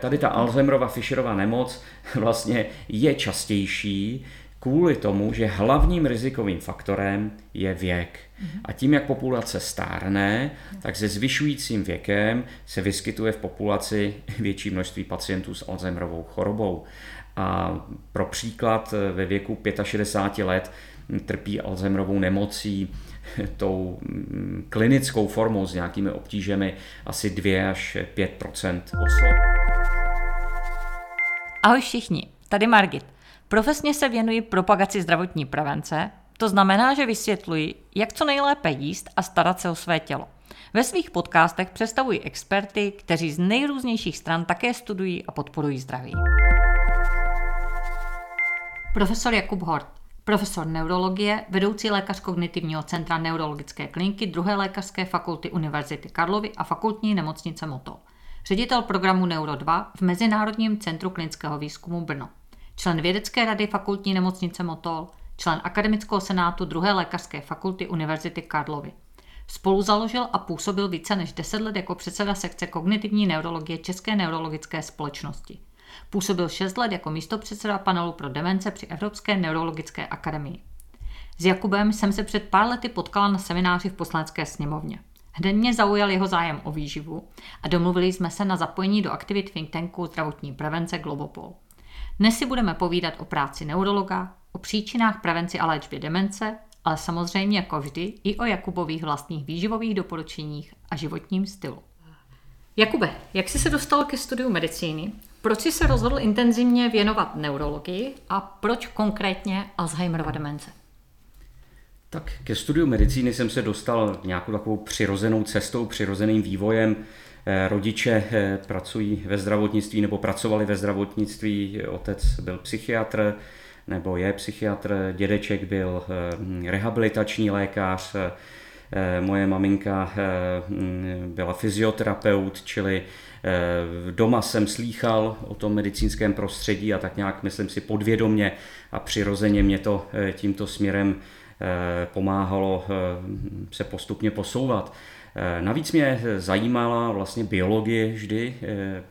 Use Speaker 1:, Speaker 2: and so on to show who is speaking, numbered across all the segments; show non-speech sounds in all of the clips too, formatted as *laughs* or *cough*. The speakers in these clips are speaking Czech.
Speaker 1: Tady ta Alzheimerova Fischerova nemoc *laughs* vlastně je častější kvůli tomu, že hlavním rizikovým faktorem je věk. Mhm. A tím, jak populace stárne, tak se zvyšujícím věkem se vyskytuje v populaci *laughs* větší množství pacientů s Alzheimerovou chorobou. A pro příklad ve věku 65 let trpí Alzheimerovou nemocí *laughs* tou mm, klinickou formou s nějakými obtížemi asi 2 až 5% osob.
Speaker 2: Ahoj všichni, tady Margit. Profesně se věnuji propagaci zdravotní prevence, to znamená, že vysvětluji, jak co nejlépe jíst a starat se o své tělo. Ve svých podcastech představuji experty, kteří z nejrůznějších stran také studují a podporují zdraví. Profesor Jakub Hort, profesor neurologie, vedoucí lékař kognitivního centra neurologické kliniky druhé lékařské fakulty Univerzity Karlovy a fakultní nemocnice Motol. Ředitel programu Neuro 2 v Mezinárodním centru klinického výzkumu Brno člen vědecké rady fakultní nemocnice Motol, člen akademického senátu druhé lékařské fakulty Univerzity Karlovy. Spolu založil a působil více než 10 let jako předseda sekce kognitivní neurologie České neurologické společnosti. Působil 6 let jako místopředseda panelu pro demence při Evropské neurologické akademii. S Jakubem jsem se před pár lety potkala na semináři v poslanecké sněmovně. Hned mě zaujal jeho zájem o výživu a domluvili jsme se na zapojení do aktivit think tanku zdravotní prevence Globopol. Dnes si budeme povídat o práci neurologa, o příčinách prevenci a léčbě demence, ale samozřejmě jako vždy i o Jakubových vlastních výživových doporučeních a životním stylu. Jakube, jak jsi se dostal ke studiu medicíny? Proč jsi se rozhodl intenzivně věnovat neurologii a proč konkrétně Alzheimerova demence?
Speaker 1: Tak ke studiu medicíny jsem se dostal nějakou takovou přirozenou cestou, přirozeným vývojem. Eh, rodiče eh, pracují ve zdravotnictví nebo pracovali ve zdravotnictví, otec byl psychiatr nebo je psychiatr, dědeček byl eh, rehabilitační lékař, moje maminka byla fyzioterapeut, čili doma jsem slýchal o tom medicínském prostředí a tak nějak, myslím si, podvědomně a přirozeně mě to tímto směrem pomáhalo se postupně posouvat. Eh, navíc mě zajímala vlastně biologie vždy, eh,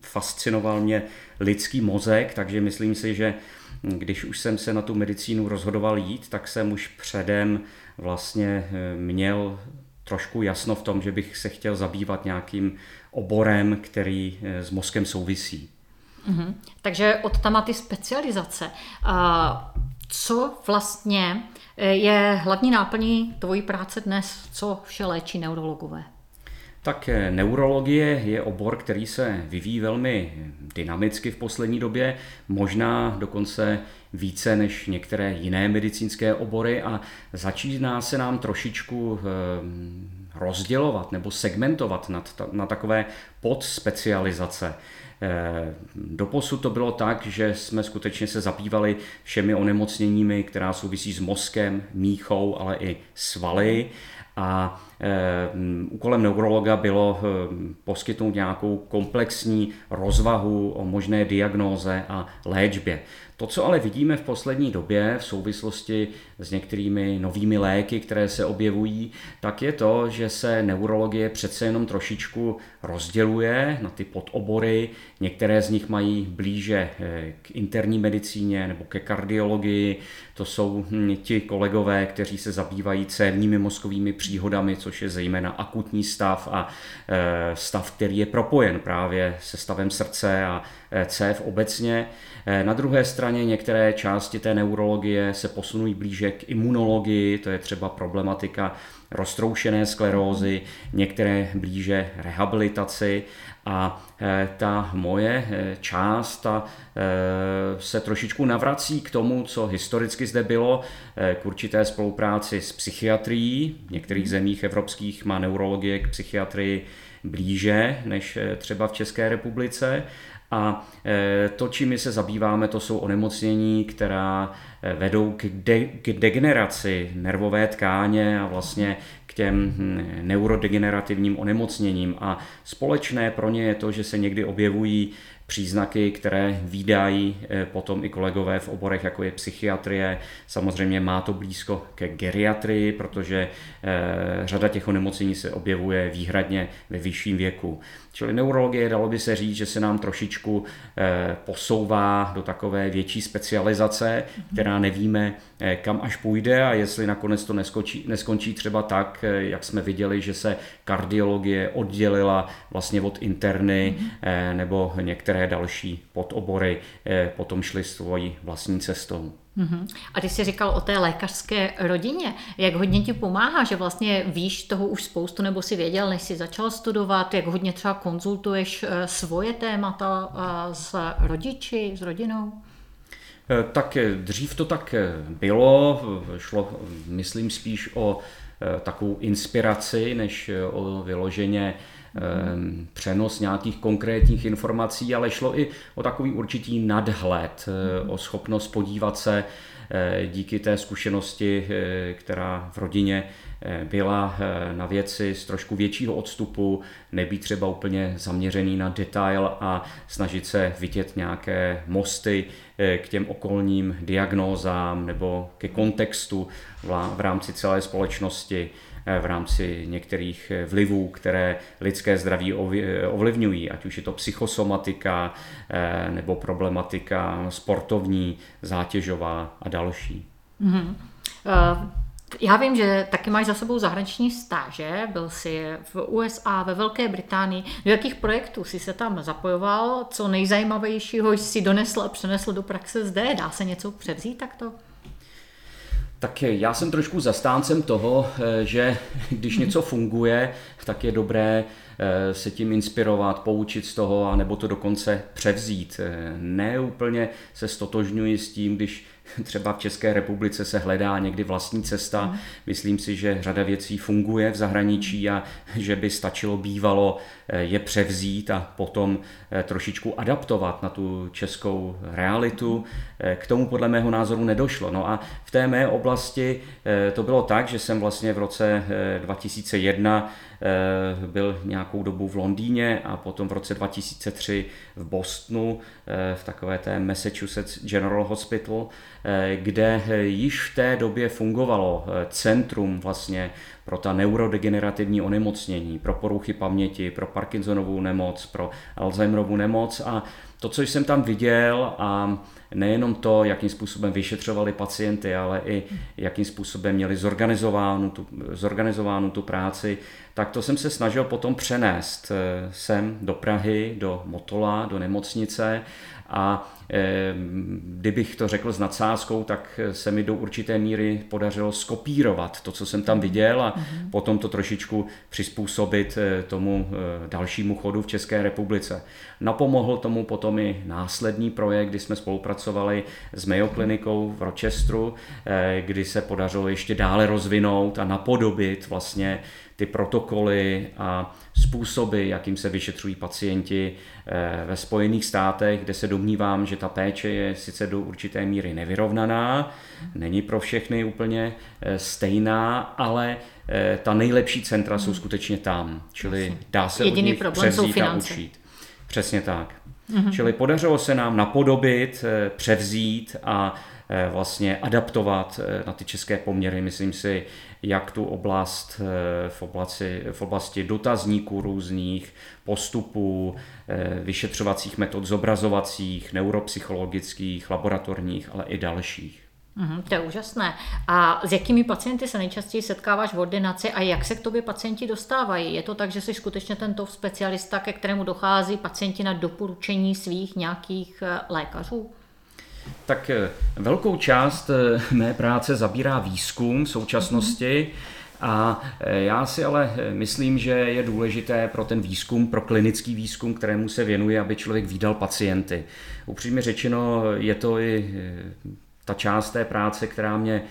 Speaker 1: fascinoval mě lidský mozek, takže myslím si, že když už jsem se na tu medicínu rozhodoval jít, tak jsem už předem vlastně eh, měl trošku jasno v tom, že bych se chtěl zabývat nějakým oborem, který s mozkem souvisí.
Speaker 2: Mm-hmm. Takže od tam ty specializace. A co vlastně je hlavní náplní tvojí práce dnes? Co vše léčí neurologové?
Speaker 1: Tak eh, neurologie je obor, který se vyvíjí velmi dynamicky v poslední době, možná dokonce více než některé jiné medicínské obory a začíná se nám trošičku eh, rozdělovat nebo segmentovat na, na takové podspecializace. Eh, doposud to bylo tak, že jsme skutečně se zabývali všemi onemocněními, která souvisí s mozkem, míchou, ale i svaly. A e, úkolem neurologa bylo e, poskytnout nějakou komplexní rozvahu o možné diagnóze a léčbě. To, co ale vidíme v poslední době v souvislosti s některými novými léky, které se objevují, tak je to, že se neurologie přece jenom trošičku rozděluje na ty podobory. Některé z nich mají blíže eh, k interní medicíně nebo ke kardiologii. To jsou hm, ti kolegové, kteří se zabývají cévními mozkovými příhodami, což je zejména akutní stav a eh, stav, který je propojen právě se stavem srdce a eh, cév obecně. Na druhé straně některé části té neurologie se posunují blíže k imunologii, to je třeba problematika roztroušené sklerózy, některé blíže rehabilitaci a e, ta moje e, část ta se trošičku navrací k tomu, co historicky zde bylo, k určité spolupráci s psychiatrií. V některých zemích evropských má neurologie k psychiatrii blíže než třeba v České republice. A e, to, čím my se zabýváme, to jsou onemocnění, která e, vedou k, de- k degeneraci nervové tkáně a vlastně k těm hm, neurodegenerativním onemocněním. A společné pro ně je to, že se někdy objevují příznaky, které výdají eh, potom i kolegové v oborech, jako je psychiatrie. Samozřejmě má to blízko ke geriatrii, protože řada těch onemocnění se objevuje výhradně ve vyšším věku. Čili neurologie, dalo by se říct, že se nám trošičku eh, posouvá do takové větší specializace, která nevíme, kam až půjde a jestli nakonec to neskončí, neskončí třeba tak, jak jsme viděli, že se kardiologie oddělila vlastně od interny nebo některé další podobory eh, potom šly svojí vlastní cestou.
Speaker 2: Mm-hmm. A ty jsi říkal o té lékařské rodině. Jak hodně ti pomáhá, že vlastně víš toho už spoustu, nebo si věděl, než jsi začal studovat, jak hodně třeba konzultuješ eh, svoje témata eh, s rodiči, s rodinou?
Speaker 1: Tak dřív to tak bylo, šlo myslím spíš o takovou inspiraci, než o vyloženě přenos nějakých konkrétních informací, ale šlo i o takový určitý nadhled, eh, o schopnost podívat se eh, díky té zkušenosti, eh, která v rodině byla na věci z trošku většího odstupu, nebýt třeba úplně zaměřený na detail a snažit se vidět nějaké mosty k těm okolním diagnózám nebo ke kontextu v rámci celé společnosti. Eh, v rámci některých eh, vlivů, které lidské zdraví eh, ovlivňují, ať už je to psychosomatika nebo problematika sportovní, zátěžová a další. Mm-hmm.
Speaker 2: Uh... Já vím, že taky máš za sebou zahraniční stáže, byl jsi v USA, ve Velké Británii. Do jakých projektů jsi se tam zapojoval? Co nejzajímavějšího jsi donesl a přenesl do praxe zde? Dá se něco převzít takto?
Speaker 1: Tak já jsem trošku zastáncem toho, eh, že *laughs* když něco funguje, tak je dobré eh, se tím inspirovat, poučit z toho, a nebo to dokonce převzít. Eh, ne úplně se stotožňuji s tím, když *laughs* třeba v České republice se hledá někdy vlastní cesta. Mm. Myslím si, že řada věcí funguje v zahraničí a že by stačilo bývalo eh, je převzít a potom eh, trošičku adaptovat na tu českou realitu. Eh, k tomu podle mého názoru nedošlo. No a v té mé oblasti to bylo tak, že jsem vlastně v roce 2001 Eh, byl nějakou dobu v Londýně a potom v roce 2003 v Bostonu, eh, v takové té Massachusetts General Hospital, eh, kde již v té době fungovalo centrum vlastně pro ta neurodegenerativní onemocnění, pro poruchy paměti, pro Parkinsonovu nemoc, pro Alzheimerovu nemoc. A to, co jsem tam viděl a nejenom to, jakým způsobem vyšetřovali pacienty, ale i jakým způsobem měli zorganizovánu tu, zorganizovánu tu práci, tak to jsem se snažil potom přenést eh, sem do Prahy, do Motola, do nemocnice a eh, kdybych to řekl s nadsázkou, tak se mi do určité míry podařilo skopírovat to, co jsem tam viděl a mm-hmm. potom to trošičku přizpůsobit eh, tomu dalšímu chodu v České republice. Napomohl tomu potom i následný projekt, kdy jsme spolupracovali s Mayo klinikou v Rochesteru, kdy se podařilo ještě dále rozvinout a napodobit vlastně ty protokoly a způsoby, jakým se vyšetřují pacienti eh, ve Spojených státech, kde se domnívám, že ta péče je sice do určité míry nevyrovnaná, není pro všechny úplně eh, stejná, ale eh, ta nejlepší centra jsou skutečně tam, čili dá se Jediný od nich převzít a učit. Přesně tak. Mm-hmm. Čili podařilo se nám napodobit, převzít a vlastně adaptovat na ty české poměry, myslím si, jak tu oblast eh, v oblasti, v oblasti dotazníků různých, postupů, eh, vyšetřovacích metod zobrazovacích, neuropsychologických, laboratorních, ale i dalších.
Speaker 2: Mm, to je úžasné. A s jakými pacienty se nejčastěji setkáváš v ordinaci a jak se k tobě pacienti dostávají? Je to tak, že jsi skutečně tento specialista, ke kterému dochází pacienti na doporučení svých nějakých eh, lékařů?
Speaker 1: Tak eh, velkou část eh, mé práce zabírá výzkum v současnosti. A eh, já si ale myslím, že je důležité pro ten výzkum, pro klinický výzkum, kterému se věnuje, aby člověk výdal pacienty. Upřímně řečeno, je to i ta část té práce, která mě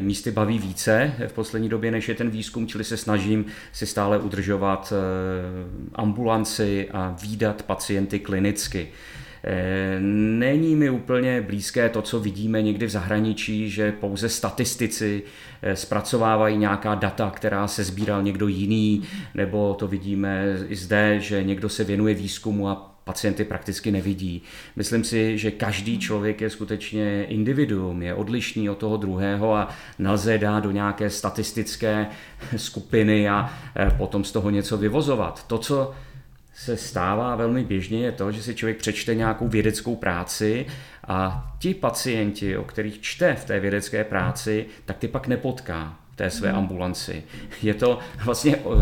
Speaker 1: místy baví více v poslední době, než je ten výzkum, čili se snažím si stále udržovat ambulanci a výdat pacienty klinicky. Eh, není mi úplně blízké to, co vidíme někdy v zahraničí, že pouze statistici eh, zpracovávají nějaká data, která se sbíral někdo jiný, nebo to vidíme i zde, že někdo se věnuje výzkumu a pacienty prakticky nevidí. Myslím si, že každý člověk je skutečně individuum, je odlišný od toho druhého a nelze dát do nějaké statistické skupiny a eh, potom z toho něco vyvozovat. To, co se stává velmi běžně, je to, že si člověk přečte nějakou vědeckou práci a ti pacienti, o kterých čte v té vědecké práci, tak ty pak nepotká té své mhm. ambulanci. Je to vlastně uh,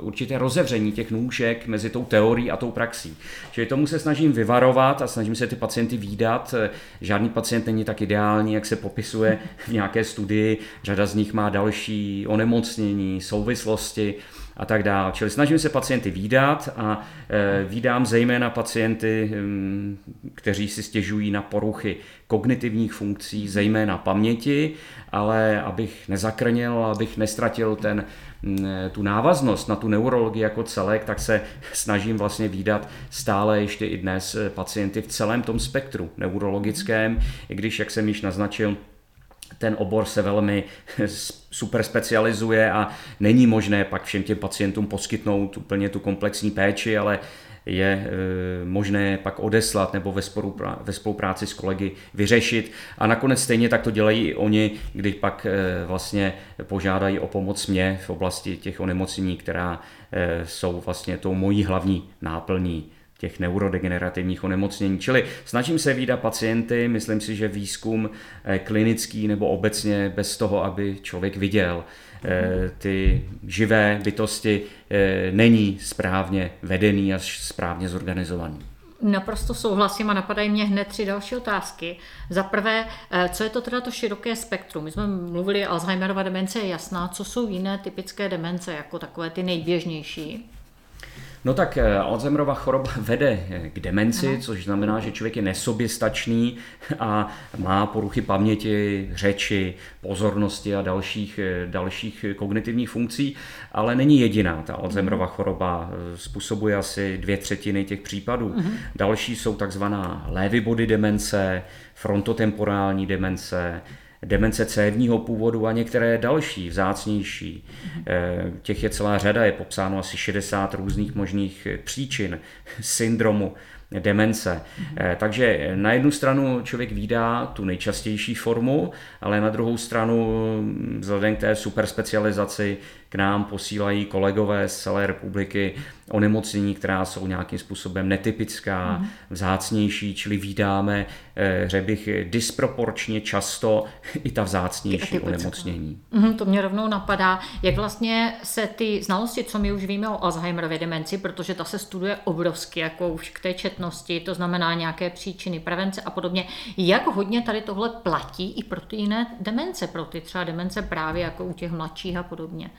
Speaker 1: určité rozevření těch nůžek mezi tou teorií a tou praxí. Čili tomu se snažím vyvarovat a snažím se ty pacienty výdat. Žádný pacient není tak ideální, jak se popisuje v nějaké studii. Řada z nich má další onemocnění, souvislosti a tak dále. Čili snažím se pacienty výdat a e, výdám zejména pacienty, hm, kteří si stěžují na poruchy kognitivních funkcí, zejména paměti, ale abych nezakrnil, abych nestratil ten, hm, tu návaznost na tu neurologii jako celek, tak se snažím vlastně výdat stále ještě i dnes pacienty v celém tom spektru neurologickém, i když, jak jsem již naznačil, ten obor se velmi super specializuje a není možné pak všem těm pacientům poskytnout úplně tu komplexní péči, ale je e, možné pak odeslat nebo ve, spolupráci s kolegy vyřešit. A nakonec stejně tak to dělají i oni, když pak e, vlastně požádají o pomoc mě v oblasti těch onemocnění, která e, jsou vlastně tou mojí hlavní náplní těch neurodegenerativních onemocnění. Čili snažím se výdat pacienty, myslím si, že výzkum eh, klinický nebo obecně bez toho, aby člověk viděl eh, ty živé bytosti, eh, není správně vedený a správně zorganizovaný.
Speaker 2: Naprosto souhlasím a napadají mě hned tři další otázky. Za prvé, co je to teda to široké spektrum? My jsme mluvili, Alzheimerova demence je jasná, co jsou jiné typické demence, jako takové ty nejběžnější?
Speaker 1: No tak eh, Alzheimerova choroba *laughs* vede eh, k demenci, Aha. což znamená, že člověk je nesoběstačný *laughs* a má poruchy paměti, řeči, pozornosti a dalších, eh, dalších kognitivních funkcí, ale není jediná. Ta Alzheimerova mhm. choroba způsobuje asi dvě třetiny těch případů. Aha. Mhm. Další jsou takzvaná lévy body demence, frontotemporální demence, demence cévního původu a některé další, vzácnější. Eh, těch je celá řada, je popsáno asi 60 různých možných příčin syndromu demence. Mm-hmm. Takže na jednu stranu člověk výdá tu nejčastější formu, ale na druhou stranu vzhledem k té superspecializaci k nám posílají kolegové z celé republiky onemocnění, která jsou nějakým způsobem netypická, mm. vzácnější, čili výdáme, eh, řekl bych, disproporčně často *laughs* i ta vzácnější i onemocnění.
Speaker 2: Mm, to mě rovnou napadá, jak vlastně se ty znalosti, co my už víme o Alzheimerově demenci, protože ta se studuje obrovsky, jako už k té četnosti, to znamená nějaké příčiny, prevence a podobně, jak hodně tady tohle platí i pro ty jiné demence, pro ty třeba demence právě jako u těch mladších a podobně.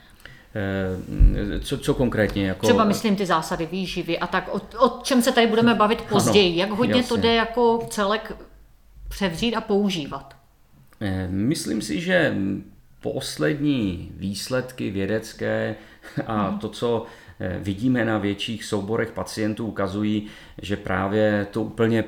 Speaker 1: Eh, co, co konkrétně? Jako...
Speaker 2: Třeba myslím ty zásady výživy a tak, o, o čem se tady budeme bavit později. Ano, Jak hodně jasně. to jde jako celek převzít a používat?
Speaker 1: Eh, myslím si, že poslední výsledky vědecké a hmm. to, co eh, vidíme na větších souborech pacientů, ukazují, že právě to úplně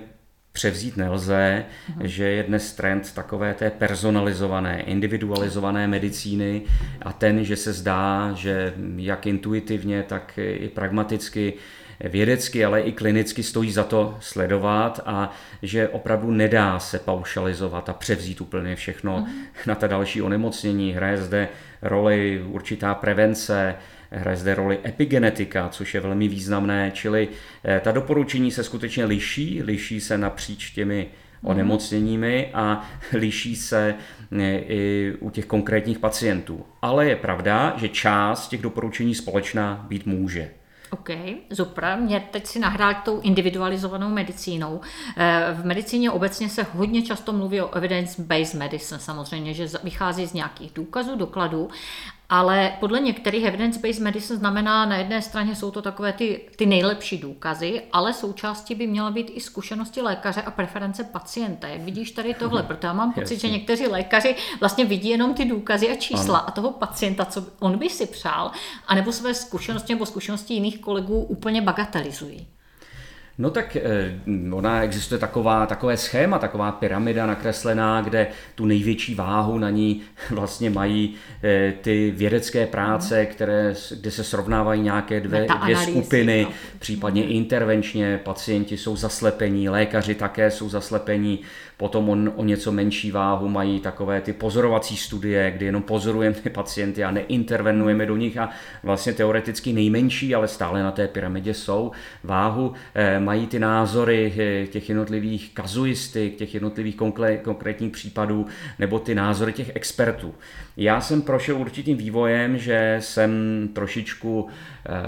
Speaker 1: převzít nelze, uh-huh. že je dnes trend takové té personalizované, individualizované medicíny a ten, že se zdá, že jak intuitivně, tak i pragmaticky vědecky, ale i klinicky stojí za to sledovat a že opravdu nedá se paušalizovat a převzít úplně všechno uh-huh. na ta další onemocnění. Hraje zde roli určitá prevence, Hraje zde roli epigenetika, což je velmi významné, čili eh, ta doporučení se skutečně liší, liší se napříč těmi mhm. onemocněními a *laughs* liší se eh, i u těch konkrétních pacientů. Ale je pravda, že část těch doporučení společná být může.
Speaker 2: OK, super. Mě teď si nahrál tou individualizovanou medicínou. Eh, v medicíně obecně se hodně často mluví o evidence-based medicine, samozřejmě, že vychází z nějakých důkazů, dokladů, ale podle některých evidence-based medicine znamená, na jedné straně jsou to takové ty, ty nejlepší důkazy, ale součástí by měla být i zkušenosti lékaře a preference pacienta. Jak vidíš tady tohle? Mhm. Proto já mám pocit, Jasně. že někteří lékaři vlastně vidí jenom ty důkazy a čísla ano. a toho pacienta, co on by si přál, anebo své zkušenosti nebo zkušenosti jiných kolegů úplně bagatelizují.
Speaker 1: No tak eh, ona existuje taková, takové schéma, taková pyramida nakreslená, kde tu největší váhu na ní *laughs* vlastně mají eh, ty vědecké práce, mhm. které, kde se srovnávají nějaké dvě, dvě skupiny, no. případně mhm. intervenčně, pacienti jsou zaslepení, lékaři také jsou zaslepení, Potom on, o něco menší váhu mají takové ty pozorovací studie, kdy jenom pozorujeme ty pacienty a neintervenujeme do nich a vlastně teoreticky nejmenší, ale stále na té pyramidě jsou váhu, eh, mají ty názory eh, těch jednotlivých kazuistik, těch jednotlivých konkrétních případů nebo ty názory těch expertů. Já jsem prošel určitým vývojem, že jsem trošičku,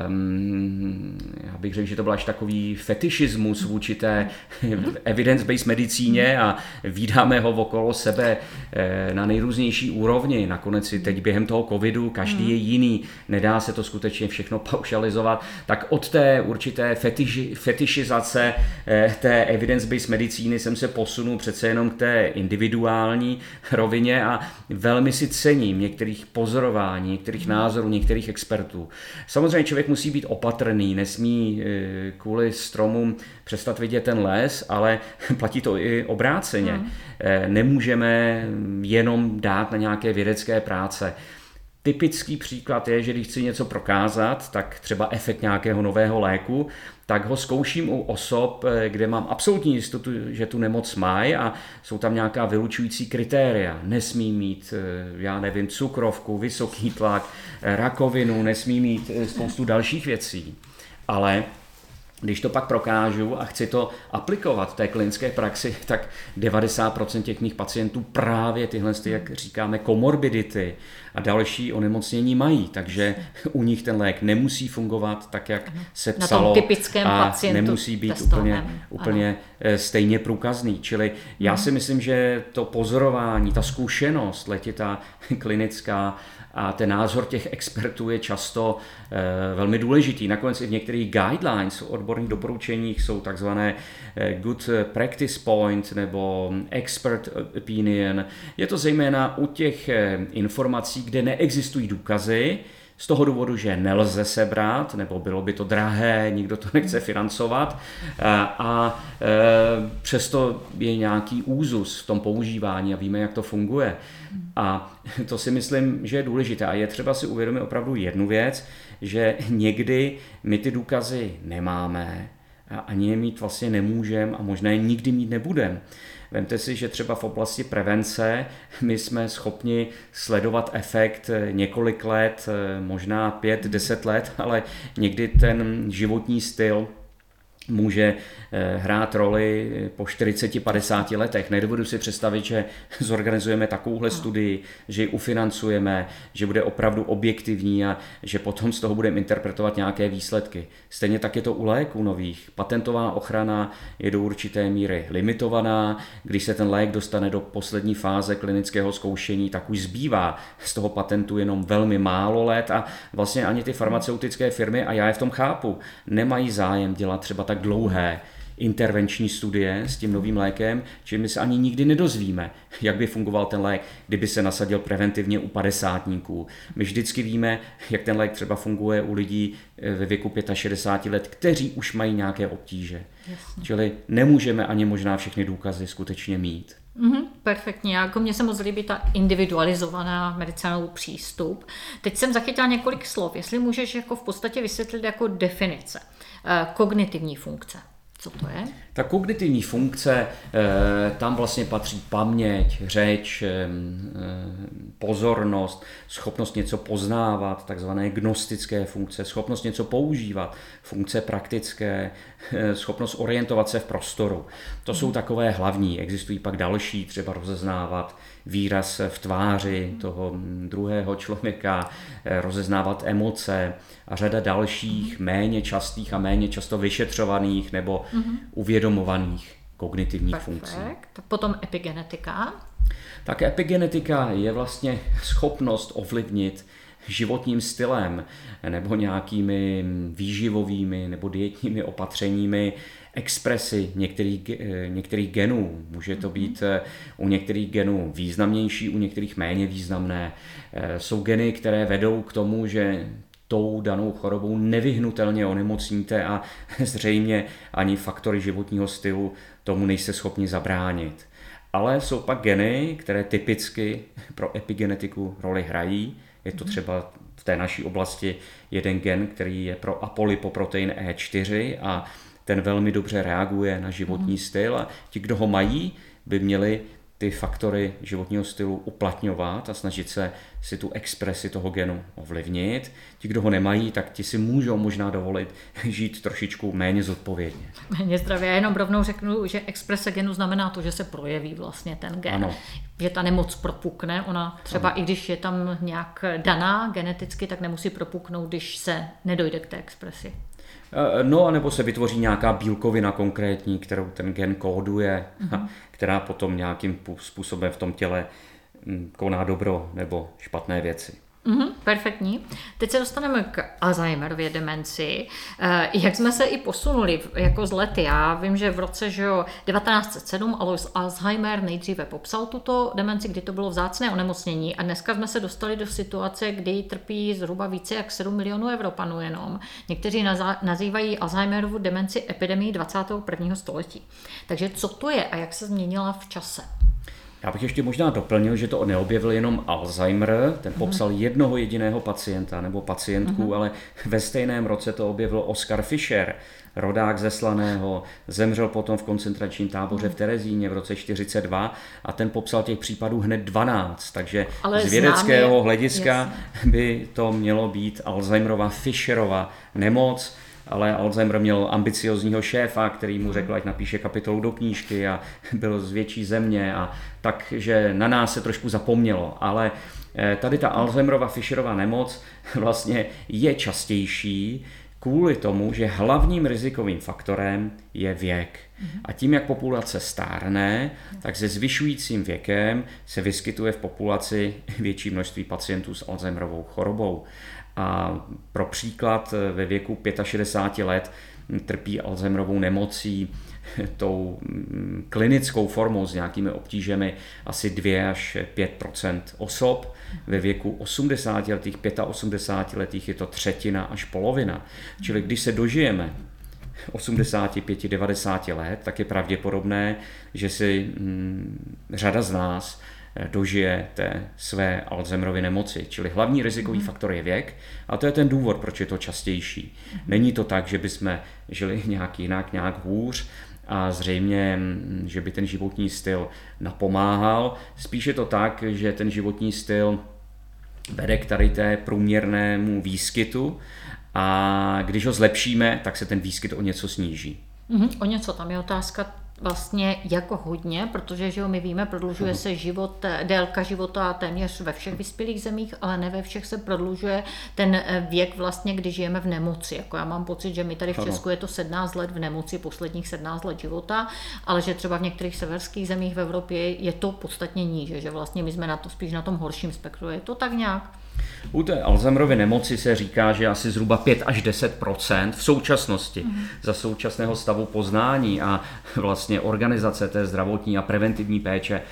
Speaker 1: um, já bych řekl, že to byl až takový fetišismus vůči té *laughs* evidence-based medicíně a vídáme ho okolo sebe eh, na nejrůznější úrovni. Nakonec si teď během toho covidu každý je jiný, nedá se to skutečně všechno *laughs* paušalizovat. Tak od té určité fetiši, fetišizace eh, té evidence-based medicíny jsem se posunul přece jenom k té individuální rovině a velmi si cením některých pozorování, některých názorů, některých expertů. Samozřejmě člověk musí být opatrný, nesmí eh, kvůli stromům přestat vidět ten les, ale *laughs* platí to i obráceně. Hmm. Nemůžeme jenom dát na nějaké vědecké práce. Typický příklad je, že když chci něco prokázat, tak třeba efekt nějakého nového léku, tak ho zkouším u osob, eh, kde mám absolutní jistotu, že tu nemoc mají a jsou tam nějaká vylučující kritéria. Nesmí mít, eh, já nevím, cukrovku, vysoký tlak, rakovinu, nesmí mít spoustu dalších věcí. Ale když to pak prokážu a chci to aplikovat v té klinické praxi, *laughs* tak 90% těch mých pacientů právě tyhle, jak říkáme, komorbidity a další onemocnění mají, takže u nich ten lék nemusí fungovat tak, jak se psalo
Speaker 2: a
Speaker 1: nemusí být úplně, úplně eh, stejně průkazný. Čili já hmm. si myslím, že to pozorování, ta zkušenost letitá *laughs* klinická a ten názor těch expertů je často e, velmi důležitý. Nakonec i v některých guidelines, odborných doporučeních jsou takzvané e, good practice point nebo expert opinion. Je to zejména u těch e, informací, kde neexistují důkazy, z toho důvodu, že nelze sebrat, nebo bylo by to drahé, nikdo to nechce financovat a přesto je nějaký úzus v tom používání a víme, jak to funguje. A to si myslím, že je důležité. A je třeba si uvědomit opravdu jednu věc, že někdy my ty důkazy nemáme a ani je mít vlastně nemůžeme a možná je nikdy mít nebudeme. Vemte si, že třeba v oblasti prevence my jsme schopni sledovat efekt několik let, možná pět, deset let, ale někdy ten životní styl může eh, hrát roli po 40-50 letech. Nedovedu si představit, že *laughs* zorganizujeme takovouhle studii, že ji ufinancujeme, že bude opravdu objektivní a že potom z toho budeme interpretovat nějaké výsledky. Stejně tak je to u léků nových. Patentová ochrana je do určité míry limitovaná. Když se ten lék dostane do poslední fáze klinického zkoušení, tak už zbývá z toho patentu jenom velmi málo let a vlastně ani ty farmaceutické firmy, a já je v tom chápu, nemají zájem dělat třeba tak tak dlouhé intervenční studie s tím novým lékem, čili my se ani nikdy nedozvíme, jak by fungoval ten lék, kdyby se nasadil preventivně u padesátníků. My vždycky víme, jak ten lék třeba funguje u lidí eh, ve věku 65 let, kteří už mají nějaké obtíže. Jasně. Čili nemůžeme ani možná všechny důkazy skutečně mít.
Speaker 2: Mm-hmm, perfektně. Jako mně se moc líbí ta individualizovaná medicínový přístup. Teď jsem zachytila několik slov. Jestli můžeš jako v podstatě vysvětlit jako definice. Eh, kognitivní funkce. Co to je?
Speaker 1: Ta kognitivní funkce, eh, tam vlastně patří paměť, řeč, eh, pozornost, schopnost něco poznávat, takzvané gnostické funkce, schopnost něco používat, funkce praktické, schopnost orientovat se v prostoru. To jsou mhm. takové hlavní. Existují pak další, třeba rozeznávat výraz v tváři toho druhého člověka, eh, rozeznávat emoce a řada dalších méně častých a méně často vyšetřovaných nebo mm-hmm. uvědomovaných kognitivních Perfect. funkcí.
Speaker 2: Potom epigenetika.
Speaker 1: Tak epigenetika je vlastně schopnost ovlivnit životním stylem nebo nějakými výživovými nebo dietními opatřeními expresy některých, eh, některých genů. Může to mhm. být eh, u některých genů významnější, u některých méně významné. Eh, jsou geny, které vedou k tomu, že tou danou chorobou nevyhnutelně onemocníte a *laughs* zřejmě ani faktory životního stylu tomu nejste schopni zabránit. Ale jsou pak geny, které typicky pro epigenetiku roli hrají. Je to mhm. třeba v té naší oblasti jeden gen, který je pro apolipoprotein E4 a ten velmi dobře reaguje na životní mhm. styl a ti, kdo ho mají, by měli ty faktory životního stylu uplatňovat a snažit se si tu expresi toho genu ovlivnit. Ti, kdo ho nemají, tak ti si můžou možná dovolit žít trošičku méně zodpovědně.
Speaker 2: Méně zdravě. Já jenom rovnou řeknu, že exprese genu znamená to, že se projeví vlastně ten gen. Ano. Že ta nemoc propukne. Ona třeba ano. i když je tam nějak daná geneticky, tak nemusí propuknout, když se nedojde k té expresi.
Speaker 1: Eh, no, anebo se vytvoří nějaká bílkovina konkrétní, kterou ten gen kóduje, mm-hmm. *laughs* která potom nějakým způsobem v tom těle hm, koná dobro nebo špatné věci.
Speaker 2: Mm-hmm, perfektní. Teď se dostaneme k Alzheimerově demenci. Eh, jak jsme se i posunuli jako z lety? Já vím, že v roce že jo, 1907 Alois Alzheimer nejdříve popsal tuto demenci, kdy to bylo vzácné onemocnění a dneska jsme se dostali do situace, kdy trpí zhruba více jak 7 milionů Evropanů jenom. Někteří nazývají Alzheimerovu demenci epidemii 21. století. Takže co to je a jak se změnila v čase?
Speaker 1: Já bych ještě možná doplnil, že to neobjevil jenom Alzheimer, ten mhm. popsal mm. jednoho jediného pacienta nebo pacientku, mm. ale ve stejném roce to objevil Oscar Fischer, rodák ze Slaného, zemřel potom v koncentračním táboře v mhm. Terezíně v roce 42 a ten popsal těch případů hned 12, takže ale z vědeckého známě, hlediska jasně. by to mělo být Alzheimerova Fischerova nemoc, ale Alzheimer měl ambiciozního šéfa, který mu řekl, ať napíše kapitolu do knížky a *laughs* byl z větší země a takže na nás se trošku zapomnělo, ale eh, tady ta Alzheimerova Fischerova nemoc *laughs* vlastně je častější kvůli tomu, že hlavním rizikovým faktorem je věk. A tím, jak populace stárne, tak se zvyšujícím věkem se vyskytuje v populaci *laughs* větší množství pacientů s Alzheimerovou chorobou. A pro příklad ve věku 65 let trpí Alzheimerovou nemocí *laughs* tou mm, klinickou formou s nějakými obtížemi asi 2 až 5% osob. Ve věku 80 letých, 85 letých je to třetina až polovina. Čili když se dožijeme 85-90 let, tak je pravděpodobné, že si mm, řada z nás dožije té své Alzheimerovy nemoci. Čili hlavní rizikový mm. faktor je věk a to je ten důvod, proč je to častější. Mm. Není to tak, že bychom žili nějak jinak, nějak hůř a zřejmě, mm, že by ten životní styl napomáhal. Spíše to tak, že ten životní styl vede k tady té průměrnému výskytu a když ho zlepšíme, tak se ten výskyt o něco sníží.
Speaker 2: Mm-hmm, o něco, tam je otázka vlastně jako hodně, protože že jo, my víme, prodlužuje se život, délka života téměř ve všech vyspělých zemích, ale ne ve všech se prodlužuje ten eh, věk vlastně, když žijeme v nemoci. Jako já mám pocit, že my tady v Česku je to 17 let v nemoci, posledních 17 let života, ale že třeba v některých severských zemích v Evropě je to podstatně níže, že vlastně my jsme na to spíš na tom horším spektru. Je to tak nějak?
Speaker 1: U té Alzheimerovy nemoci se říká, že asi zhruba 5 až 10% v současnosti mm. za současného stavu poznání a vlastně organizace té zdravotní a preventivní péče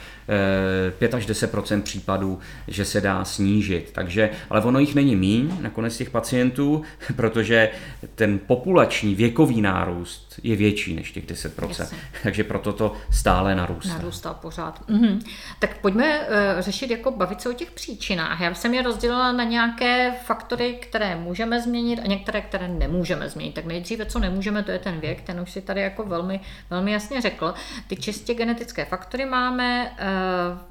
Speaker 1: 5 eh, až 10 případů, že se dá snížit. Takže, ale ono jich není míň, nakonec těch pacientů, *laughs* protože ten populační věkový nárůst je větší než těch 10 Jasně. *laughs* Takže proto to stále narůstá.
Speaker 2: Narůstá pořád. Mhm. Tak pojďme uh, řešit, jako bavit se o těch příčinách. Já jsem je rozdělila na nějaké faktory, které můžeme změnit a některé, které nemůžeme změnit. Tak nejdříve, co nemůžeme, to je ten věk, ten už si tady jako velmi, velmi jasně řekl. Ty čistě genetické faktory máme, uh,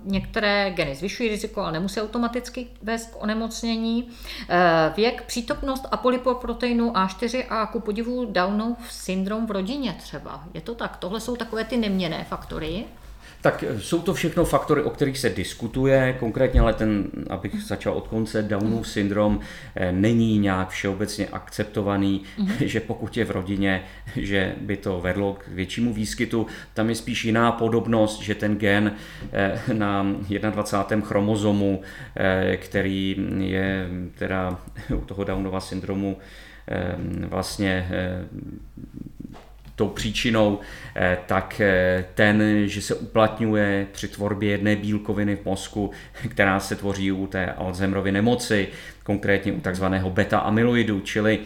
Speaker 2: některé geny zvyšují riziko, ale nemusí automaticky vést k onemocnění. Uh, věk, přítomnost apolipoproteinu A4 a ku podivu Downov syndrom v rodině třeba. Je to tak? Tohle jsou takové ty neměné faktory.
Speaker 1: Tak jsou to všechno faktory, o kterých se diskutuje, konkrétně ale ten, abych začal od konce, Downův syndrom eh, není nějak všeobecně akceptovaný, mm-hmm. že pokud je v rodině, že by to vedlo k většímu výskytu. Tam je spíš jiná podobnost, že ten gen eh, na 21. chromozomu, eh, který je teda u toho Downova syndromu vlastně tou příčinou, tak ten, že se uplatňuje při tvorbě jedné bílkoviny v mozku, která se tvoří u té Alzheimerovy nemoci, konkrétně u takzvaného beta-amyloidu, čili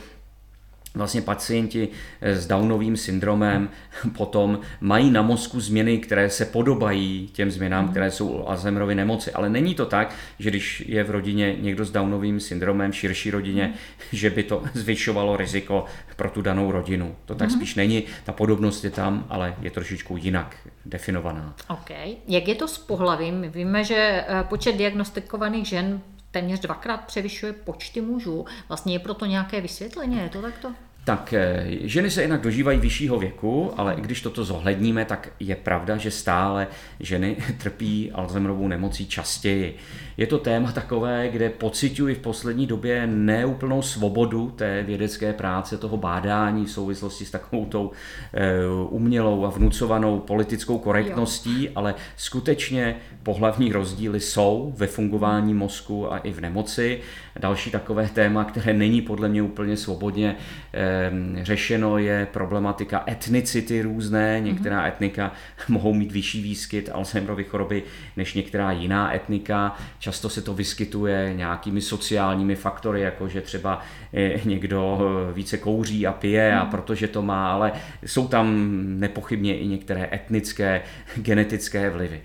Speaker 1: vlastně pacienti eh, s Downovým syndromem *laughs* potom mají na mozku změny, které se podobají těm změnám, mhm. které jsou u Alzheimerovy nemoci. Ale není to tak, že když je v rodině někdo s Downovým syndromem, v širší rodině, mhm. *laughs* že by to *laughs* zvyšovalo riziko pro tu danou rodinu. To tak mhm. spíš není. Ta podobnost je tam, ale je trošičku jinak definovaná.
Speaker 2: OK. Jak je to s pohlavím? Víme, že eh, počet diagnostikovaných žen téměř dvakrát převyšuje počty mužů. Vlastně je proto nějaké vysvětlení, je to takto?
Speaker 1: Tak eh, ženy se jinak dožívají vyššího věku, ale i když toto zohledníme, tak je pravda, že stále ženy *laughs* trpí Alzheimerovou nemocí častěji. Je to téma takové, kde pocituji v poslední době neúplnou svobodu té vědecké práce, toho bádání v souvislosti s takovou tou eh, umělou a vnucovanou politickou korektností, jo. ale skutečně pohlavní rozdíly jsou ve fungování mozku a i v nemoci. Další takové téma, které není podle mě úplně svobodně eh, řešeno, je problematika etnicity různé. Některá mm-hmm. etnika *laughs* mohou mít vyšší výskyt Alzheimerovy choroby než některá jiná etnika. Často se to vyskytuje nějakými sociálními faktory, jako že třeba eh, někdo eh, více kouří a pije a mhm. protože to má, ale jsou tam nepochybně i některé etnické, genetické vlivy.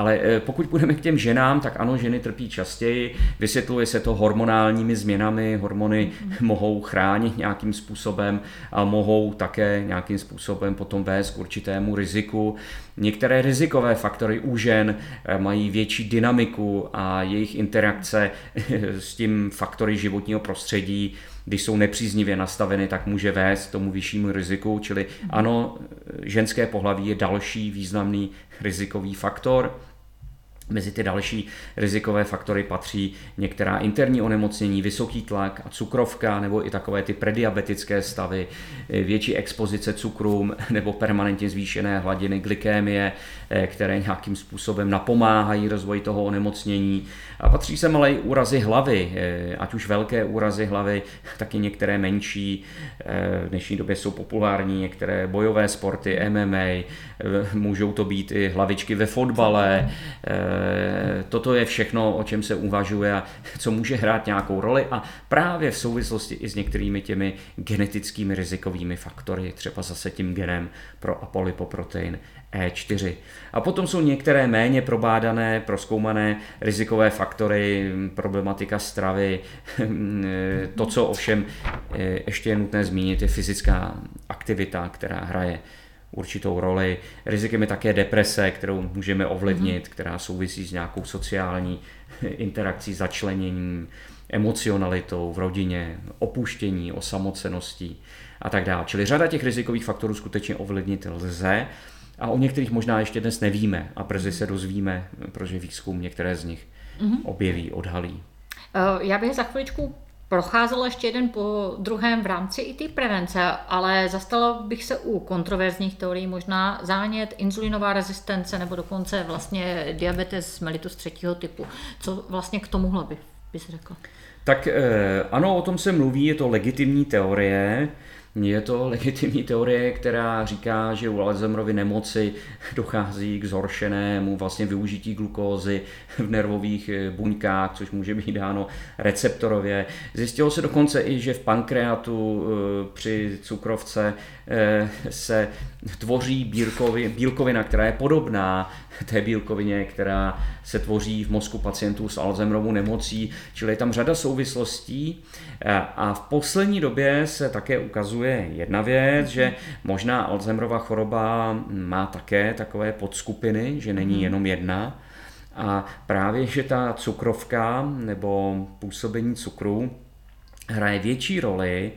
Speaker 1: Ale eh, pokud půjdeme k těm ženám, tak ano, ženy trpí častěji. Vysvětluje se to hormonálními změnami. Hormony mm-hmm. mohou chránit nějakým způsobem a mohou také nějakým způsobem potom vést k určitému riziku. Některé rizikové faktory u žen eh, mají větší dynamiku a jejich interakce eh, s tím faktory životního prostředí když jsou nepříznivě nastaveny, tak může vést k tomu vyššímu riziku. Čili mhm. ano, ženské pohlaví je další významný rizikový faktor. Mezi ty další rizikové faktory patří některá interní onemocnění, vysoký tlak a cukrovka, nebo i takové ty prediabetické stavy, větší expozice cukrům *laughs* nebo permanentně zvýšené hladiny glykémie, eh, které nějakým způsobem napomáhají rozvoji toho onemocnění. A patří sem ale i úrazy hlavy, eh, ať už velké úrazy hlavy, *laughs* tak i některé menší. Eh, v dnešní době jsou populární některé bojové sporty, MMA, můžou to být i hlavičky ve fotbale, toto je všechno, o čem se uvažuje a co může hrát nějakou roli a právě v souvislosti i s některými těmi genetickými rizikovými faktory, třeba zase tím genem pro apolipoprotein E4. A potom jsou některé méně probádané, proskoumané rizikové faktory, problematika stravy. To, co ovšem eh, ještě je nutné zmínit, je fyzická aktivita, která hraje určitou roli. Rizikem je také deprese, kterou můžeme ovlivnit, mm-hmm. která souvisí s nějakou sociální *laughs* interakcí, začleněním, emocionalitou v rodině, opuštění, osamoceností a tak dále. Čili řada těch rizikových faktorů skutečně ovlivnit lze a o některých možná ještě dnes nevíme a brzy se dozvíme, protože výzkum některé z nich mm-hmm. objeví, odhalí.
Speaker 2: Eh, já bych za chviličku procházel ještě jeden po druhém v rámci i té prevence, ale zastala bych se u kontroverzních teorií možná zánět, insulinová rezistence nebo dokonce vlastně diabetes mellitus třetího typu. Co vlastně k tomuhle by, bys řekl?
Speaker 1: Tak eh, ano, o tom se mluví, je to legitimní teorie. Je to legitimní teorie, která říká, že u Alzheimerovy nemoci dochází k zhoršenému vlastně využití glukózy v nervových eh, buňkách, což může být dáno receptorově. Zjistilo se dokonce i, že v pankreatu eh, při cukrovce eh, se tvoří bílkovina, která je podobná té bílkovině, která se tvoří v mozku pacientů s Alzheimerovou nemocí, čili je tam řada souvislostí. A v poslední době se také ukazuje jedna věc, že možná Alzheimerova choroba má také takové podskupiny, že není mhm. jenom jedna. A právě, že ta cukrovka nebo působení cukru hraje větší roli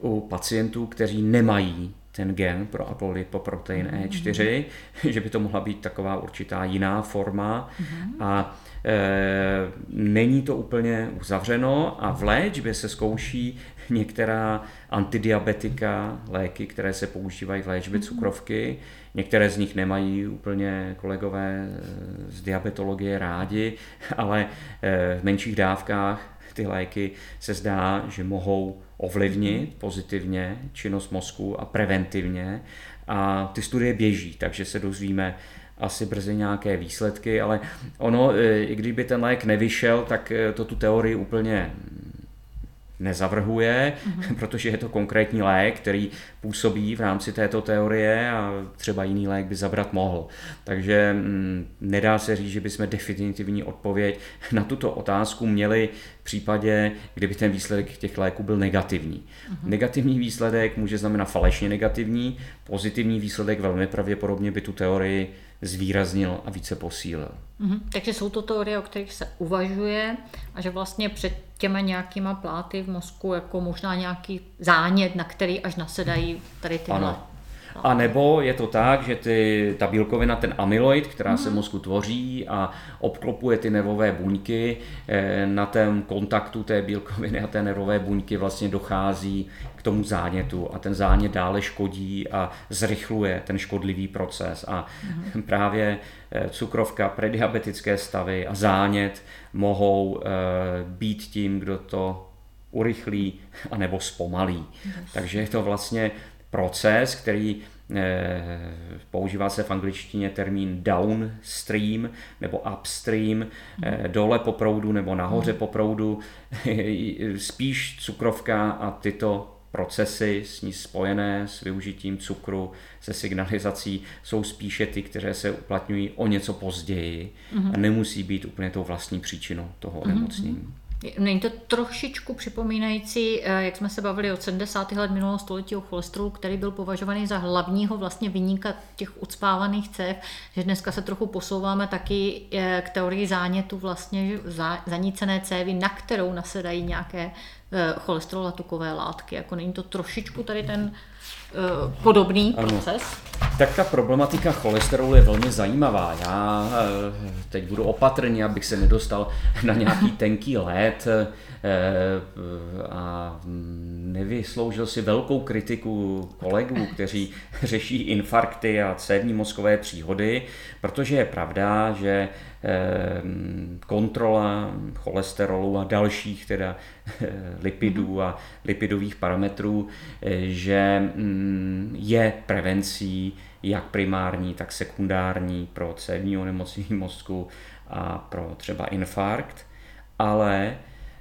Speaker 1: u pacientů, kteří nemají ten gen pro apolipoprotein E4, mm-hmm. *laughs* že by to mohla být taková určitá jiná forma mm-hmm. a e, není to úplně uzavřeno a v léčbě se zkouší některá antidiabetika, léky, které se používají v léčbě mm-hmm. cukrovky. Některé z nich nemají úplně kolegové z diabetologie rádi, *laughs* ale e, v menších dávkách ty léky se zdá, že mohou ovlivnit pozitivně činnost mozku a preventivně. a ty studie běží, takže se dozvíme asi brzy nějaké výsledky, ale ono, e, i kdyby ten lék nevyšel, tak e, to tu teorii úplně nezavrhuje, mm-hmm. *laughs* protože je to konkrétní lék, který působí v rámci této teorie a třeba jiný lék by zabrat mohl. Takže mm, nedá se říct, že bychom definitivní odpověď na tuto otázku měli v případě, kdyby ten výsledek těch léků byl negativní. Mm-hmm. Negativní výsledek může znamenat falešně negativní, pozitivní výsledek velmi pravděpodobně by tu teorii zvýraznil a více posílil.
Speaker 2: Mm-hmm. Takže jsou to teorie, o kterých se uvažuje a že vlastně před těma nějakýma pláty v mozku jako možná nějaký zánět, na který až nasedají tady tyhle ano.
Speaker 1: A nebo je to tak, že ty, ta bílkovina, ten amyloid, která mm. se v mozku tvoří a obklopuje ty nervové buňky, eh, na tém kontaktu té bílkoviny a té nervové buňky vlastně dochází tomu zánětu a ten zánět dále škodí a zrychluje ten škodlivý proces. A mm. *laughs* právě eh, cukrovka, prediabetické stavy a zánět mohou eh, být tím, kdo to urychlí *laughs* anebo zpomalí. Yes. Takže je to vlastně proces, který eh, používá se v angličtině termín downstream nebo upstream, eh, dole po proudu nebo nahoře po proudu. *laughs* Spíš cukrovka a tyto procesy s ní spojené s využitím cukru, se signalizací, jsou spíše ty, které se uplatňují o něco později mm-hmm. a nemusí být úplně tou vlastní příčinou toho mhm, onemocnění. Mm-hmm.
Speaker 2: Není to trošičku připomínající, eh, jak jsme se bavili od 70. let minulého století o cholesterolu, který byl považovaný za hlavního vlastně vyníka těch ucpávaných cév, že dneska se trochu posouváme taky eh, k teorii zánětu vlastně zanícené cévy, na kterou nasedají nějaké cholesterol a tukové látky. Jako není to trošičku tady ten Eh, podobný ano. proces.
Speaker 1: Tak ta problematika cholesterolu je velmi zajímavá. Já eh, teď budu opatrný, abych se nedostal na nějaký *laughs* tenký led eh, a nevysloužil si velkou kritiku kolegů, kteří řeší infarkty a cévní mozkové příhody, protože je pravda, že kontrola cholesterolu a dalších teda eh, lipidů a lipidových parametrů, eh, že mm, je prevencí jak primární, tak sekundární pro cévní onemocnění mozku a pro třeba infarkt, ale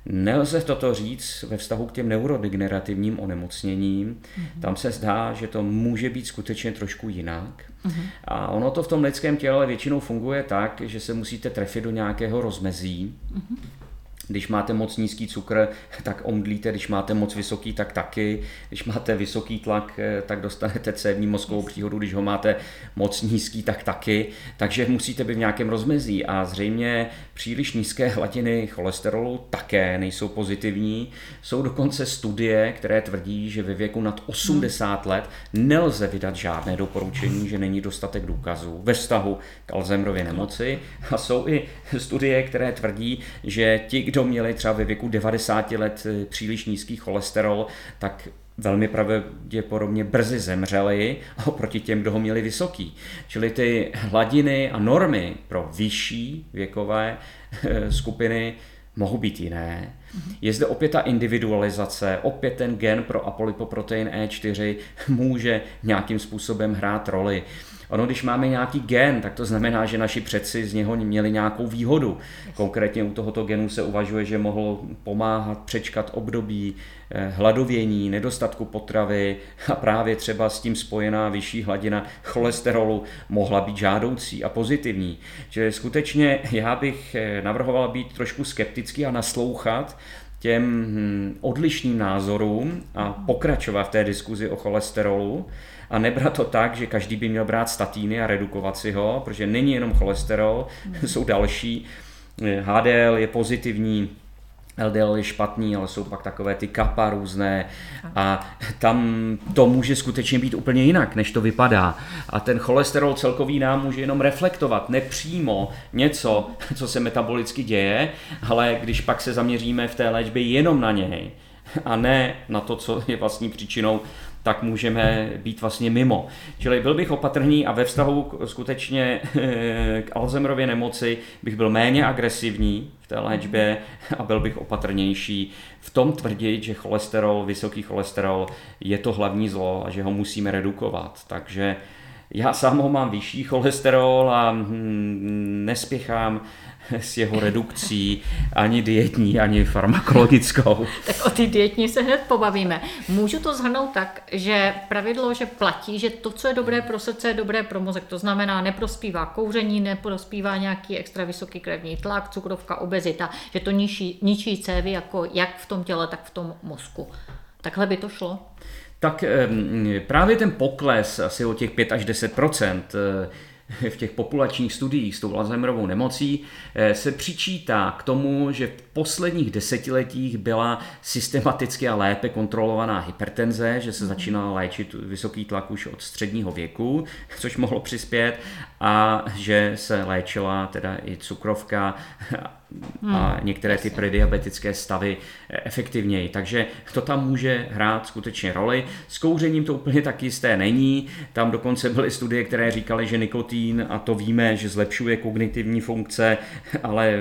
Speaker 1: Nelze toto říct ve vztahu k těm neurodegenerativním onemocněním. Mm-hmm. Tam se zdá, že to může být skutečně trošku jinak. Mm-hmm. A ono to v tom lidském těle většinou funguje tak, že se musíte trefit do nějakého rozmezí. Mm-hmm když máte moc nízký cukr, tak omdlíte, když máte moc vysoký, tak taky. Když máte vysoký tlak, eh, tak dostanete cévní mozkovou příhodu, když ho máte moc nízký, tak taky. Takže musíte být v nějakém rozmezí a zřejmě příliš nízké hladiny cholesterolu také nejsou pozitivní. Jsou dokonce studie, které tvrdí, že ve věku nad 80 let nelze vydat žádné doporučení, že není dostatek důkazů ve vztahu k Alzheimerově nemoci. A jsou i studie, které tvrdí, že ti, kdo měli třeba ve věku 90 let eh, příliš nízký cholesterol, tak velmi pravděpodobně brzy zemřeli *laughs* oproti těm, kdo ho měli vysoký. Čili ty hladiny a normy pro vyšší věkové eh, skupiny mohou být jiné. Je zde opět ta individualizace, opět ten gen pro apolipoprotein E4 může nějakým způsobem hrát roli. Ono, když máme nějaký gen, tak to znamená, že naši předci z něho měli nějakou výhodu. Konkrétně u tohoto genu se uvažuje, že mohl pomáhat přečkat období eh, hladovění, nedostatku potravy a právě třeba s tím spojená vyšší hladina cholesterolu mohla být žádoucí a pozitivní. Že skutečně já bych eh, navrhoval být trošku skeptický a naslouchat těm hm, odlišným názorům a pokračovat v té diskuzi o cholesterolu a nebrat to tak, že každý by měl brát statíny a redukovat si ho, protože není jenom cholesterol, mm. *laughs* jsou další. HDL je pozitivní, LDL je špatný, ale jsou pak takové ty kapa různé a tam to může skutečně být úplně jinak, než to vypadá. A ten cholesterol celkový nám může jenom reflektovat nepřímo něco, co se metabolicky děje, ale když pak se zaměříme v té léčbě jenom na něj a ne na to, co je vlastní příčinou, tak můžeme být vlastně mimo. Čili byl bych opatrný a ve vztahu skutečně k Alzheimerově nemoci bych byl méně agresivní v té léčbě a byl bych opatrnější v tom tvrdit, že cholesterol, vysoký cholesterol je to hlavní zlo a že ho musíme redukovat. Takže já sám ho mám vyšší cholesterol a hm, nespěchám s jeho redukcí, ani dietní, ani farmakologickou.
Speaker 2: tak o ty dietní se hned pobavíme. Můžu to zhrnout tak, že pravidlo, že platí, že to, co je dobré pro srdce, je dobré pro mozek. To znamená, neprospívá kouření, neprospívá nějaký extra vysoký krevní tlak, cukrovka, obezita, že to ničí, ničí cévy jako jak v tom těle, tak v tom mozku. Takhle by to šlo?
Speaker 1: Tak právě ten pokles asi o těch 5 až 10 *laughs* v těch populačních studiích s tou Alzheimerovou nemocí eh, se přičítá k tomu, že v posledních desetiletích byla systematicky a lépe kontrolovaná hypertenze, že se mhm. začínala léčit vysoký tlak už od středního věku, *laughs* což mohlo přispět, a že se léčila teda i cukrovka a hmm, některé ty prediabetické stavy efektivněji. Takže to tam může hrát skutečně roli. S kouřením to úplně tak jisté není. Tam dokonce byly studie, které říkaly, že nikotín, a to víme, že zlepšuje kognitivní funkce, *laughs* ale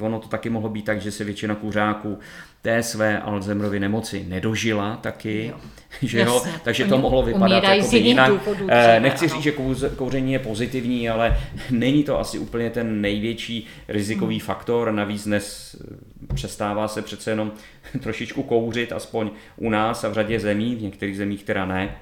Speaker 1: ono to taky mohlo být tak, že se většina kuřáků té své Alzheimerovy nemoci nedožila taky, jo. *laughs* že jo? takže Oni to mohlo vypadat jako jinak. Důvodů, eh, Nechci ano. říct, že kouření je pozitivní, ale *laughs* není to asi úplně ten největší rizikový hmm. faktor, navíc dnes eh, přestává se přece jenom *laughs* trošičku kouřit, aspoň u nás a v řadě zemí, v některých zemích teda ne,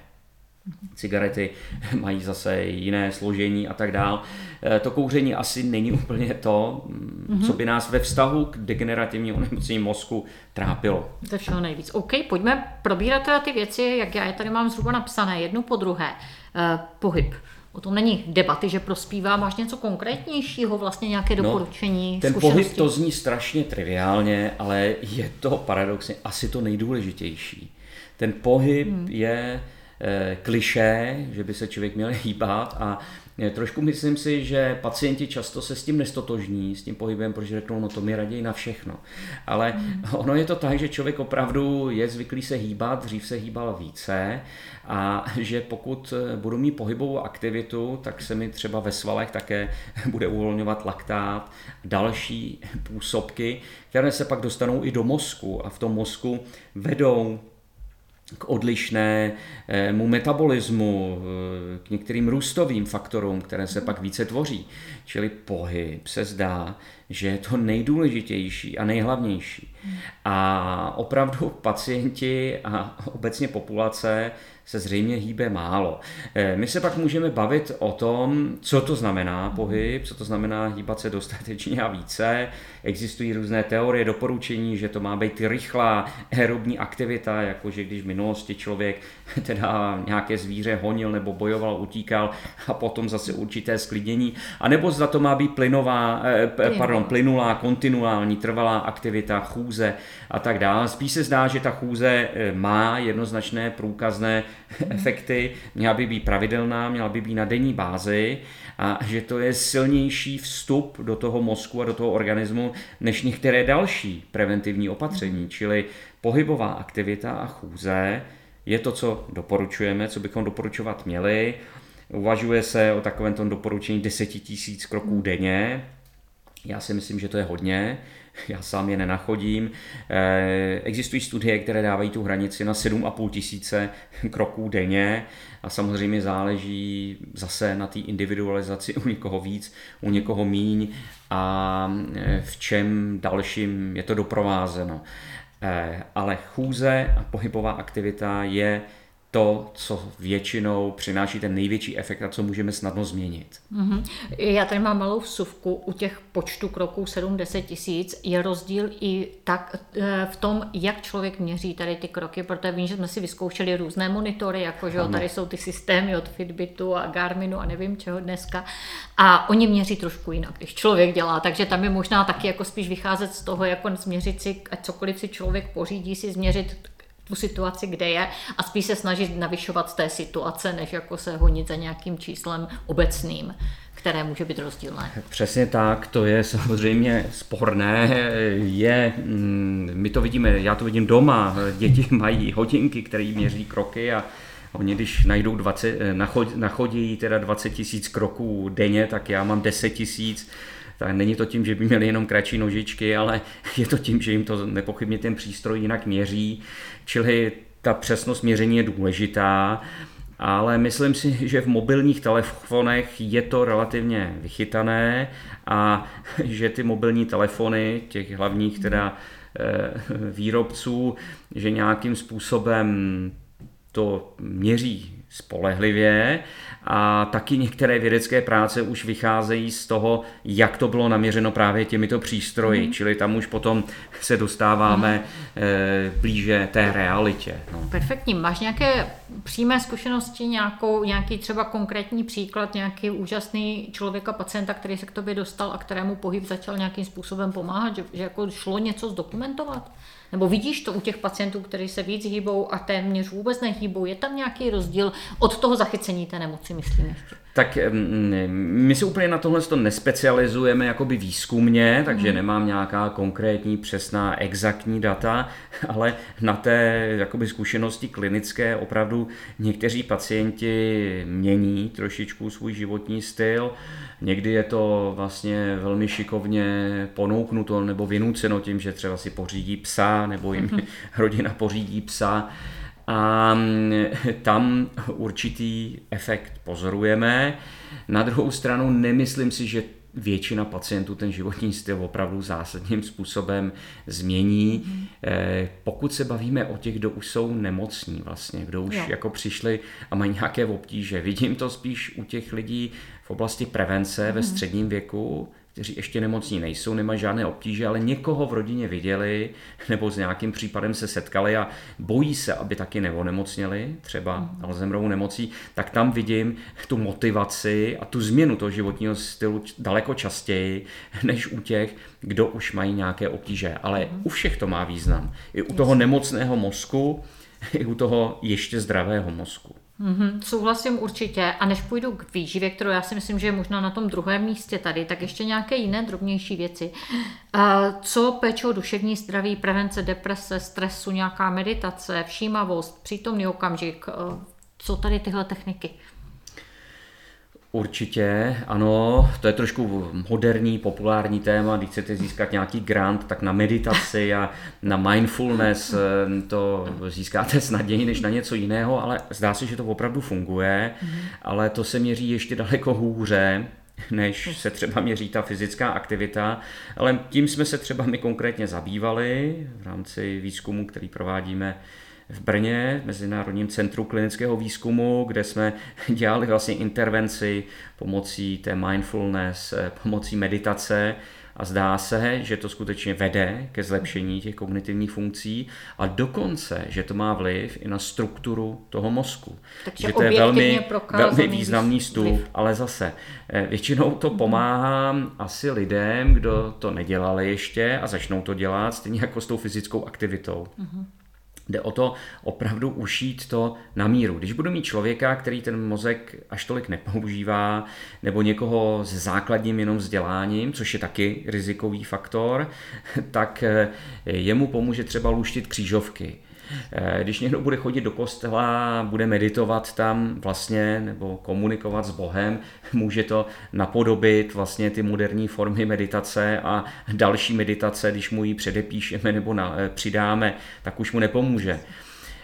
Speaker 1: cigarety *laughs* mají zase jiné složení a tak dál. Eh, to kouření asi není úplně to, mm-hmm. co by nás ve vztahu k degenerativní onemocnění mozku trápilo.
Speaker 2: To všeho nejvíc. OK, pojďme probírat teda ty věci, jak já je tady mám zhruba napsané, jednu po druhé. Eh, pohyb. O tom není debaty, že prospívá. Máš něco konkrétnějšího, vlastně nějaké no, doporučení?
Speaker 1: No, ten pohyb to zní strašně triviálně, ale je to paradoxně asi to nejdůležitější. Ten pohyb hmm. je kliše, že by se člověk měl *laughs* hýbat a eh, trošku myslím si, že pacienti často se s tím nestotožní, s tím pohybem, protože řeknou, no to mi raději na všechno. Ale mm. ono je to tak, že člověk opravdu je zvyklý se hýbat, dřív se hýbal více a *laughs* že pokud eh, budu mít pohybovou aktivitu, tak se mi třeba ve svalech také *laughs* bude uvolňovat laktát, další působky, které se pak dostanou i do mozku a v tom mozku vedou k odlišnému metabolismu, eh, k některým růstovým faktorům, které se pak více tvoří. Čili pohyb se zdá, že je to nejdůležitější a nejhlavnější. A opravdu *laughs* pacienti a obecně populace se zřejmě hýbe málo. Eh, my se pak můžeme bavit o tom, co to znamená pohyb, co to znamená hýbat se dostatečně a více. Existují různé teorie, doporučení, že to má být rychlá aerobní aktivita, jakože když v minulosti člověk *laughs* teda nějaké zvíře honil nebo bojoval, utíkal a potom zase určité sklidnění. A nebo zda to má být plynová, eh, pardon, plynulá, kontinuální, trvalá aktivita, chůze a tak dále. Spíš se zdá, že ta chůze eh, má jednoznačné průkazné *laughs* efekty, měla by být pravidelná, měla by být na denní bázi a že to je silnější vstup do toho mozku a do toho organismu než některé další preventivní opatření, čili pohybová aktivita a chůze je to, co doporučujeme, co bychom doporučovat měli. Uvažuje se o takovém tom doporučení 10 000 kroků denně. Já si myslím, že to je hodně. *laughs* Já sám je nenachodím. Eh, existují studie, které dávají tu hranici na 7,5 tisíce *laughs* kroků denně a samozřejmě záleží zase na té individualizaci u někoho víc, u někoho míň a eh, v čem dalším je to doprovázeno. Eh, ale chůze a pohybová aktivita je to, co většinou přináší ten největší efekt a co můžeme snadno změnit.
Speaker 2: Mm-hmm. Já tady mám malou vsuvku. U těch počtu kroků 7-10 tisíc je rozdíl i tak eh, v tom, jak člověk měří tady ty kroky, protože vím, že jsme si vyzkoušeli různé monitory, jako že tady jsou ty systémy od Fitbitu a Garminu a nevím čeho dneska. A oni měří trošku jinak, když člověk dělá, takže tam je možná taky jako spíš vycházet z toho, jako změřit si, ať cokoliv si člověk pořídí, si změřit tu situaci, kde je a spíš se snažit navyšovat z té situace, než jako se honit za nějakým číslem obecným které může být rozdílné.
Speaker 1: Přesně tak, to je samozřejmě sporné. Je, mm, my to vidíme, já to vidím doma, děti mají hodinky, které měří kroky a Oni když najdou 20, nachod, nachodí teda 20 tisíc kroků denně, tak já mám 10 tisíc, tak není to tím, že by měli jenom kratší nožičky, ale je to tím, že jim to nepochybně ten přístroj jinak měří, čili ta přesnost měření je důležitá ale myslím si, že v mobilních telefonech je to relativně vychytané a *laughs* že ty mobilní telefony, těch hlavních teda eh, výrobců, že nějakým způsobem to měří spolehlivě a taky některé vědecké práce už vycházejí z toho, jak to bylo naměřeno právě těmito přístroji, mm. čili tam už potom se dostáváme mm. blíže té realitě.
Speaker 2: No. Perfektní. Máš nějaké přímé zkušenosti, nějakou, nějaký třeba konkrétní příklad, nějaký úžasný člověka, pacienta, který se k tobě dostal a kterému pohyb začal nějakým způsobem pomáhat, že, že jako šlo něco zdokumentovat? Nebo vidíš to u těch pacientů, kteří se víc hýbou a téměř vůbec nehýbou? Je tam nějaký rozdíl od toho zachycení té nemoci, myslím ještě?
Speaker 1: Tak my se úplně na tohle to nespecializujeme jakoby výzkumně, takže mm. nemám nějaká konkrétní, přesná, exaktní data, *laughs* ale na té jakoby zkušenosti klinické opravdu někteří pacienti mění trošičku svůj životní styl. Někdy je to vlastně velmi šikovně ponouknuto nebo vynuceno tím, že třeba si pořídí psa nebo jim mm-hmm. *laughs* rodina pořídí psa a mm, tam určitý efekt pozorujeme. Na druhou stranu nemyslím si, že většina pacientů ten životní styl opravdu zásadním způsobem změní. Mm. Pokud se bavíme o těch, kdo už jsou nemocní vlastně, kdo už jo. jako přišli a mají nějaké obtíže. Vidím to spíš u těch lidí v oblasti prevence ve mhm. středním věku, kteří ještě nemocní nejsou, nemají žádné obtíže, ale někoho v rodině viděli *laughs* nebo s nějakým případem se setkali a bojí se, aby taky neonemocněli, třeba mm. Alzheimerovou nemocí, tak tam vidím tu motivaci a tu změnu toho životního stylu daleko častěji, *laughs* než u těch, kdo už mají nějaké obtíže. Ale mm. u všech to má význam. I u toho nemocného mozku, *laughs* i u toho ještě zdravého mozku.
Speaker 2: Mm-hmm, souhlasím určitě. A než půjdu k výživě, kterou já si myslím, že je možná na tom druhém místě tady, tak ještě nějaké jiné drobnější věci. Co péče o duševní zdraví, prevence deprese, stresu, nějaká meditace, všímavost, přítomný okamžik, co tady tyhle techniky?
Speaker 1: Určitě, ano, to je trošku moderní, populární téma, když chcete získat nějaký grant, tak na meditaci a na mindfulness eh, to získáte snadněji než na něco jiného, ale zdá se, že to opravdu funguje, mhm. ale to se měří ještě daleko hůře, než se třeba měří ta fyzická aktivita, ale tím jsme se třeba my konkrétně zabývali v rámci výzkumu, který provádíme v Brně, v Mezinárodním centru klinického výzkumu, kde jsme *laughs* dělali vlastně intervenci pomocí té mindfulness, eh, pomocí meditace a zdá se, že to skutečně vede ke zlepšení těch kognitivních funkcí a dokonce, že to má vliv i na strukturu toho mozku. Takže že to je velmi, velmi významný stup, ale zase eh, většinou to pomáhá asi lidem, kdo to nedělali ještě a začnou to dělat, stejně jako s tou fyzickou aktivitou. Uh-huh. Jde o to opravdu ušít to na míru. Když budu mít člověka, který ten mozek až tolik nepoužívá, nebo někoho s základním jenom vzděláním, což je taky rizikový faktor, *laughs* tak eh, jemu pomůže třeba luštit křížovky když někdo bude chodit do kostela, bude meditovat tam vlastně nebo komunikovat s Bohem, *laughs* může to napodobit vlastně ty moderní formy meditace a další meditace, když mu ji předepíšeme nebo na, eh, přidáme, tak už mu nepomůže.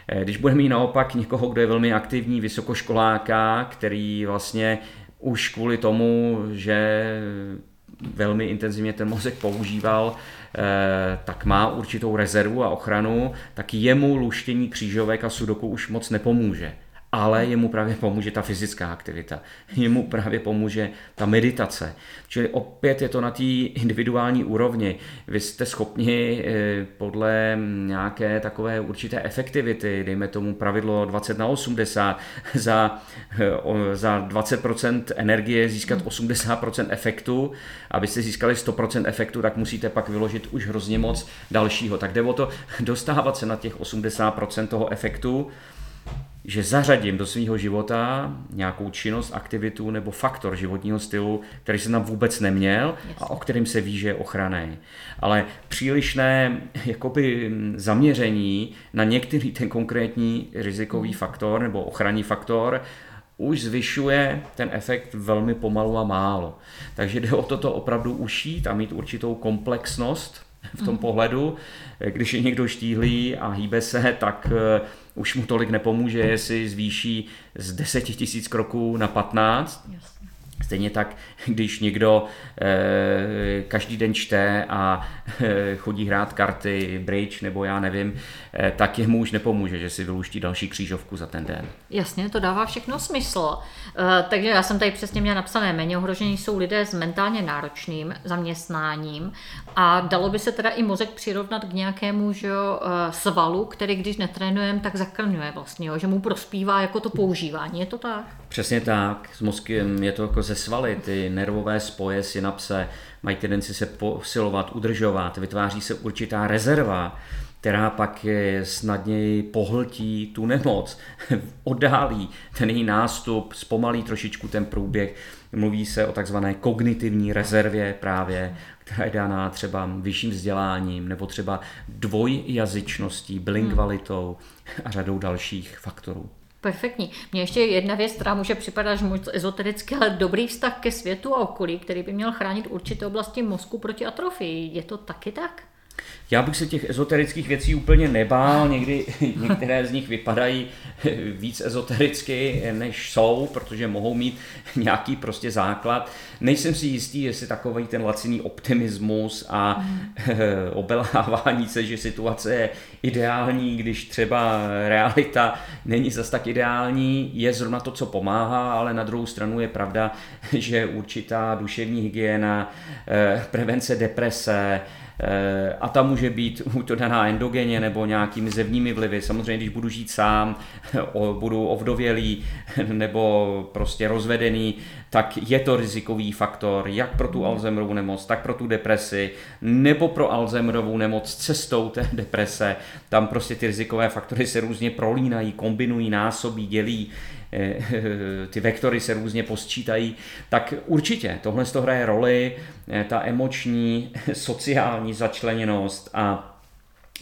Speaker 1: Eh, když budeme mít naopak někoho, kdo je velmi aktivní, vysokoškoláka, který vlastně už kvůli tomu, že velmi intenzivně ten mozek používal, Eh, tak má určitou rezervu a ochranu, tak jemu luštění křížovek a sudoku už moc nepomůže ale jemu právě pomůže ta fyzická aktivita, jemu právě pomůže ta meditace. Čili opět je to na té individuální úrovni. Vy jste schopni eh, podle nějaké takové určité efektivity, dejme tomu pravidlo 20 na 80, za, eh, za 20% energie získat 80% efektu. Abyste získali 100% efektu, tak musíte pak vyložit už hrozně moc dalšího. Tak jde o to dostávat se na těch 80% toho efektu, že zařadím do svého života nějakou činnost, aktivitu nebo faktor životního stylu, který jsem tam vůbec neměl a o kterým se ví, že je ochraný. Ale přílišné jakoby, zaměření na některý ten konkrétní rizikový hmm. faktor nebo ochranný faktor už zvyšuje ten efekt velmi pomalu a málo. Takže jde o toto opravdu ušít a mít určitou komplexnost v tom mm. pohledu. Když je někdo štíhlý a hýbe se, tak eh, už mu tolik nepomůže, jestli zvýší z 10 tisíc kroků na 15. Jasně. Stejně tak, když někdo e, každý den čte a e, chodí hrát karty, bridge nebo já nevím, e, tak jemu už nepomůže, že si vyluští další křížovku za ten den.
Speaker 2: Jasně, to dává všechno smysl. E, takže já jsem tady přesně měla napsané, méně ohrožení jsou lidé s mentálně náročným zaměstnáním a dalo by se teda i mozek přirovnat k nějakému že jo, svalu, který když netrénujeme, tak zakrňuje vlastně, jo, že mu prospívá jako to používání. Je to tak?
Speaker 1: Přesně tak. S mozkem je to jako ze svaly, ty nervové spoje, synapse mají tendenci se posilovat, udržovat, vytváří se určitá rezerva, která pak je snadněji pohltí tu nemoc, *laughs* oddálí ten její nástup, zpomalí trošičku ten průběh. Mluví se o takzvané kognitivní rezervě právě, která je daná třeba vyšším vzděláním nebo třeba dvojjazyčností, bilingvalitou a řadou dalších faktorů.
Speaker 2: Perfektní. Mně ještě jedna věc, která může připadat že moc ezotericky, ale dobrý vztah ke světu a okolí, který by měl chránit určité oblasti mozku proti atrofii. Je to taky tak?
Speaker 1: Já bych se těch ezoterických věcí úplně nebál, někdy *laughs* některé z nich vypadají víc ezotericky, než jsou, protože mohou mít nějaký prostě základ. Nejsem si jistý, jestli takový ten laciný optimismus a mm. *laughs* obelhávání se, že situace je ideální, když třeba realita není zas tak ideální, je zrovna to, co pomáhá, ale na druhou stranu je pravda, že určitá duševní hygiena, eh, prevence deprese, a ta může být *laughs* to daná endogeně nebo nějakými zevními vlivy. Samozřejmě, když budu žít sám, *laughs* budu ovdovělý *laughs* nebo prostě rozvedený, tak je to rizikový faktor jak pro tu Alzheimerovou nemoc, tak pro tu depresi, nebo pro Alzheimerovou nemoc cestou té deprese. Tam prostě ty rizikové faktory se různě prolínají, kombinují, násobí, dělí. Eh, *laughs* ty vektory se různě posčítají, tak určitě tohle z toho hraje roli, eh, ta emoční, *laughs* sociální začleněnost a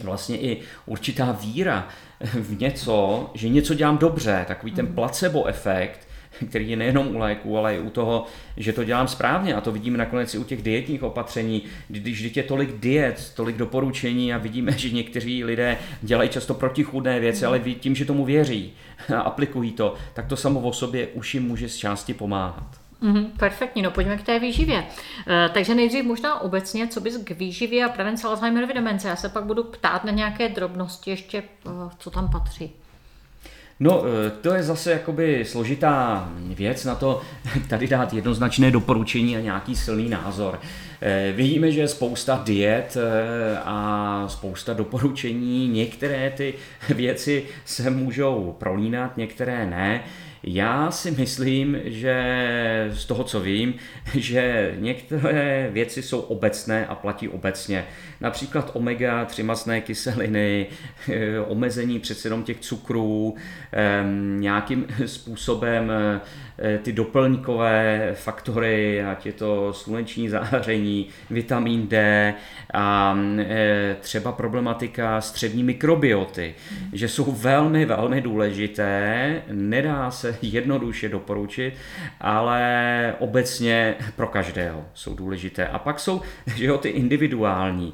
Speaker 1: vlastně i určitá víra v něco, že něco dělám dobře, takový ten mhm. placebo efekt, *laughs* který je nejenom u léku, ale i u toho, že to dělám správně. A to vidíme nakonec i u těch dietních opatření. Když je tolik diet, tolik doporučení a vidíme, *laughs* že někteří lidé dělají často protichůdné věci, ale tím, že tomu věří a *laughs* aplikují to, tak to samo o sobě už jim může z části pomáhat.
Speaker 2: Mm-hmm, perfektní, no pojďme k té výživě. E, takže nejdřív možná obecně, co bys k výživě a prevenci Alzheimerovy demence. Já se pak budu ptát na nějaké drobnosti ještě, e, co tam patří.
Speaker 1: No, eh, to je zase jakoby složitá věc na to *laughs* tady dát jednoznačné doporučení a nějaký silný názor. Eh, vidíme, že je spousta diet eh, a spousta doporučení. Některé ty *laughs* věci se můžou prolínat, některé ne. Já si myslím, že z toho, co vím, *laughs* že některé věci jsou obecné a platí obecně. Například omega-3 masné kyseliny, eh, omezení přece jenom těch cukrů, nějakým způsobem Eh, ty doplňkové faktory, ať je to sluneční záření, vitamin D a eh, třeba problematika střevní mikrobioty, že jsou velmi, velmi důležité, nedá se jednoduše doporučit, ale obecně pro každého jsou důležité. A pak jsou že jo, ty individuální.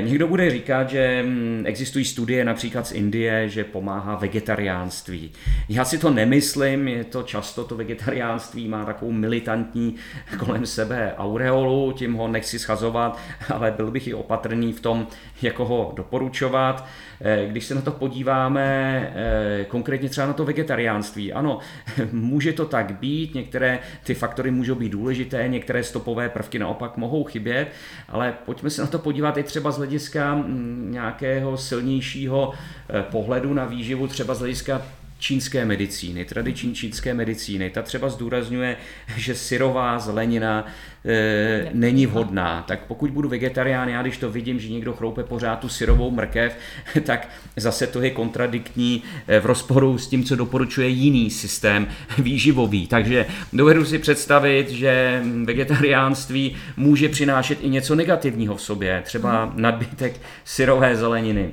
Speaker 1: někdo bude říkat, že hm, existují studie například z Indie, že pomáhá vegetariánství. Já si to nemyslím, je to často to vegetariánství má takovou militantní kolem sebe aureolu, tím ho nechci schazovat, ale byl bych i opatrný v tom, jako ho doporučovat. Eh, když se na to podíváme eh, konkrétně třeba na to vegetariánství, ano, *laughs* může to tak být, některé ty faktory můžou být důležité, některé stopové prvky naopak mohou chybět, ale pojďme se na to podívat i třeba z hlediska mm, nějakého silnějšího eh, pohledu na výživu, třeba z hlediska čínské medicíny, tradiční čínské medicíny, ta třeba zdůrazňuje, že syrová zelenina e, není vhodná. Tak pokud budu vegetarián, já když to vidím, že někdo chroupe pořád tu syrovou mrkev, *laughs* tak zase to je kontradiktní e, v rozporu s tím, co doporučuje jiný systém výživový. Takže dovedu si představit, že vegetariánství může přinášet i něco negativního v sobě, třeba nadbytek syrové zeleniny.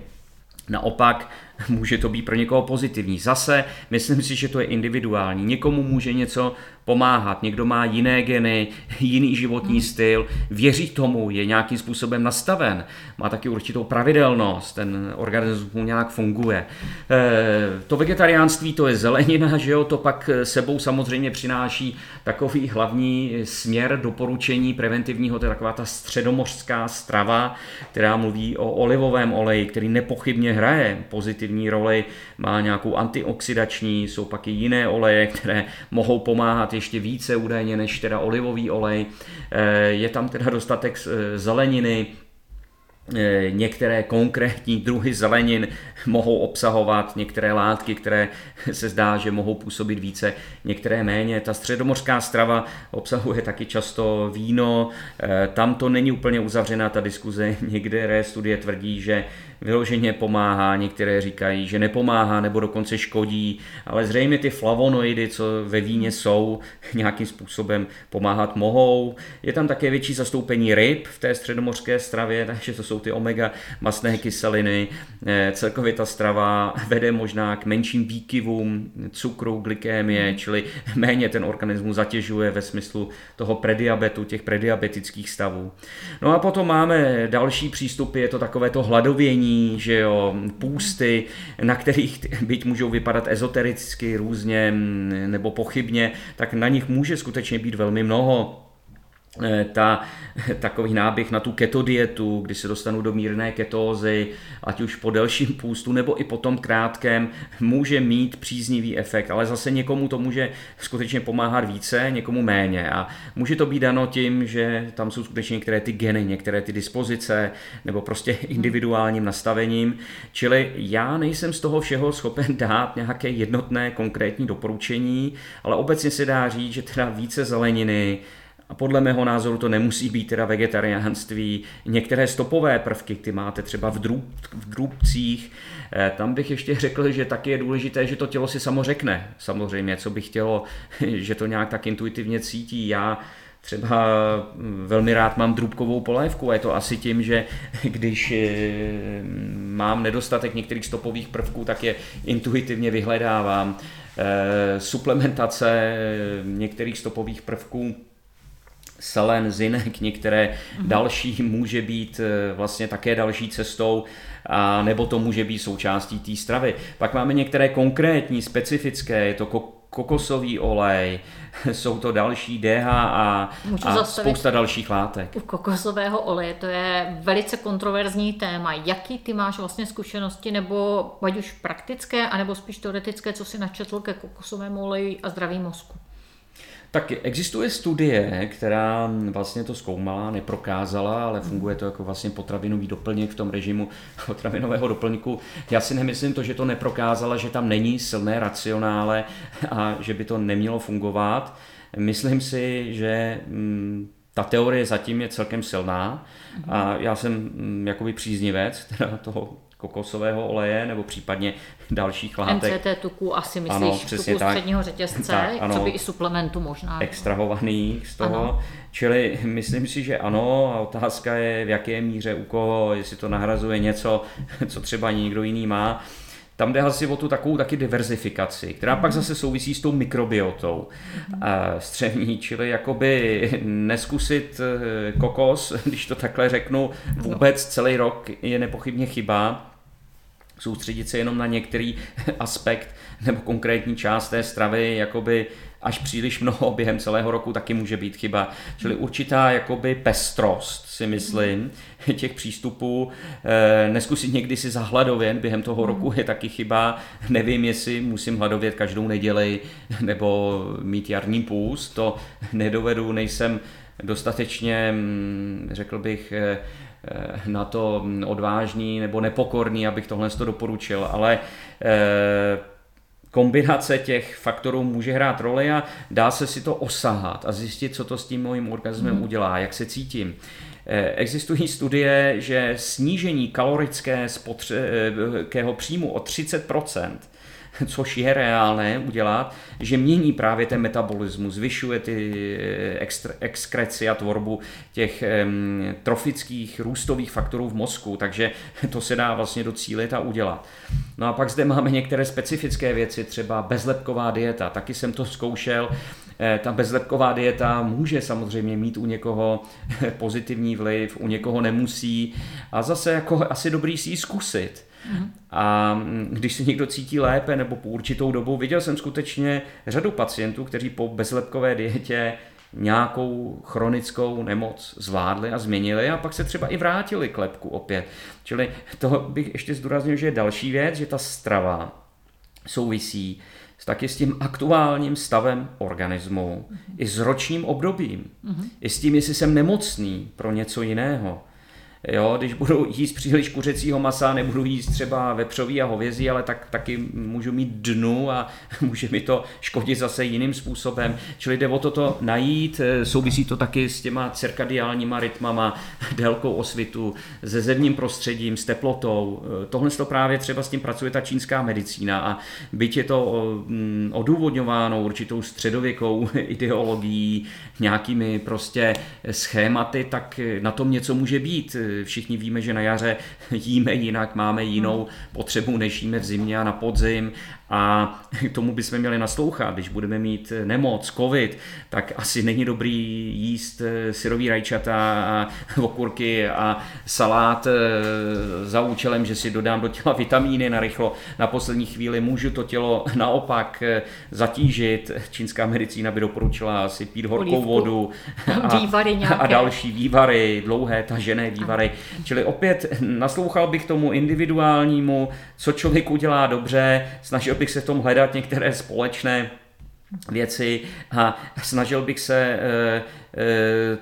Speaker 1: Naopak může to být pro někoho pozitivní. Zase myslím si, že to je individuální. Někomu může něco pomáhat, někdo má jiné geny, jiný životní hmm. styl, věří tomu, je nějakým způsobem nastaven, má taky určitou pravidelnost, ten organismus mu nějak funguje. E, to vegetariánství, to je zelenina, že jo, to pak sebou samozřejmě přináší takový hlavní směr doporučení preventivního, to je taková ta středomořská strava, která mluví o olivovém oleji, který nepochybně hraje pozitivní roli, má nějakou antioxidační, jsou pak i jiné oleje, které mohou pomáhat ještě více údajně než teda olivový olej. Eh, je tam teda dostatek eh, zeleniny, Eh, některé konkrétní druhy zelenin mohou obsahovat některé látky, které *laughs* se zdá, že mohou působit více, některé méně. Ta středomořská strava obsahuje taky často víno, tam to není úplně uzavřená ta diskuze, *laughs* některé studie tvrdí, že vyloženě pomáhá, některé říkají, že nepomáhá nebo dokonce škodí, ale zřejmě ty flavonoidy, co ve víně jsou, *laughs* nějakým způsobem pomáhat mohou. Je tam také větší zastoupení ryb v té středomořské stravě, *laughs* takže to jsou ty omega masné kyseliny. Eh, celkově ta strava vede možná k menším výkyvům cukru, glykémie, hmm. čili *laughs* méně ten organismus zatěžuje ve smyslu toho prediabetu, těch prediabetických stavů. No a potom máme další přístupy, je to takové to hladovění, že jo, půsty, na kterých byť můžou vypadat ezotericky různě mm, nebo pochybně, tak na nich může skutečně být velmi mnoho. Eh, ta, *laughs* takový náběh na tu ketodietu, kdy se dostanu do mírné ketózy, ať už po delším půstu nebo i po tom krátkém, může mít příznivý efekt, ale zase někomu to může skutečně pomáhat více, někomu méně. A může to být dano tím, že tam jsou skutečně některé ty geny, některé ty dispozice, nebo prostě *laughs* individuálním nastavením. Čili já nejsem z toho všeho schopen *laughs* dát nějaké jednotné konkrétní doporučení, ale obecně se dá říct, že teda více zeleniny, a podle mého názoru to nemusí být teda vegetariánství. Některé stopové prvky, ty máte třeba v, drůb, v drůbcích. Eh, tam bych ještě řekl, že taky je důležité, že to tělo si samo řekne. Samozřejmě, co by chtělo, *laughs* že to nějak tak intuitivně cítí. Já třeba hm, velmi rád mám drůbkovou polévku a je to asi tím, že *laughs* když eh, mám nedostatek některých stopových prvků, tak je intuitivně vyhledávám. Eh, suplementace některých stopových prvků selen, zinek, některé mm-hmm. další může být eh, vlastně také další cestou, a nebo to může být součástí té stravy. Pak máme některé konkrétní, specifické, je to kokosový olej, *laughs* jsou to další DHA Můžu a spousta dalších látek.
Speaker 2: U kokosového oleje to je velice kontroverzní téma. Jaký ty máš vlastně zkušenosti, nebo ať už praktické, anebo spíš teoretické, co si načetl ke kokosovému oleji a zdraví mozku?
Speaker 1: Tak existuje studie, která vlastně to zkoumala, neprokázala, ale funguje to jako vlastně potravinový doplněk v tom režimu potravinového doplňku. Já si nemyslím to, že to neprokázala, že tam není silné racionále a že by to nemělo fungovat. Myslím si, že mm, ta teorie zatím je celkem silná a já jsem mm, jakoby příznivec teda toho kokosového oleje nebo případně dalších látek.
Speaker 2: MCT tuků asi myslíš ano, přesně tuků tak. středního řetězce, tak, ano, co by i suplementu možná.
Speaker 1: Extrahovaných z toho. Ano. Čili myslím si, že ano a otázka je v jaké míře u koho, jestli to nahrazuje něco, co třeba někdo jiný má. Tam jde asi o tu takovou taky diverzifikaci, která pak mhm. zase souvisí s tou mikrobiotou mm. střevní, čili jakoby neskusit eh, kokos, *laughs* když to takhle řeknu, vůbec celý rok je nepochybně chyba, soustředit se jenom na některý *laughs* aspekt nebo konkrétní část té stravy, jakoby až příliš mnoho *laughs* během celého roku taky může být chyba. Čili určitá jakoby pestrost, si myslím, *laughs* těch přístupů. E, neskusit někdy si zahladovět během toho hmm. roku je taky chyba. Nevím, jestli musím hladovět každou neděli nebo mít jarní půst. To nedovedu, nejsem dostatečně, mm, řekl bych, Eh, na to odvážný nebo nepokorný, abych tohle to doporučil, ale eh, kombinace těch faktorů může hrát roli a dá se si to osahat a zjistit, co to s tím mojím organismem mm. udělá, jak se cítím. Eh, existují studie, že snížení kalorické spotřebského příjmu o 30 *laughs* což je reálné udělat, že mění právě ten metabolismus, zvyšuje ty eh, exkreci a tvorbu těch trofických růstových faktorů v mozku, takže *laughs* to se dá vlastně docílit a udělat. No a pak zde máme některé specifické věci, třeba bezlepková dieta, taky jsem to zkoušel, eh, ta bezlepková dieta může samozřejmě mít u někoho *laughs* pozitivní vliv, u někoho nemusí a zase jako asi dobrý si ji zkusit. A když se někdo cítí lépe nebo po určitou dobu, viděl jsem skutečně řadu pacientů, kteří po bezlepkové dietě nějakou chronickou nemoc zvládli a změnili a pak se třeba i vrátili k lepku opět. Čili to bych ještě zdůraznil, že je další věc, že ta strava souvisí s taky s tím aktuálním stavem organismu, mm-hmm. i s ročním obdobím, mm-hmm. i s tím, jestli jsem nemocný pro něco jiného. Jo, když budu jíst příliš kuřecího masa, nebudu jíst třeba vepřový a hovězí, ale tak taky můžu mít dnu a *laughs* může mi to škodit zase jiným způsobem. Čili jde o toto najít, souvisí to taky s těma cirkadiálníma rytmama, délkou osvitu, se zemním prostředím, s teplotou. Tohle to právě třeba s tím pracuje ta čínská medicína a byť je to mm, odůvodňováno určitou středověkou *laughs* ideologií, nějakými prostě schématy, tak na tom něco může být všichni víme, že na jaře *laughs* jíme jinak, máme jinou hmm. potřebu, než jíme v zimě a na podzim a k *laughs* tomu bychom měli naslouchat. Když budeme mít nemoc, covid, tak asi není dobrý jíst eh, syrový rajčata a okurky a salát eh, za účelem, že si dodám do těla vitamíny na rychlo na poslední chvíli. Můžu to tělo *laughs* naopak eh, zatížit. Čínská medicína by doporučila asi pít horkou Olívku. vodu
Speaker 2: a, *laughs*
Speaker 1: a další vývary, dlouhé tažené vývary. Čili opět naslouchal bych tomu individuálnímu, co člověk udělá dobře, snažil bych se v tom hledat některé společné věci a snažil bych se eh,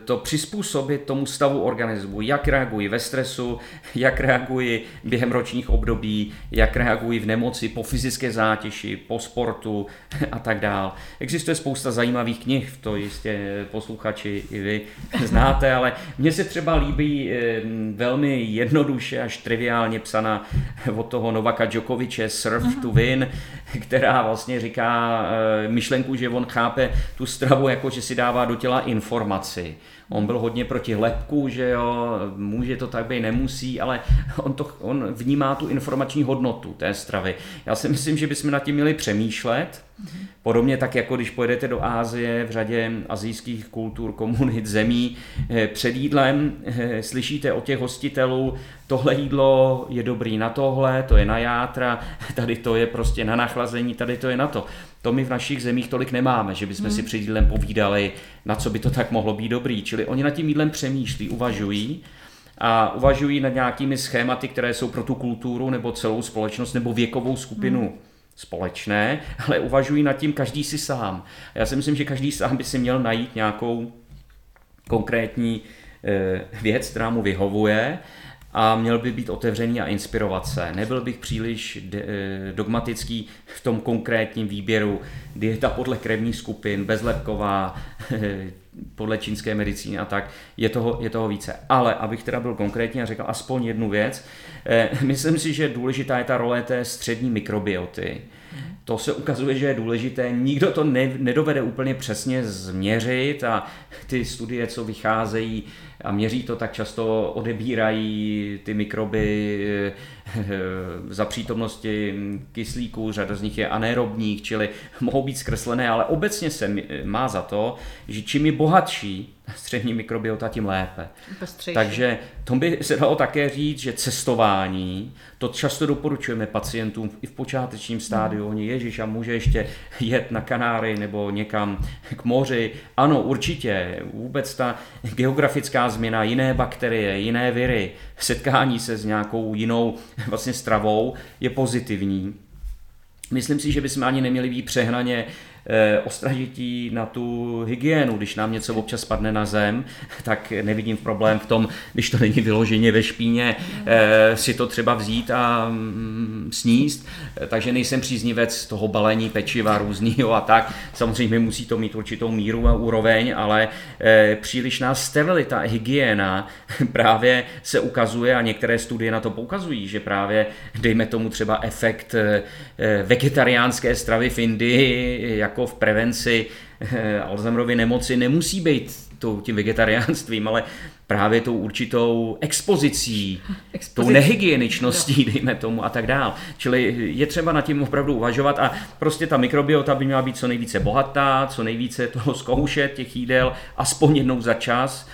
Speaker 1: to přizpůsobit tomu stavu organismu, jak reagují ve stresu, *laughs* jak reagují během ročních období, jak reagují v nemoci, po fyzické zátěži, po sportu *laughs* a tak dál. Existuje spousta zajímavých knih, to jistě posluchači i vy *laughs* znáte, ale mně se třeba líbí eh, velmi jednoduše až triviálně psaná od toho Novaka Djokoviče Surf to mhm. Win, která vlastně říká eh, myšlenku, že on chápe tu stravu jako, že si dává do těla informace informaci. On byl hodně proti lepku, že jo, může to tak být, nemusí, ale on, to, on vnímá tu informační hodnotu té stravy. Já si myslím, že bychom nad tím měli přemýšlet, Podobně tak, jako když pojedete do Ázie v řadě azijských kultur, komunit, zemí, eh, před jídlem eh, slyšíte od těch hostitelů, tohle jídlo je dobrý na tohle, to je na játra, *laughs* tady to je prostě na nachlazení, tady to je na to. To my v našich zemích tolik nemáme, že bychom hmm. si před jídlem povídali, na co by to tak mohlo být dobrý. Čili oni nad tím jídlem přemýšlí, uvažují a uvažují nad nějakými schématy, které jsou pro tu kulturu nebo celou společnost nebo věkovou skupinu hmm společné, ale uvažují nad tím každý si sám. Já si myslím, že každý sám by si měl najít nějakou konkrétní eh, věc, která mu vyhovuje a měl by být otevřený a inspirovat se. Nebyl bych příliš eh, dogmatický v tom konkrétním výběru dieta podle krevních skupin, bezlepková, eh, podle čínské medicíny a tak, je toho, je toho více. Ale abych teda byl konkrétní a řekl aspoň jednu věc, eh, myslím si, že důležitá je ta role té střední mikrobioty. To se ukazuje, že je důležité. Nikdo to ne, nedovede úplně přesně změřit a ty studie, co vycházejí a měří to, tak často odebírají ty mikroby eh, za přítomnosti kyslíků, řada z nich je anaerobních, čili mohou být zkreslené, ale obecně se má za to, že čím je bohatší střední mikrobiota, tím lépe.
Speaker 2: Pestřejší.
Speaker 1: Takže to by se dalo také říct, že cestování, to často doporučujeme pacientům i v počátečním stádiu. Oni, Ježíš, a může ještě jet na Kanáry nebo někam k moři. Ano, určitě. Vůbec ta geografická změna, jiné bakterie, jiné viry, setkání se s nějakou jinou vlastně stravou je pozitivní. Myslím si, že bychom ani neměli být přehnaně Eh, ostražití na tu hygienu. Když nám něco občas spadne na zem, *laughs* tak nevidím problém v tom, když to není vyloženě ve špíně, eh, si to třeba vzít a mm, sníst. Takže nejsem příznivec toho balení pečiva různého a tak. Samozřejmě musí to mít určitou míru a úroveň, ale eh, přílišná sterilita, hygiena *laughs* právě se ukazuje a některé studie na to poukazují, že právě dejme tomu třeba efekt vegetariánské stravy v Indii, jak jako v prevenci eh, Alzheimerovy nemoci nemusí být tím vegetariánstvím, ale právě tou určitou expozicí, *laughs* Expozici. tou nehygieničností, no. dejme tomu a tak dál. Čili je třeba nad tím opravdu uvažovat a prostě ta mikrobiota by měla být co nejvíce bohatá, co nejvíce toho zkoušet těch jídel, aspoň jednou za čas,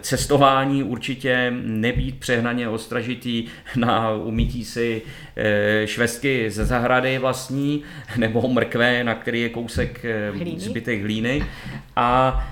Speaker 1: cestování určitě nebýt přehnaně ostražitý na umítí si eh, švestky ze zahrady vlastní nebo mrkve, na který je kousek eh, hlíny. zbytek hlíny. A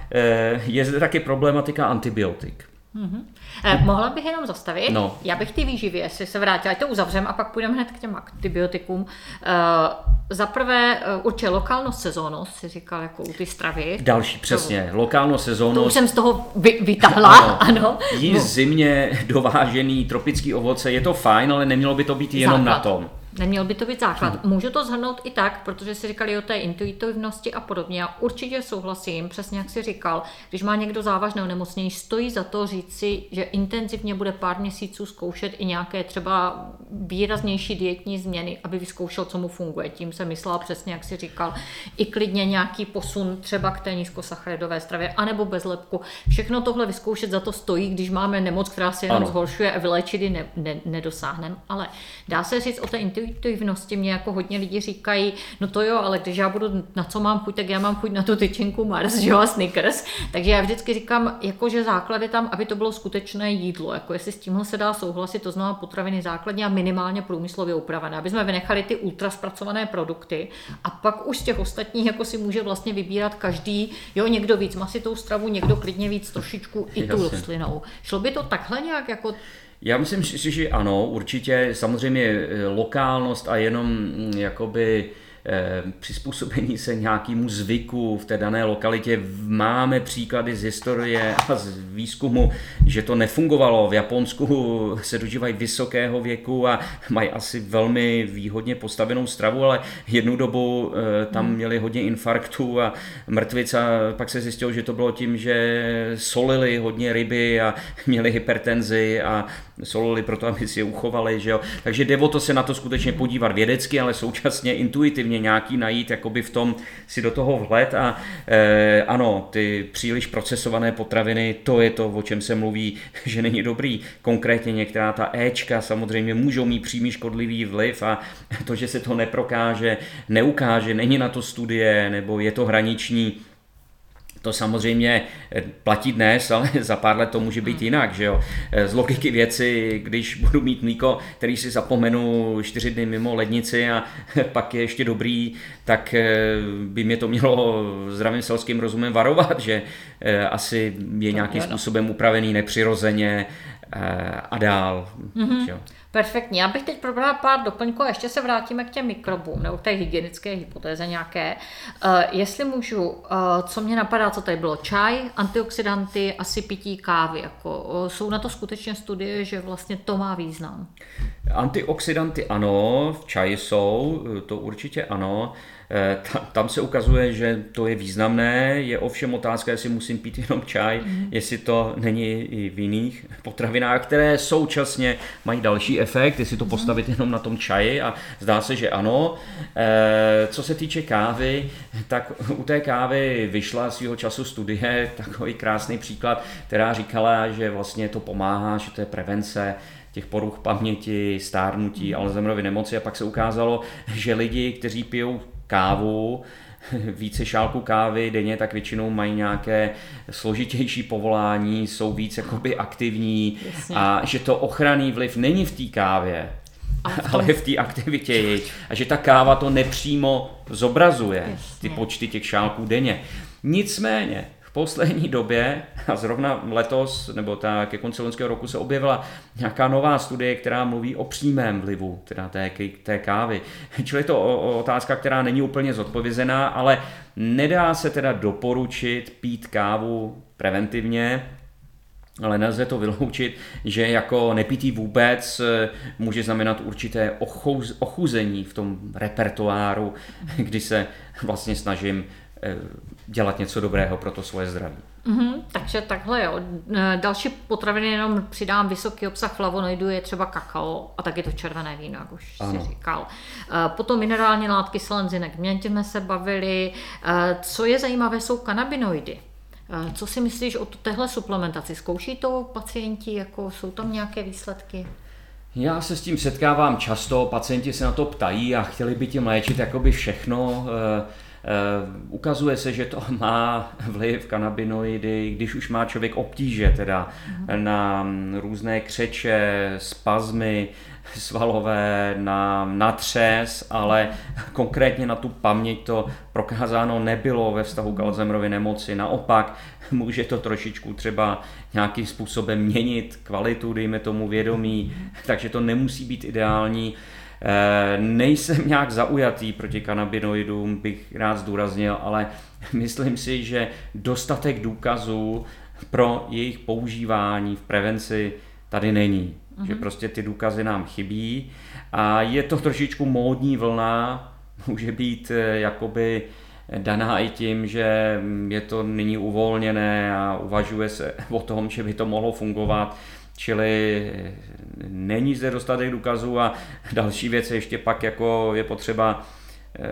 Speaker 1: je zde taky problematika antibiotik.
Speaker 2: Mm-hmm. Eh, mohla bych jenom zastavit? No. Já bych ty výživy, jestli se vrátila, ať to uzavřem a pak půjdeme hned k těm antibiotikům. Eh, za prvé eh, určitě lokálnost, sezónnost, si říkal, jako u ty stravy.
Speaker 1: Další, přesně. To, lokálnost, sezónnost.
Speaker 2: To už jsem z toho vy, vytahla, *laughs* ano. *laughs* ano.
Speaker 1: Jí no. zimně dovážený tropický ovoce, je to fajn, ale nemělo by to být jenom Základ. na tom.
Speaker 2: Neměl by to být základ. Hmm. Můžu to zhrnout i tak, protože si říkali o té intuitivnosti a podobně. Já určitě souhlasím, přesně jak si říkal, když má někdo závažné onemocnění, stojí za to říct si, že intenzivně bude pár měsíců zkoušet i nějaké třeba výraznější dietní změny, aby vyzkoušel, co mu funguje. Tím se myslela přesně, jak si říkal, i klidně nějaký posun třeba k té nízkosacharidové stravě, anebo bez lepku. Všechno tohle vyzkoušet za to stojí, když máme nemoc, která se jenom ano. zhoršuje a vylečit ji ne, ne, nedosáhneme. Ale dá se říct o té intuitivnosti intuitivnosti mě jako hodně lidí říkají, no to jo, ale když já budu, na co mám chuť, tak já mám chuť na tu tyčinku Mars, *laughs* že jo, a Snickers. Takže já vždycky říkám, jako že základ je tam, aby to bylo skutečné jídlo. Jako jestli s tímhle se dá souhlasit, to znamená potraviny základně a minimálně průmyslově upravené, aby jsme vynechali ty ultraspracované produkty a pak už z těch ostatních jako si může vlastně vybírat každý, jo, někdo víc masitou stravu, někdo klidně víc trošičku i tu rostlinou. Šlo by to takhle nějak jako
Speaker 1: já myslím že ano, určitě. Samozřejmě eh, lokálnost a jenom mm, jakoby přizpůsobení se nějakému zvyku v té dané lokalitě. Máme příklady z historie a z výzkumu, že to nefungovalo. V Japonsku se dožívají vysokého věku a mají asi velmi výhodně postavenou stravu, ale jednu dobu eh, tam hmm. měli hodně infarktů a mrtvic a pak se zjistilo, že to bylo tím, že solili hodně ryby a měli hypertenzi a solili proto, aby si je uchovali. Že jo? Takže jde o to se na to skutečně podívat vědecky, ale současně intuitivně samozřejmě nějaký najít jakoby v tom si do toho vhled a e, ano, ty příliš procesované potraviny, to je to, o čem se mluví, *laughs* že není dobrý. Konkrétně některá ta Ečka samozřejmě můžou mít přímý škodlivý vliv a to, že se to neprokáže, neukáže, není na to studie nebo je to hraniční, to samozřejmě eh, platí dnes, ale *laughs* za pár let to může být jinak, že jo. Eh, z logiky věci, když budu mít mlíko, který si zapomenu čtyři dny mimo lednici a *laughs* pak je ještě dobrý, tak eh, by mě to mělo zdravým selským rozumem varovat, že asi je nějakým způsobem upravený nepřirozeně a dál. Mm-hmm.
Speaker 2: Perfektní. Já bych teď probrala pár doplňků a ještě se vrátíme k těm mikrobům nebo k té hygienické hypotéze nějaké. Uh, jestli můžu, uh, co mě napadá, co tady bylo? Čaj, antioxidanty, asi pití kávy. Jako, uh, jsou na to skutečně studie, že vlastně to má význam?
Speaker 1: Antioxidanty ano, v čaji jsou, to určitě ano. Eh, tam se ukazuje, že to je významné, je ovšem otázka, jestli musím pít jenom čaj, mm. jestli to není i v jiných potravinách, které současně mají další efekt, jestli to mhm. postavit jenom na tom čaji a zdá se, že ano. Eh, co se týče kávy, tak u té kávy vyšla svého času studie, takový krásný příklad, která říkala, že vlastně to pomáhá, že to je prevence těch poruch paměti, stárnutí, mhm. Alzheimerovy nemoci a pak se ukázalo, že lidi, kteří pijou kávu, *laughs* více šálku kávy denně, tak většinou mají nějaké složitější povolání, jsou víc jakoby aktivní Jasně. a že to ochranný vliv není v té kávě, *laughs* ale v té aktivitě a že ta káva to nepřímo zobrazuje, Jasně. ty počty těch šálků denně. Nicméně, poslední době, a zrovna letos, nebo tak ke konci loňského roku se objevila nějaká nová studie, která mluví o přímém vlivu teda té, té kávy. Čili to o, otázka, která není úplně zodpovězená, ale nedá se teda doporučit pít kávu preventivně, ale nelze to vyloučit, že jako nepitý vůbec eh, může znamenat určité ochuz, ochuzení v tom repertoáru, kdy se vlastně snažím dělat něco dobrého pro to svoje zdraví.
Speaker 2: Mm-hmm, takže takhle jo. E, další potraviny jenom přidám vysoký obsah flavonoidů, je třeba kakao a taky to červené víno, jak už ano. si říkal. E, potom minerální látky selenzinek, měn jsme se bavili. E, co je zajímavé, jsou kanabinoidy. Co si myslíš o téhle suplementaci? Zkouší to pacienti, jako jsou tam nějaké výsledky?
Speaker 1: Já se s tím setkávám často, pacienti se na to ptají a chtěli by tím léčit jakoby všechno. Eh, ukazuje se, že to má vliv kanabinoidy, když už má člověk obtíže teda mm-hmm. na různé křeče, spazmy svalové, na, na třes, ale konkrétně na tu paměť to prokázáno nebylo ve vztahu k Alzheimerově nemoci. Naopak může to trošičku třeba nějakým způsobem měnit kvalitu, dejme tomu vědomí, takže to nemusí být ideální. Eh, nejsem *laughs* nějak zaujatý proti kanabinoidům, bych rád zdůraznil, ale *laughs* myslím si, že dostatek důkazů pro jejich používání v prevenci tady není. Mm-hmm. Že mhm. prostě ty důkazy nám chybí a je to trošičku módní vlna, *laughs* může být eh, jakoby daná i tím, že je to nyní uvolněné a uvažuje se o tom, že by to mohlo fungovat. Čili není zde dostatek důkazů a další věc ještě pak jako je potřeba eh,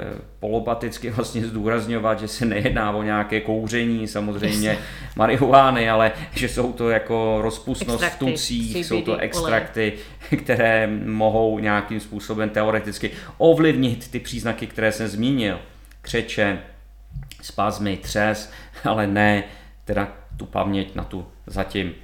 Speaker 1: polopaticky vlastně zdůrazňovat, že se nejedná o nějaké kouření samozřejmě marihuány, ale že jsou to jako rozpustnost extrakty, v tucích, jsou to extrakty, olej. které mohou nějakým způsobem teoreticky ovlivnit ty příznaky, které jsem zmínil. Křeče, spazmy, třes, ale ne teda tu paměť na tu zatím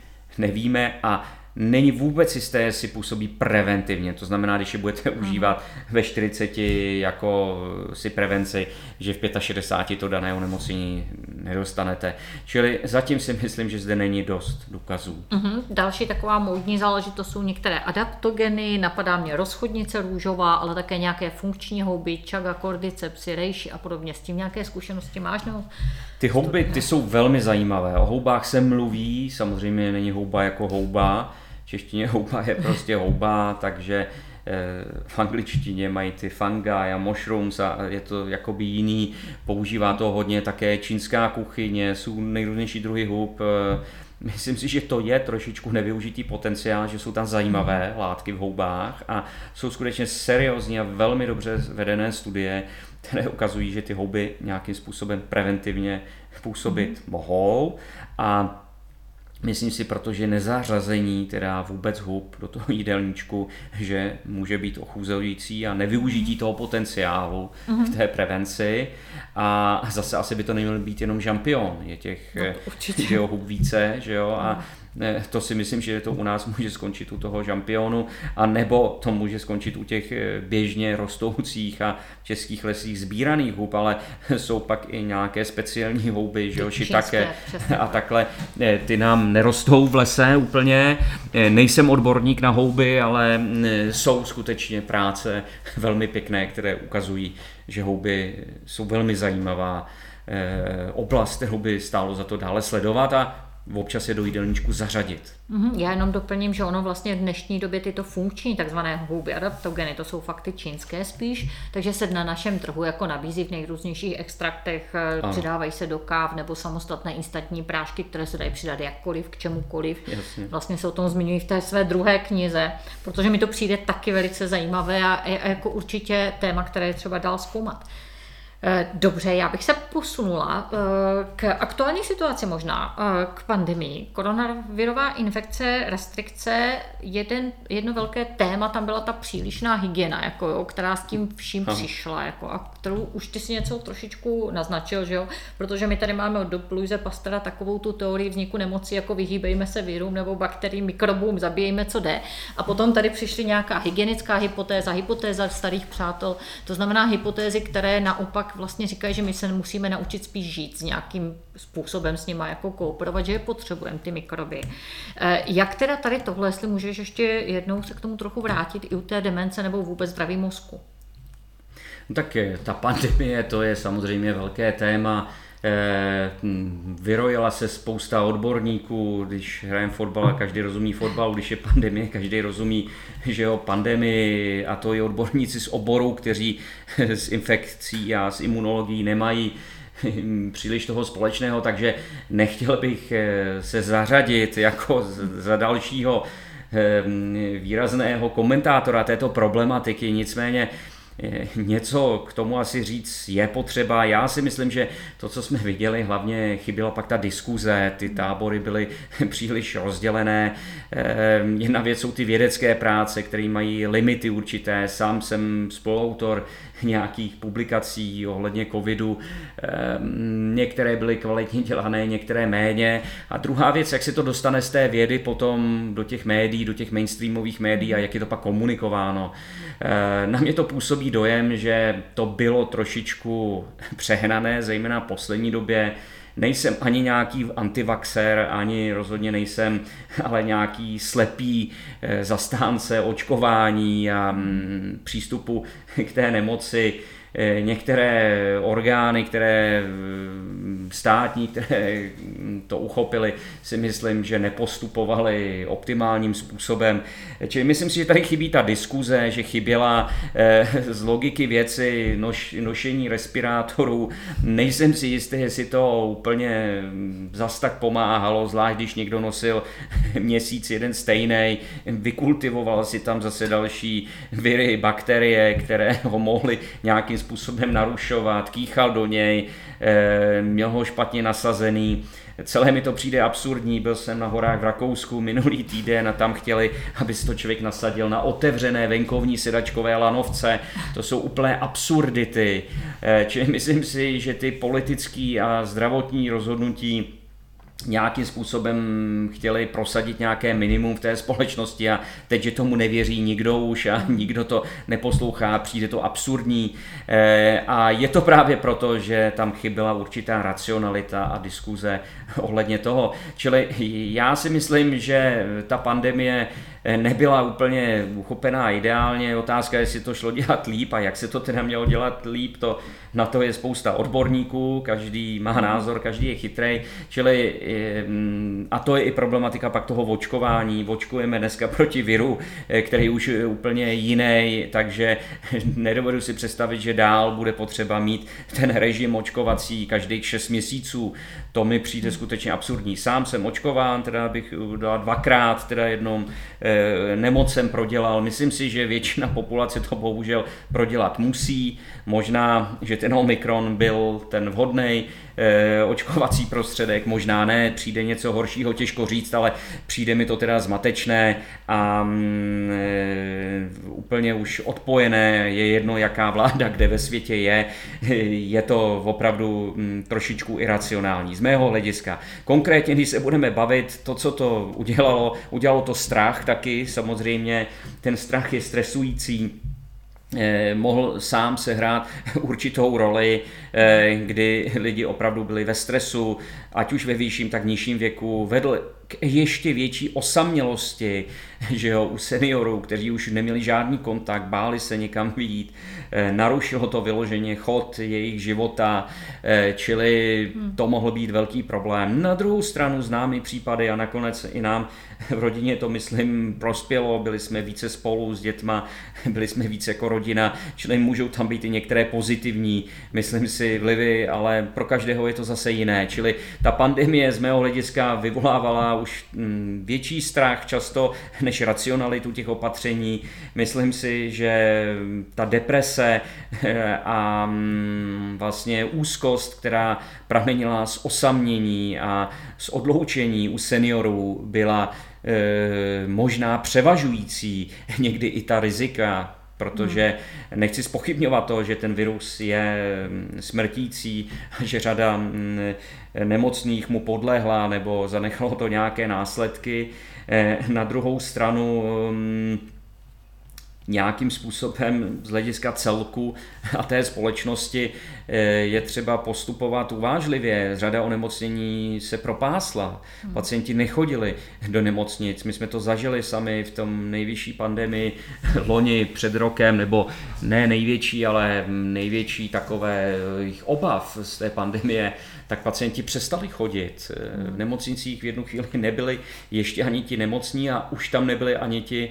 Speaker 1: nevíme a není vůbec jisté, jestli působí preventivně. To znamená, když je budete užívat ve 40 jako si prevenci, že v 65 to dané onemocnění nedostanete. Čili zatím si myslím, že zde není dost důkazů.
Speaker 2: Mm-hmm. Další taková módní záležitost jsou některé adaptogeny, napadá mě rozchodnice růžová, ale také nějaké funkční houby, čaga, kordycepsy, rejši a podobně. S tím nějaké zkušenosti máš? Nebo
Speaker 1: ty houby, ty jsou velmi zajímavé. O houbách se mluví, samozřejmě není houba jako houba. Češtině houba je prostě houba, takže eh, v angličtině mají ty fungi a mushrooms a je to jakoby jiný. Používá to hodně také čínská kuchyně, jsou nejrůznější druhy hub. Eh, myslím si, že to je trošičku nevyužitý potenciál, že jsou tam zajímavé látky v houbách a jsou skutečně seriózní a velmi dobře vedené studie, které ukazují, že ty houby nějakým způsobem preventivně působit mm-hmm. mohou a Myslím si, protože nezařazení teda vůbec hub do toho jídelníčku, že může být ochuzující a nevyužití toho potenciálu mm-hmm. v té prevenci. A zase asi by to neměl být jenom žampion, je těch no, že jo, hub více, že jo, a mm to si myslím, že to u nás může skončit u toho žampionu, a nebo to může skončit u těch eh, běžně rostoucích a českých lesích sbíraných hub, ale *laughs* jsou pak i nějaké speciální houby, že jo, také a takhle. Eh, ty nám nerostou v lese úplně, eh, nejsem odborník na houby, ale mm, jsou skutečně práce *laughs* velmi pěkné, které ukazují, že houby jsou velmi zajímavá oblast, kterou by stálo za to dále sledovat a občas je do jídelníčku zařadit.
Speaker 2: Mm-hmm. Já jenom doplním, že ono vlastně v dnešní době tyto funkční takzvané houby adaptogeny, to jsou fakty čínské spíš, takže se na našem trhu jako nabízí v nejrůznějších extraktech, eh, ano. přidávají se do káv nebo samostatné instantní prášky, které se dají přidat jakkoliv, k čemukoliv. Jasně. Vlastně se o tom zmiňují v té své druhé knize, protože mi to přijde taky velice zajímavé a, a jako určitě téma, které je třeba dál zkoumat. Eh, dobře, já bych se posunula eh, k aktuální situaci možná, eh, k pandemii. Koronavirová infekce, restrikce, jeden, jedno velké téma, tam byla ta přílišná hygiena, jako jo, která s tím vším Aha. přišla, jako, a kterou už ty si něco trošičku naznačil, že jo? protože my tady máme od Dopluise Pastera takovou tu teorii vzniku nemocí, jako vyhýbejme se virům nebo bakteriím, mikrobům, zabijejme, co jde. A potom tady přišly nějaká hygienická hypotéza, hypotéza starých přátel, to znamená hypotézy, které naopak vlastně říkají, že my se musíme naučit spíš žít s nějakým způsobem s nima jako kooperovat, že je potřebujeme ty mikroby. Eh, jak teda tady tohle, jestli můžeš ještě jednou se k tomu trochu vrátit i u té demence nebo vůbec zdraví mozku?
Speaker 1: No tak ta pandemie, to je samozřejmě velké téma. Eh, vyrojila se spousta odborníků, když hrajeme fotbal a každý rozumí fotbal, když je pandemie, každý rozumí, že jo, pandemii a to je odborníci z oboru, kteří s infekcí a s imunologií nemají příliš toho společného, takže nechtěl bych eh, se zařadit jako za dalšího eh, výrazného komentátora této problematiky, nicméně něco k tomu asi říct je potřeba. Já si myslím, že to, co jsme viděli, hlavně chyběla pak ta diskuze, ty tábory byly *laughs* příliš rozdělené. Ehm, jedna věc jsou ty vědecké práce, které mají limity určité. Sám jsem spoluautor nějakých publikací ohledně covidu. Ehm, některé byly kvalitně dělané, některé méně. A druhá věc, jak se to dostane z té vědy potom do těch médií, do těch mainstreamových médií a jak je to pak komunikováno. Ehm, na mě to působí dojem, že to bylo trošičku *laughs* přehnané, zejména v poslední době. Nejsem ani nějaký antivaxer, ani rozhodně nejsem ale nějaký slepý eh, zastánce očkování a mm, přístupu k té nemoci. Eh, některé orgány, které mm, státní, které to uchopili, si myslím, že nepostupovali optimálním způsobem. Čili myslím si, že tady chybí ta diskuze, že chyběla eh, z logiky věci noš, nošení respirátorů. Nejsem si jistý, jestli to úplně mm, zas tak pomáhalo, zvlášť když někdo nosil *laughs* měsíc jeden stejný, vykultivoval si tam zase další viry, bakterie, které ho mohly nějakým způsobem narušovat, kýchal do něj, eh, měl ho špatně nasazený. Celé mi to přijde absurdní, byl jsem na horách v Rakousku minulý týden a tam chtěli, aby si to člověk nasadil na otevřené venkovní sedačkové lanovce. To jsou úplné absurdity. Eh, čili myslím si, že ty politické a zdravotní rozhodnutí nějakým způsobem chtěli prosadit nějaké minimum v té společnosti a teď, že tomu nevěří nikdo už a *laughs* nikdo to neposlouchá, přijde to absurdní eh, a je to právě proto, že tam chyběla určitá racionalita a diskuze *laughs* ohledně toho. Čili já si myslím, že ta pandemie nebyla úplně uchopená ideálně. Otázka je, jestli to šlo dělat líp a jak se to teda mělo dělat líp, to na to je spousta odborníků, každý má názor, každý je chytrý, čili eh, a to je i problematika pak toho očkování. Očkujeme dneska proti viru, eh, který už je úplně jiný, takže *laughs* nedovedu si představit, že dál bude potřeba mít ten režim očkovací každých 6 měsíců. To mi přijde skutečně absurdní. Sám jsem očkován, teda bych dal dvakrát, teda jednou Eh, nemocem prodělal. Myslím si, že většina *laughs* populace to bohužel prodělat musí. Možná, že ten Omikron byl ten vhodný eh, očkovací prostředek, možná ne, přijde něco horšího, těžko říct, ale přijde mi to teda zmatečné a mm, eh, úplně už odpojené, je jedno, jaká vláda, kde ve světě je, *laughs* je to opravdu mm, trošičku iracionální z mého hlediska. Konkrétně, když se budeme bavit, to, co to udělalo, udělalo to strach taky, samozřejmě ten strach je stresující, Eh, mohl sám sehrát *laughs* určitou roli, eh, kdy lidi opravdu byli ve stresu, ať už ve vyšším, tak nižším věku, vedl k ještě větší osamělosti, *laughs* že jo, u seniorů, kteří už neměli žádný kontakt, báli se někam vyjít, eh, narušilo to vyloženě chod jejich života, čili hmm. to mohl být velký problém. Na druhou stranu známý případy a nakonec i nám v rodině to, myslím, prospělo, byli jsme více spolu s dětma, *laughs* byli jsme více jako rodina, čili můžou tam být i některé pozitivní, myslím si, vlivy, ale pro každého je to zase jiné. Čili ta pandemie z mého hlediska vyvolávala už mm, větší strach často než racionalitu těch opatření. Myslím si, že ta deprese eh, a mm, vlastně úzkost, která pramenila z osamění a z odloučení u seniorů, byla e, možná převažující někdy i ta rizika, protože nechci spochybňovat to, že ten virus je mm, smrtící, že řada mm, nemocných mu podlehla nebo zanechalo to nějaké následky. E, na druhou stranu mm, nějakým způsobem z hlediska celku a té společnosti eh, je třeba postupovat uvážlivě. Řada onemocnění se propásla, hmm. pacienti nechodili do nemocnic. My jsme to zažili sami v tom nejvyšší pandemii *laughs* loni před rokem, nebo ne největší, ale největší takové obav z té pandemie, tak pacienti přestali chodit. V nemocnicích v jednu chvíli *laughs* nebyli ještě ani ti nemocní a už tam nebyli ani ti,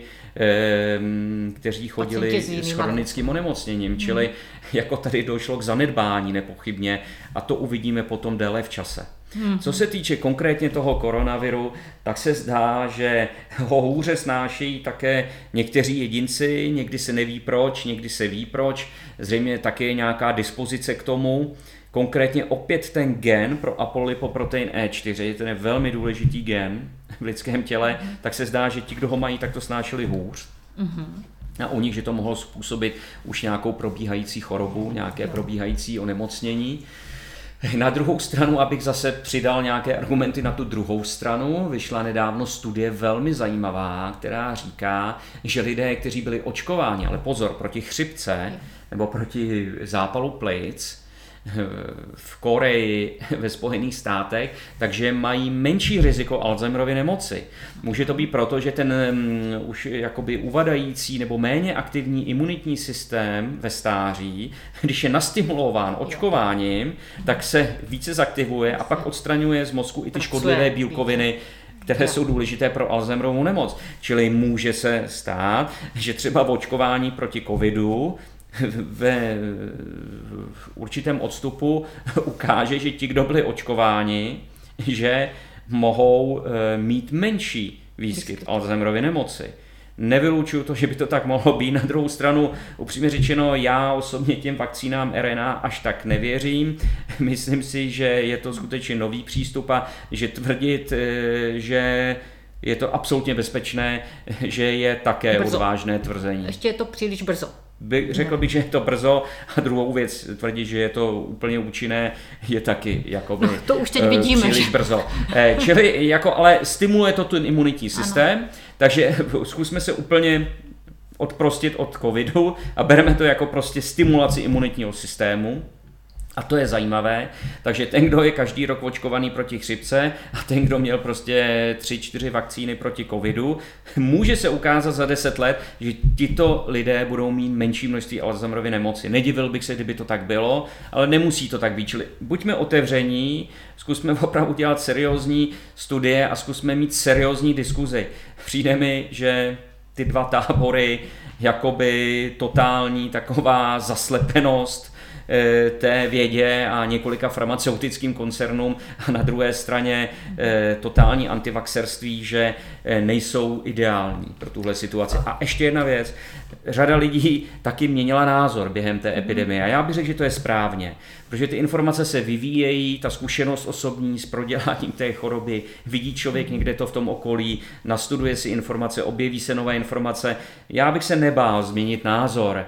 Speaker 1: kteří chodili s chronickým onemocněním. Čili hmm. jako tady došlo k zanedbání nepochybně a to uvidíme potom déle v čase. Hmm. Co se týče konkrétně toho koronaviru, tak se zdá, že ho hůře snášejí také někteří jedinci, někdy se neví proč, někdy se ví proč, zřejmě také je nějaká dispozice k tomu. Konkrétně opět ten gen pro apolipoprotein E4, ten je velmi důležitý gen v lidském těle, tak se zdá, že ti, kdo ho mají, tak to snášeli hůř. Mm-hmm. A u nich, že to mohlo způsobit už nějakou probíhající chorobu, nějaké probíhající onemocnění. Na druhou stranu, abych zase přidal nějaké argumenty na tu druhou stranu, vyšla nedávno studie velmi zajímavá, která říká, že lidé, kteří byli očkováni, ale pozor, proti chřipce nebo proti zápalu plic, *laughs* v Koreji, *laughs* ve Spojených státech, takže mají menší riziko Alzheimerovy nemoci. Může to být proto, že ten um, už jakoby uvadající nebo méně aktivní imunitní systém ve stáří, *laughs* když je nastimulován očkováním, tak se více zaktivuje a pak odstraňuje z mozku i ty škodlivé bílkoviny, které jsou důležité pro Alzheimerovou nemoc. Čili může se stát, že třeba v očkování proti covidu *laughs* ve v určitém odstupu ukáže, že ti, kdo byli očkováni, že mohou eh, mít menší výskyt Alzheimerovy nemoci. Nevylučuju to, že by to tak mohlo být. Na druhou stranu, upřímně řečeno, já osobně těm vakcínám RNA až tak nevěřím. *laughs* Myslím si, že je to skutečně nový přístup a že tvrdit, eh, že je to absolutně bezpečné, *laughs* že je také brzo. odvážné tvrzení.
Speaker 2: Ještě je to příliš brzo
Speaker 1: by, řekl bych, že je to brzo a druhou věc tvrdit, že je to úplně účinné, je taky jako by, no,
Speaker 2: to už teď vidíme,
Speaker 1: příliš že... brzo. Eh, čili jako, ale stimuluje to ten imunitní systém, ano. takže *laughs* zkusme se úplně odprostit od covidu a bereme to jako prostě stimulaci imunitního systému. A to je zajímavé. Takže ten, kdo je každý rok očkovaný proti chřipce a ten, kdo měl prostě tři, čtyři vakcíny proti covidu, může se ukázat za deset let, že tito lidé budou mít menší množství Alzheimerovy nemoci. Nedivil bych se, kdyby to tak bylo, ale nemusí to tak být. Čili buďme otevření, zkusme *laughs* opravdu dělat seriózní studie a zkusme mít seriózní diskuzi. Přijde mi, že ty dva tábory, jakoby totální taková zaslepenost, té vědě a několika farmaceutickým koncernům. A na druhé straně eh, totální antivaxerství, že eh, nejsou ideální pro tuhle situaci. A ještě jedna věc, řada lidí taky měnila názor během té epidemie. A já bych řekl, že to je správně, protože ty informace se vyvíjejí, ta zkušenost osobní s proděláním té choroby, vidí člověk někde to v tom okolí, nastuduje si informace, objeví se nové informace. Já bych se nebál změnit názor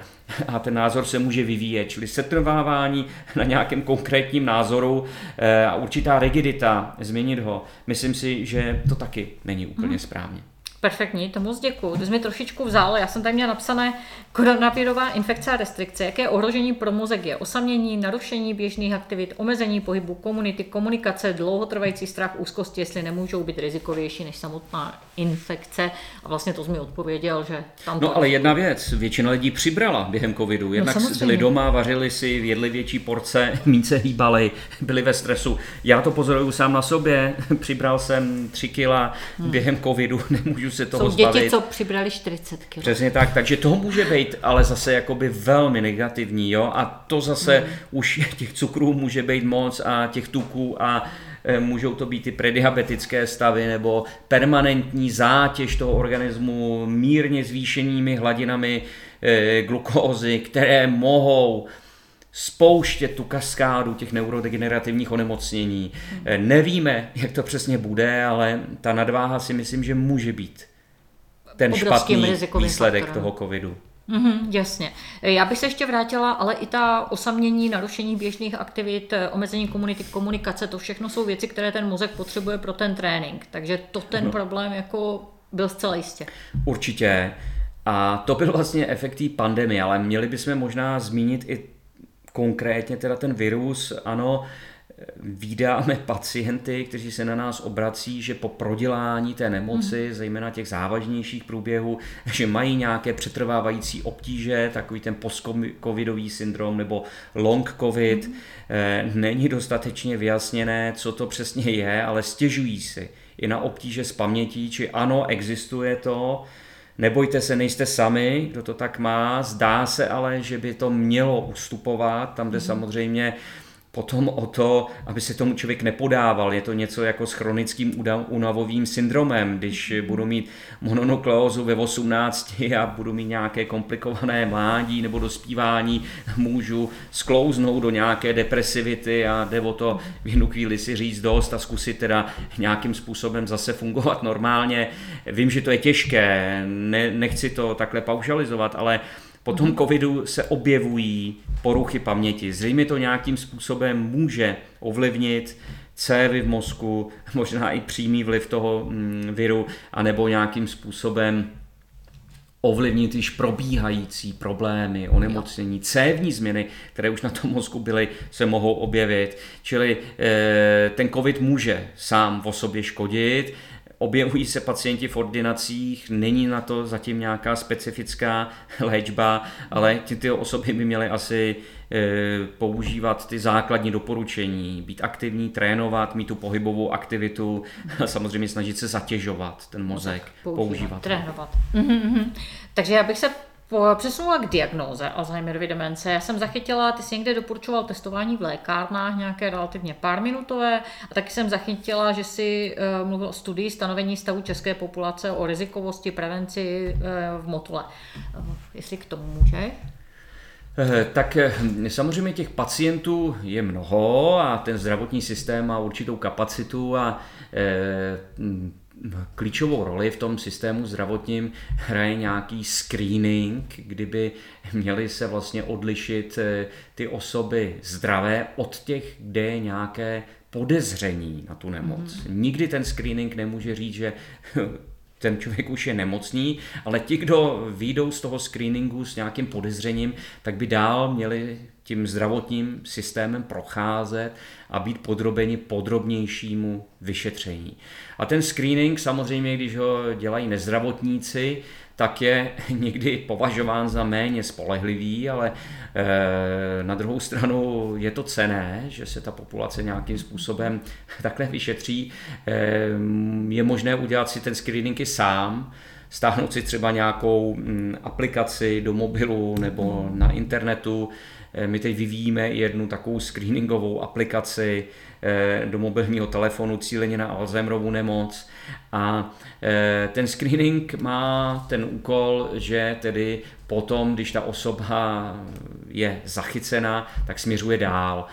Speaker 1: a ten názor se může vyvíjet, čili setrvávání na nějakém konkrétním názoru eh, a určitá rigidita, změnit ho, myslím si, že to taky není úplně hmm. správně.
Speaker 2: Perfektní, to moc děkuji. To jsi mi trošičku vzal. Já jsem tady měla napsané koronavirová infekce a restrikce. Jaké ohrožení pro mozek je? Osamění, narušení běžných aktivit, omezení pohybu komunity, komunikace, dlouhotrvající strach, úzkosti, jestli nemůžou být rizikovější než samotná infekce. A vlastně to jsi mi odpověděl, že tam.
Speaker 1: No ale jedna věc, většina lidí přibrala během covidu. No, Jednak no, byli doma, vařili si, jedli větší porce, *laughs* míce hýbali, byli ve stresu. Já to pozoruju sám na sobě. *laughs* Přibral jsem 3 kila hmm. během covidu, *laughs* nemůžu se toho
Speaker 2: Jsou děti, zbavit. co přibrali 40 kg.
Speaker 1: Přesně tak, takže toho může být, ale zase jakoby velmi negativní, jo, a to zase mm. už těch cukrů může být moc a těch tuků a e, můžou to být i prediabetické stavy nebo permanentní zátěž toho organismu mírně zvýšenými hladinami e, glukózy, které mohou spouštět tu kaskádu těch neurodegenerativních onemocnění. Hmm. Nevíme, jak to přesně bude, ale ta nadváha si myslím, že může být ten špatný výsledek faktorem. toho covidu.
Speaker 2: Mm-hmm, jasně. Já bych se ještě vrátila, ale i ta osamění, narušení běžných aktivit, omezení komunity, komunikace, to všechno jsou věci, které ten mozek potřebuje pro ten trénink. Takže to ten no. problém jako byl zcela jistě.
Speaker 1: Určitě. A to byl vlastně efekt té pandemie, ale měli bychom možná zmínit i konkrétně teda ten virus, ano, Vídáme pacienty, kteří se na nás obrací, že po prodělání té nemoci, mm. zejména těch závažnějších průběhů, že mají nějaké přetrvávající obtíže, takový ten post-covidový syndrom nebo long covid. Mm. Není dostatečně vyjasněné, co to přesně je, ale stěžují si i na obtíže s pamětí, či ano, existuje to, Nebojte se, nejste sami, kdo to tak má. Zdá se ale, že by to mělo ustupovat, tam, kde mm. samozřejmě potom o to, aby se tomu člověk nepodával. Je to něco jako s chronickým únavovým syndromem, když budu mít mononukleózu ve 18 a budu mít nějaké komplikované mládí nebo dospívání, můžu sklouznout do nějaké depresivity a jde o to v jednu chvíli si říct dost a zkusit teda nějakým způsobem zase fungovat normálně. Vím, že to je těžké, ne, nechci to takhle paušalizovat, ale po tom covidu se objevují poruchy paměti. Zřejmě to nějakým způsobem může ovlivnit cévy v mozku, *laughs* možná i přímý vliv toho mm, viru, anebo nějakým způsobem ovlivnit již probíhající problémy, onemocnění, cévní změny, které už na tom mozku byly, se mohou objevit. Čili eh, ten covid může sám o sobě škodit, Objevují se pacienti v ordinacích, není na to zatím nějaká specifická *laughs* léčba, ale ty, ty osoby by měly asi e, používat ty základní doporučení, být aktivní, trénovat, mít tu pohybovou aktivitu, a samozřejmě snažit se zatěžovat ten mozek, používat. používat.
Speaker 2: Trénovat. Mm-hmm. Takže já bych se přesunula k diagnóze Alzheimerovy demence. Já jsem zachytila, ty jsi někde doporučoval testování v lékárnách, nějaké relativně pár minutové, a taky jsem zachytila, že si uh, mluvil o studii stanovení stavu české populace, o rizikovosti, prevenci uh, v Motole. Uh, jestli k tomu může?
Speaker 1: Tak samozřejmě těch pacientů je mnoho a ten zdravotní systém má určitou kapacitu a klíčovou roli v tom systému zdravotním hraje nějaký screening, kdyby měly se vlastně odlišit eh, ty osoby zdravé od těch, kde je nějaké podezření na tu nemoc. Mm. Nikdy ten screening nemůže říct, že ten člověk už je nemocný, ale ti, kdo výjdou z toho screeningu s nějakým podezřením, tak by dál měli tím zdravotním systémem procházet a být podrobeni podrobnějšímu vyšetření. A ten screening samozřejmě, když ho dělají nezdravotníci, tak je *laughs* někdy považován za méně spolehlivý, ale e, na druhou stranu je to cené, že se ta populace nějakým způsobem *laughs* takhle vyšetří. E, je možné udělat si ten screening i sám, stáhnout si třeba nějakou mm, aplikaci do mobilu nebo na internetu, Eh, my teď vyvíjíme jednu takovou screeningovou aplikaci eh, do mobilního telefonu cíleně na Alzheimerovu nemoc a eh, ten screening má ten úkol, že tedy potom, když ta osoba je zachycena, tak směřuje dál.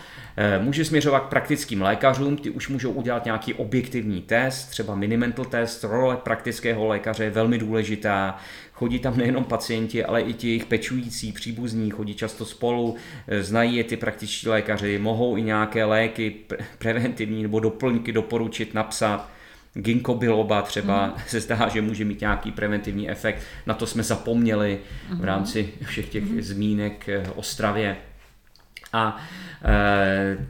Speaker 1: Může směřovat k praktickým lékařům, ty už můžou udělat nějaký objektivní test, třeba minimental test, role praktického lékaře je velmi důležitá. Chodí tam nejenom pacienti, ale i ti jejich pečující, příbuzní, chodí často spolu, eh, znají je ty praktičtí lékaři, mohou i nějaké léky preventivní nebo doplňky doporučit, napsat. Ginkgo biloba třeba mm. *laughs* se zdá, že může mít nějaký preventivní efekt. Na to jsme zapomněli v mhm. rámci všech těch mm. zmínek eh, o stravě. A e,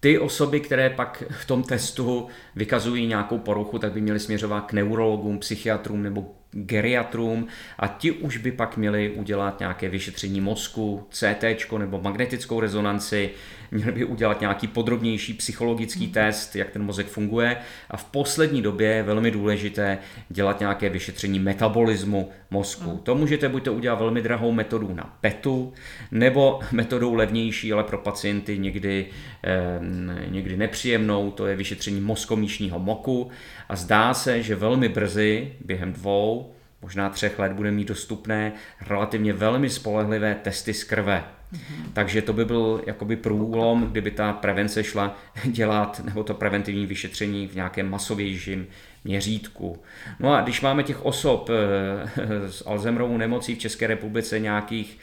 Speaker 1: ty osoby, které pak v tom testu vykazují nějakou poruchu, tak by měly směřovat k neurologům, psychiatrům nebo geriatrům a ti už by pak měli udělat nějaké vyšetření mozku, CT nebo magnetickou rezonanci, měli by udělat nějaký podrobnější psychologický hmm. test, jak ten mozek funguje a v poslední době je velmi důležité dělat nějaké vyšetření metabolismu mozku. Hmm. To můžete buď to udělat velmi drahou metodou na PETu, nebo *laughs* metodou levnější, ale pro pacienty někdy, eh, někdy nepříjemnou, to je vyšetření mozkomíšního moku a zdá se, že velmi brzy, během dvou, možná třech let, bude mít dostupné relativně velmi spolehlivé testy z krve. Mm-hmm. Takže to by byl jakoby průlom, kdyby ta prevence šla *laughs* dělat, nebo to preventivní vyšetření v nějakém masovějším měřítku. No a když máme těch osob eh, *laughs* s Alzheimerovou nemocí v České republice nějakých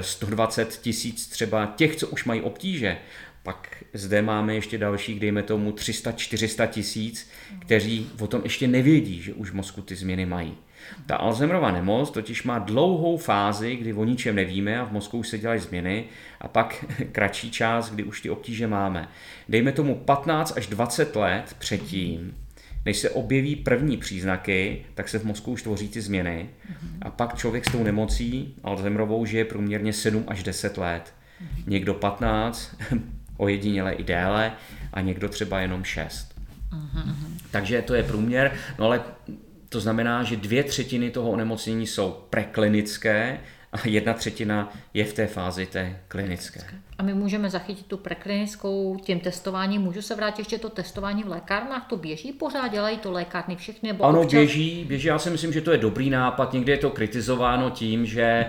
Speaker 1: 120 eh, tisíc třeba těch, co už mají obtíže, pak zde máme ještě dalších, dejme tomu 300-400 tisíc, kteří o tom ještě nevědí, že už v mozku ty změny mají. Ta Alzheimerova nemoc totiž má dlouhou fázi, kdy o ničem nevíme a v mozku už se dělají změny a pak *laughs* kratší čas, kdy už ty obtíže máme. Dejme tomu 15 až 20 let předtím, než se objeví první příznaky, tak se v mozku už tvoří ty změny a pak člověk s tou nemocí Alzheimerovou žije průměrně 7 až 10 let. Někdo 15, *laughs* ojediněle i déle a někdo třeba jenom 6. Takže to je průměr, no ale to znamená, že dvě třetiny toho onemocnění jsou preklinické a jedna třetina je v té fázi té klinické.
Speaker 2: A my můžeme zachytit tu preklinickou tím testováním. Můžu se vrátit ještě to testování v lékárnách? To běží pořád? Dělají to lékárny všechny? Nebo
Speaker 1: ano, občas... běží, běží. Já si myslím, že to je dobrý nápad. Někdy je to kritizováno tím, že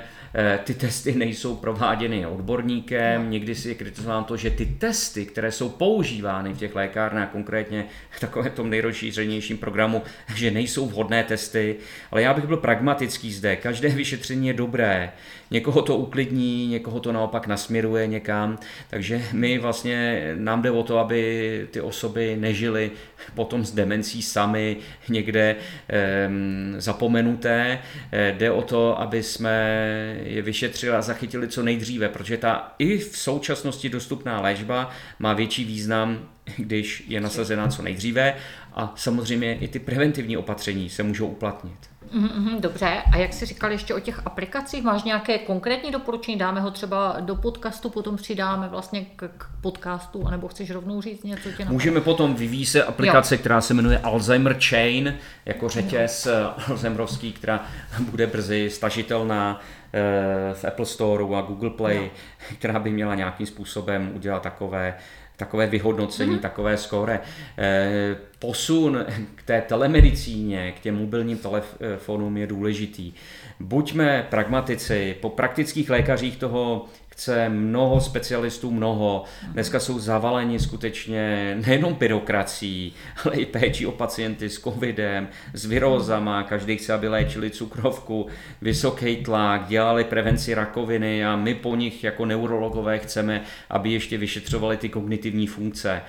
Speaker 1: ty testy nejsou prováděny odborníkem, no. někdy si je kritizováno to, že ty testy, které jsou používány v těch lékárnách, konkrétně v takovém tom nejrozšířenějším programu, že nejsou vhodné testy, ale já bych byl pragmatický zde. Každé vyšetření je dobré. Někoho to uklidní, někoho to naopak nasměruje někam, takže my vlastně, nám jde o to, aby ty osoby nežily potom s demencí sami někde um, zapomenuté. Eh, jde o to, aby jsme je vyšetřili a zachytili co nejdříve, protože ta i v současnosti dostupná léčba má větší význam, když je nasazená co nejdříve a samozřejmě i ty preventivní opatření se můžou uplatnit.
Speaker 2: Mm-hmm, dobře, a jak jsi říkal ještě o těch aplikacích, máš nějaké konkrétní doporučení? Dáme ho třeba do podcastu, potom přidáme vlastně k, k podcastu, anebo chceš rovnou říct něco? Tě
Speaker 1: Můžeme potom vyvíjet se aplikace, jo. která se jmenuje Alzheimer Chain, jako řetěz jo. Alzheimerovský, která *laughs* bude brzy stažitelná eh, v Apple Store a Google Play, jo. *laughs* která by měla nějakým způsobem udělat takové takové vyhodnocení, mm-hmm. takové skóre. Eh, posun k té telemedicíně, k těm mobilním telefonům je důležitý. Buďme pragmatici, po praktických lékařích toho chce mnoho specialistů, mnoho. Dneska jsou zavaleni skutečně nejenom byrokracií, ale i péčí o pacienty s covidem, s virózama, každý chce, aby léčili cukrovku, vysoký tlak, dělali prevenci rakoviny a my po nich jako neurologové chceme, aby ještě vyšetřovali ty kognitivní funkce.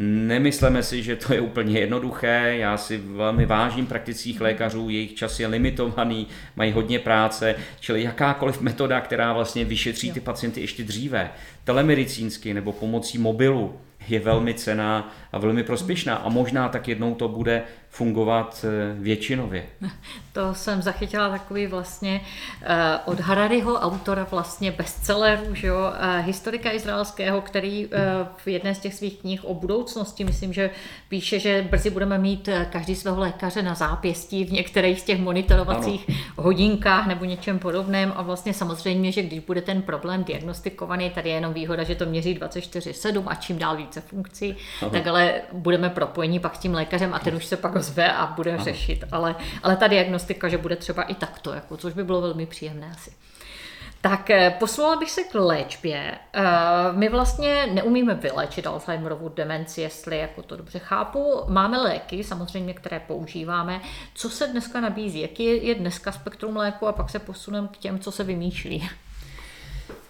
Speaker 1: Nemyslíme si, že to je úplně jednoduché. Já si velmi vážím praktických lékařů, jejich čas je limitovaný, mají hodně práce, čili jakákoliv metoda, která vlastně vyšetří ty pacienty ještě dříve, telemedicínsky nebo pomocí mobilu, je velmi cená a velmi prospěšná. A možná tak jednou to bude fungovat eh, většinově. *laughs*
Speaker 2: To jsem zachytila takový vlastně eh, od Harariho, autora vlastně bestselleru, že jo, eh, historika izraelského, který v jedné z těch svých knih o budoucnosti, myslím, že píše, že brzy budeme mít každý svého lékaře na zápěstí v některých z těch monitorovacích ano. hodinkách nebo něčem podobném a vlastně samozřejmě, že když bude ten problém diagnostikovaný, tady je jenom výhoda, že to měří 24-7 a čím dál více funkcí, Aha. tak ale budeme propojeni pak s tím lékařem a ten už se pak ozve a bude Aha. řešit. Ale, ale ta diagnostika, že bude třeba i takto, jako, což by bylo velmi příjemné asi. Tak eh, poslala bych se k léčbě. Eh, my vlastně neumíme vyléčit Alzheimerovu demenci, jestli jako to dobře chápu. Máme léky, samozřejmě, které používáme. Co se dneska nabízí? Jaký je dneska spektrum léku a pak se posuneme k těm, co se vymýšlí?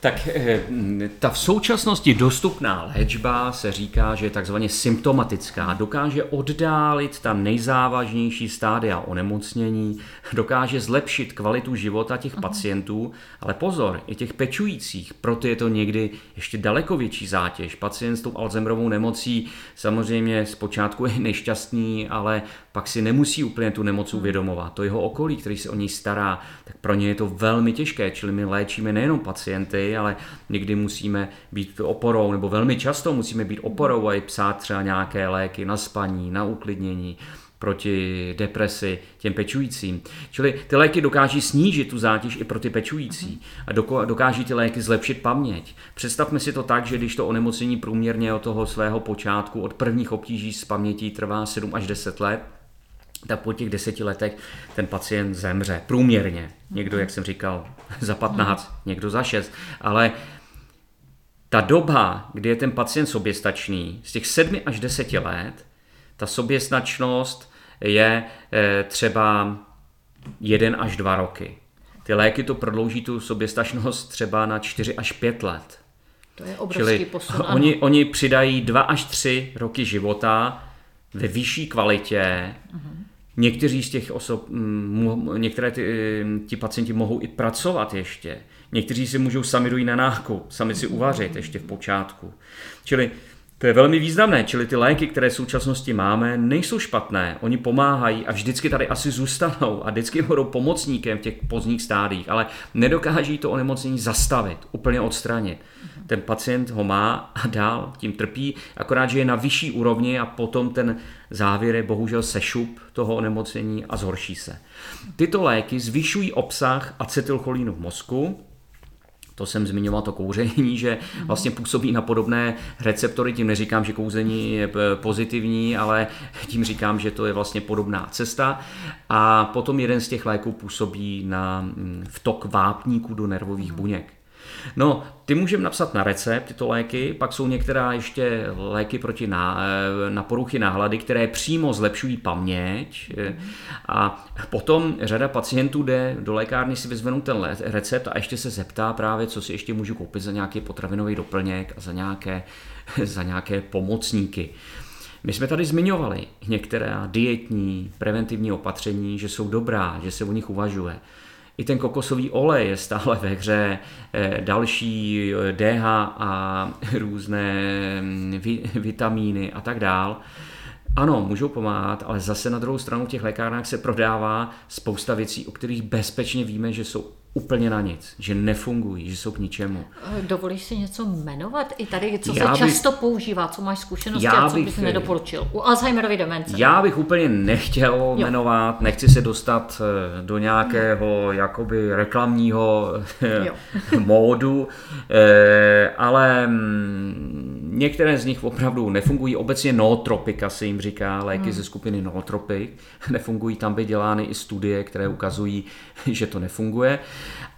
Speaker 1: Tak eh, ta v současnosti dostupná léčba se říká, že je takzvaně symptomatická. Dokáže oddálit ta nejzávažnější stádia onemocnění, dokáže zlepšit kvalitu života těch pacientů, ale pozor, i těch pečujících, proto je to někdy ještě daleko větší zátěž. Pacient s tou Alzheimerovou nemocí samozřejmě zpočátku je nešťastný, ale pak si nemusí úplně tu nemoc uvědomovat. To jeho okolí, který se o ní stará, tak pro ně je to velmi těžké, čili my léčíme nejenom pacienty, ale někdy musíme být oporou, nebo velmi často musíme být oporou a i psát třeba nějaké léky na spaní, na uklidnění proti depresi těm pečujícím. Čili ty léky dokáží snížit tu zátěž i pro ty pečující a dokáží ty léky zlepšit paměť. Představme si to tak, že když to onemocnění průměrně od toho svého počátku, od prvních obtíží s pamětí trvá 7 až 10 let, tak po těch deseti letech ten pacient zemře. Průměrně. Někdo, jak jsem říkal, za 15, někdo za 6. Ale ta doba, kdy je ten pacient soběstačný, z těch 7 až 10 let, ta soběstačnost je eh, třeba 1 až 2 roky. Ty léky to prodlouží tu soběstačnost třeba na 4 až 5 let.
Speaker 2: To je obrovský
Speaker 1: Čili
Speaker 2: posun.
Speaker 1: Oni, oni přidají dva až tři roky života ve vyšší kvalitě. Uh-huh. Někteří z těch osob, některé ty, ti pacienti mohou i pracovat ještě. Někteří si můžou sami dojít na nákup, sami si uvařit ještě v počátku. Čili to je velmi významné, čili ty léky, které v současnosti máme, nejsou špatné, oni pomáhají a vždycky tady asi zůstanou a vždycky budou pomocníkem v těch pozdních stádích, ale nedokáží to onemocnění zastavit, úplně odstranit. Ten pacient ho má a dál tím trpí, akorát, že je na vyšší úrovni a potom ten závěr je bohužel sešup toho onemocnění a zhorší se. Tyto léky zvyšují obsah acetylcholínu v mozku, to jsem zmiňoval to kouření, že vlastně působí na podobné receptory, tím neříkám, že kouření je pozitivní, ale tím říkám, že to je vlastně podobná cesta. A potom jeden z těch léků působí na vtok vápníků do nervových buněk. No, ty můžeme napsat na recept tyto léky, pak jsou některá ještě léky proti na, eh, na poruchy náhlady, které přímo zlepšují paměť eh, a potom řada pacientů jde do lékárny si vyzvenou ten recept a ještě se zeptá právě, co si ještě můžu koupit za nějaký potravinový doplněk a za nějaké, *laughs* za nějaké pomocníky. My jsme tady zmiňovali některá dietní, preventivní opatření, že jsou dobrá, že se o nich uvažuje. I ten kokosový olej je stále ve hře, eh, další DH a *laughs* různé mm, vitamíny a tak dál. Ano, můžou pomáhat, ale zase na druhou stranu v těch lékárnách se prodává spousta věcí, o kterých bezpečně víme, že jsou úplně na nic, že nefungují, že jsou k ničemu.
Speaker 2: Eh, dovolíš si něco jmenovat? I tady, co já se bych, často používá, co máš zkušenosti já a co bych, bys nedoporučil? U Alzheimerovy demence.
Speaker 1: Já bych úplně nechtěl jo. jmenovat, nechci se dostat eh, do nějakého jakoby reklamního jo. módu, eh, ale mm, některé z nich opravdu nefungují. Obecně nootropika se jim říká, léky hmm. ze skupiny nootropik. *laughs* Nefungují, tam by dělány i studie, které ukazují, že to nefunguje.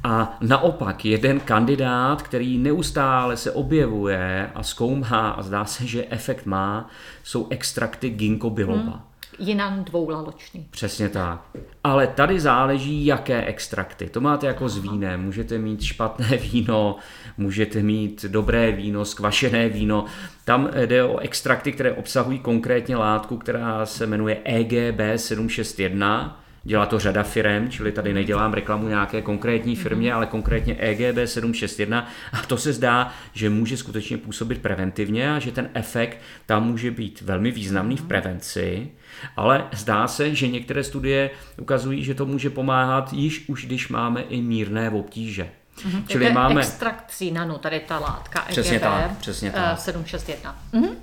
Speaker 1: A naopak jeden kandidát, který neustále se objevuje a zkoumá a zdá se, že efekt má, jsou extrakty ginkgo biloba. Hmm.
Speaker 2: Jinan dvoulaloční.
Speaker 1: Přesně tak. Ale tady záleží, jaké extrakty. To máte jako s vínem. Můžete mít špatné *laughs* víno, můžete mít dobré víno, skvašené víno. Tam jde o extrakty, které obsahují konkrétně látku, která se jmenuje EGB 761 Dělá to řada firm, čili tady nedělám reklamu nějaké konkrétní firmě, ale konkrétně EGB 761 a to se zdá, že může skutečně působit preventivně a že ten efekt tam může být velmi významný v prevenci, ale zdá se, že některé studie ukazují, že to může pomáhat již už když máme i mírné obtíže.
Speaker 2: Mm-hmm. Čili máme... Extrakt nano, tady ta látka EGB přesně tak, přesně tak. 761. Mm-hmm.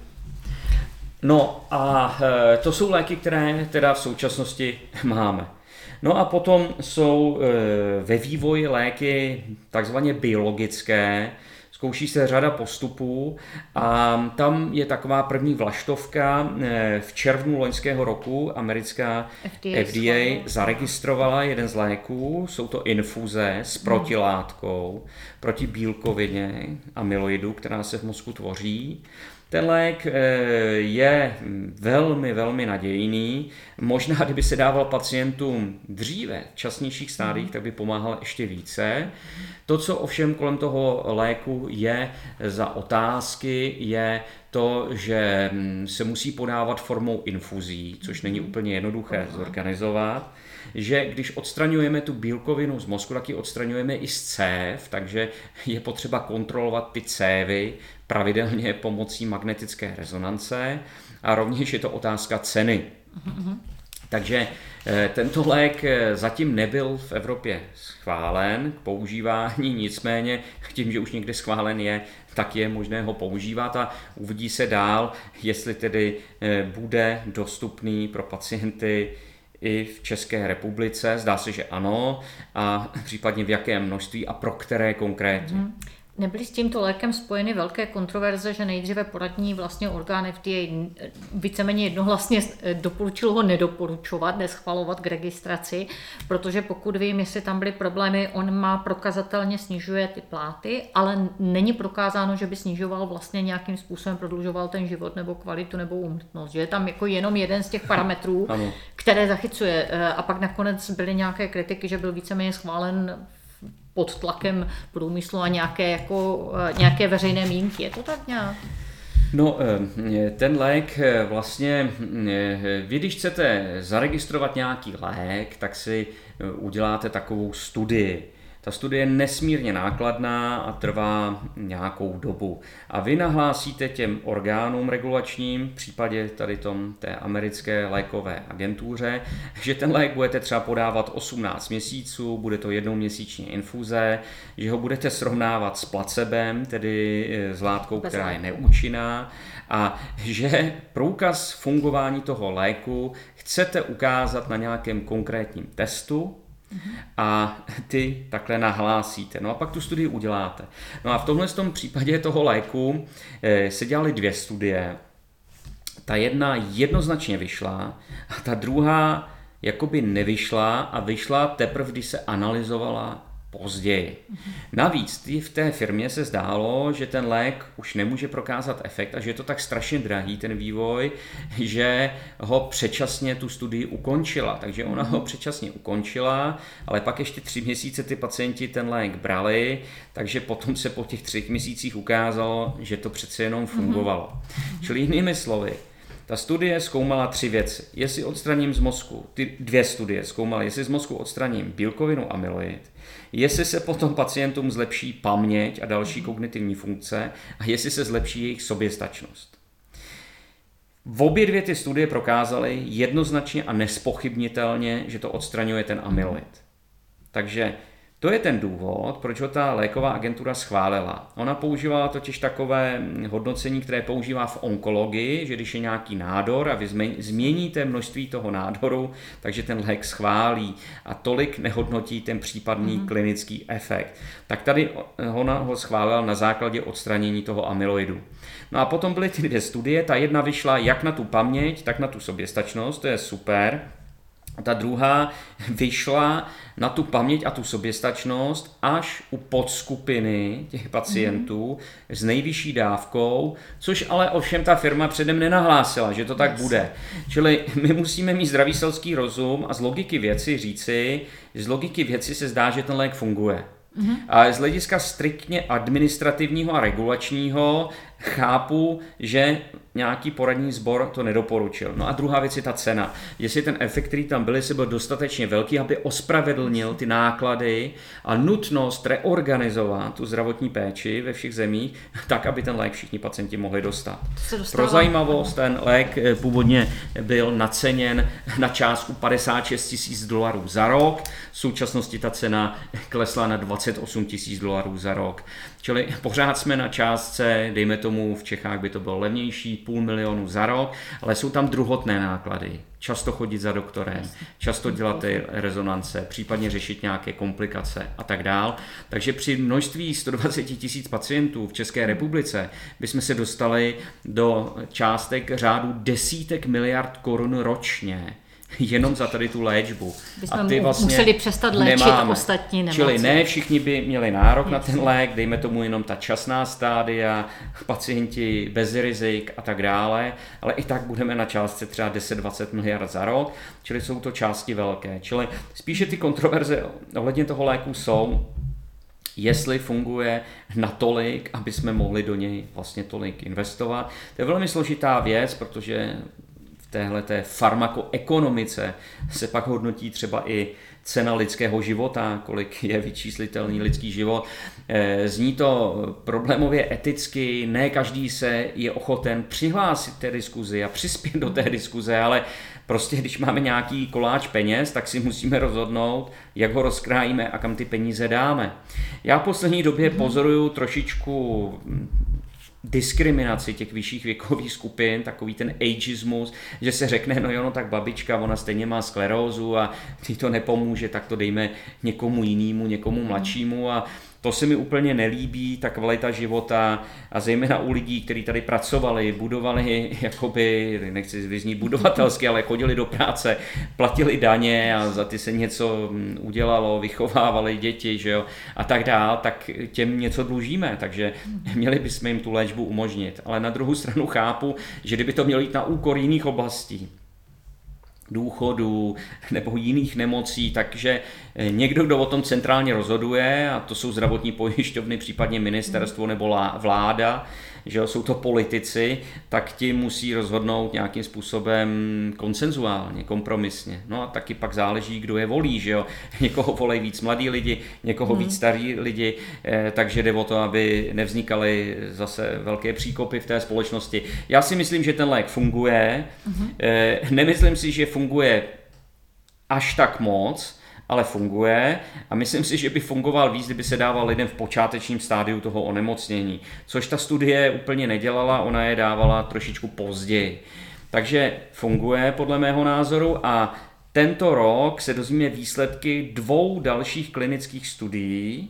Speaker 1: No a e, to jsou léky, které teda v současnosti *laughs* máme. No a potom jsou e, ve vývoji léky takzvaně biologické, zkouší se řada postupů a tam je taková první vlaštovka. E, v červnu loňského roku americká FDA, FDA zaregistrovala jeden z léků, jsou to infuze s protilátkou proti bílkovině amyloidu, která se v mozku tvoří. Ten lék eh, je velmi, velmi nadějný. Možná, kdyby se dával pacientům dříve, v časnějších stádiích, tak by pomáhal ještě více. To, co ovšem kolem toho léku je za otázky, je to, že hm, se musí podávat formou infuzí, což není úplně jednoduché zorganizovat že když odstraňujeme tu bílkovinu z mozku, tak ji odstraňujeme i z cév, takže je potřeba kontrolovat ty cévy pravidelně pomocí magnetické rezonance a rovněž je to otázka ceny. Takže eh, tento lék eh, zatím nebyl v Evropě schválen k používání, nicméně *laughs* tím, že už někde schválen je, tak je možné ho používat a uvidí se dál, jestli tedy eh, bude dostupný pro pacienty i v České republice. Zdá se, že ano. A případně v jakém množství a pro které konkrétně. Mm.
Speaker 2: Nebyly s tímto lékem spojeny velké kontroverze, že nejdříve poradní vlastně orgán FDA víceméně jednohlasně doporučil ho nedoporučovat, neschvalovat k registraci, protože pokud vím, jestli tam byly problémy, on má prokazatelně snižuje ty pláty, ale není prokázáno, že by snižoval vlastně nějakým způsobem, prodlužoval ten život nebo kvalitu nebo úmrtnost. Že je tam jako jenom jeden z těch parametrů, ano. které zachycuje. A pak nakonec byly nějaké kritiky, že byl víceméně schválen pod tlakem průmyslu a nějaké, jako, nějaké veřejné mínky. Je to tak nějak?
Speaker 1: No, ten lék vlastně, vy když chcete zaregistrovat nějaký lék, tak si uděláte takovou studii. Ta studie je nesmírně nákladná a trvá nějakou dobu. A vy nahlásíte těm orgánům regulačním, v případě tady tom té americké lékové agentuře, že ten lék budete třeba podávat 18 měsíců, bude to jednou měsíčně infuze, že ho budete srovnávat s placebem, tedy eh, s látkou, která je neúčinná, a že průkaz fungování toho léku chcete ukázat na nějakém konkrétním testu, a ty takhle nahlásíte. No a pak tu studii uděláte. No a v tomhle tom případě toho léku eh, se dělaly dvě studie. Ta jedna jednoznačně vyšla a ta druhá jakoby nevyšla a vyšla teprve, když se analyzovala později. Navíc v té firmě se zdálo, že ten lék už nemůže prokázat efekt a že je to tak strašně drahý ten vývoj, že ho předčasně tu studii ukončila. Takže ona ho předčasně ukončila, ale pak ještě tři měsíce ty pacienti ten lék brali, takže potom se po těch třech měsících ukázalo, že to přece jenom fungovalo. Čili jinými slovy, ta studie zkoumala tři věci. Jestli odstraním z mozku, ty dvě studie zkoumaly, jestli z mozku odstraním bílkovinu amyloid, jestli se potom pacientům zlepší paměť a další kognitivní funkce a jestli se zlepší jejich soběstačnost. V obě dvě ty studie prokázaly jednoznačně a nespochybnitelně, že to odstraňuje ten amyloid. Takže to je ten důvod, proč ho ta léková agentura schválila. Ona používala totiž takové hodnocení, které používá v onkologii, že když je nějaký nádor a vy změníte množství toho nádoru, takže ten lék schválí a tolik nehodnotí ten případný mm. klinický efekt. Tak tady ona ho schválila na základě odstranění toho amyloidu. No a potom byly ty dvě studie, ta jedna vyšla jak na tu paměť, tak na tu soběstačnost, to je super, ta druhá vyšla na tu paměť a tu soběstačnost až u podskupiny těch pacientů mm-hmm. s nejvyšší dávkou, což ale ovšem ta firma předem nenahlásila, že to tak yes. bude. Čili my musíme mít zdravý selský rozum a z logiky věci říci, z logiky věci se zdá, že ten lék funguje. Mm-hmm. A z hlediska striktně administrativního a regulačního chápu, že nějaký poradní sbor to nedoporučil. No a druhá věc je ta cena. Jestli ten efekt, který tam byl, jestli byl dostatečně velký, aby ospravedlnil ty náklady a nutnost reorganizovat tu zdravotní péči ve všech zemích, tak, aby ten lék všichni pacienti mohli dostat. Pro zajímavost, ten lék eh, původně byl naceněn na částku 56 tisíc dolarů za rok, v současnosti ta cena klesla na 28 tisíc dolarů za rok. Čili pořád jsme na částce, dejme tomu v Čechách by to bylo levnější, půl milionu za rok, ale jsou tam druhotné náklady. Často chodit za doktorem, často dělat ty rezonance, případně řešit nějaké komplikace a tak dál. Takže při množství 120 tisíc pacientů v České republice bychom se dostali do částek řádu desítek miliard korun ročně jenom za tady tu léčbu.
Speaker 2: Bychom a ty vlastně museli přestat léčit nemáme. ostatní nemoci.
Speaker 1: Čili ne všichni by měli nárok Jasně. na ten lék, dejme tomu jenom ta časná stádia, pacienti bez rizik a tak dále, ale i tak budeme na částce třeba 10-20 miliard za rok, čili jsou to části velké. Čili spíše ty kontroverze ohledně toho léku jsou, jestli funguje natolik, aby jsme mohli do něj vlastně tolik investovat. To je velmi složitá věc, protože téhle té farmakoekonomice se pak hodnotí třeba i cena lidského života, kolik je vyčíslitelný lidský život. Eh, zní to problémově eticky, ne každý se je ochoten přihlásit té diskuzi a přispět do té diskuze, ale prostě když máme nějaký koláč peněz, tak si musíme rozhodnout, jak ho rozkrájíme a kam ty peníze dáme. Já v poslední době pozoruju trošičku diskriminaci těch vyšších věkových skupin, takový ten ageismus, že se řekne, no jo, no tak babička, ona stejně má sklerózu a ty to nepomůže, tak to dejme někomu jinému, někomu mladšímu. A to se mi úplně nelíbí, ta kvalita života a zejména u lidí, kteří tady pracovali, budovali, *laughs* jakoby, nechci vyznít budovatelsky, ale chodili do práce, platili daně a za ty se něco mm, udělalo, vychovávali děti, že jo, a tak dál, tak těm něco dlužíme, takže měli bychom jim tu léčbu umožnit. Ale na druhou stranu chápu, že kdyby to mělo jít na úkor jiných oblastí, důchodu nebo jiných nemocí, takže eh, někdo, kdo o tom centrálně rozhoduje, a to jsou zdravotní pojišťovny, případně ministerstvo nebo vláda, že jo, jsou to politici, tak ti musí rozhodnout nějakým způsobem konsenzuálně, kompromisně. No a taky pak záleží, kdo je volí, že jo. *laughs* Někoho volej víc mladí lidi, někoho hmm. víc starí lidi, eh, takže jde o to, aby nevznikaly zase velké příkopy v té společnosti. Já si myslím, že ten lék funguje. Hmm. Nemyslím si, že funguje až tak moc, ale funguje a myslím si, že by fungoval víc, kdyby se dával lidem v počátečním stádiu toho onemocnění, což ta studie úplně nedělala, ona je dávala trošičku později. Takže funguje podle mého názoru a tento rok se dozvíme výsledky dvou dalších klinických studií,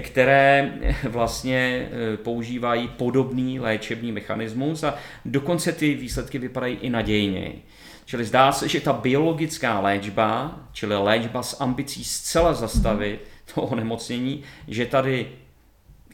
Speaker 1: které vlastně e, používají podobný léčebný mechanismus a dokonce ty výsledky vypadají i nadějněji. Čili zdá se, že ta biologická léčba, čili léčba s ambicí zcela zastavit to *laughs* onemocnění, že tady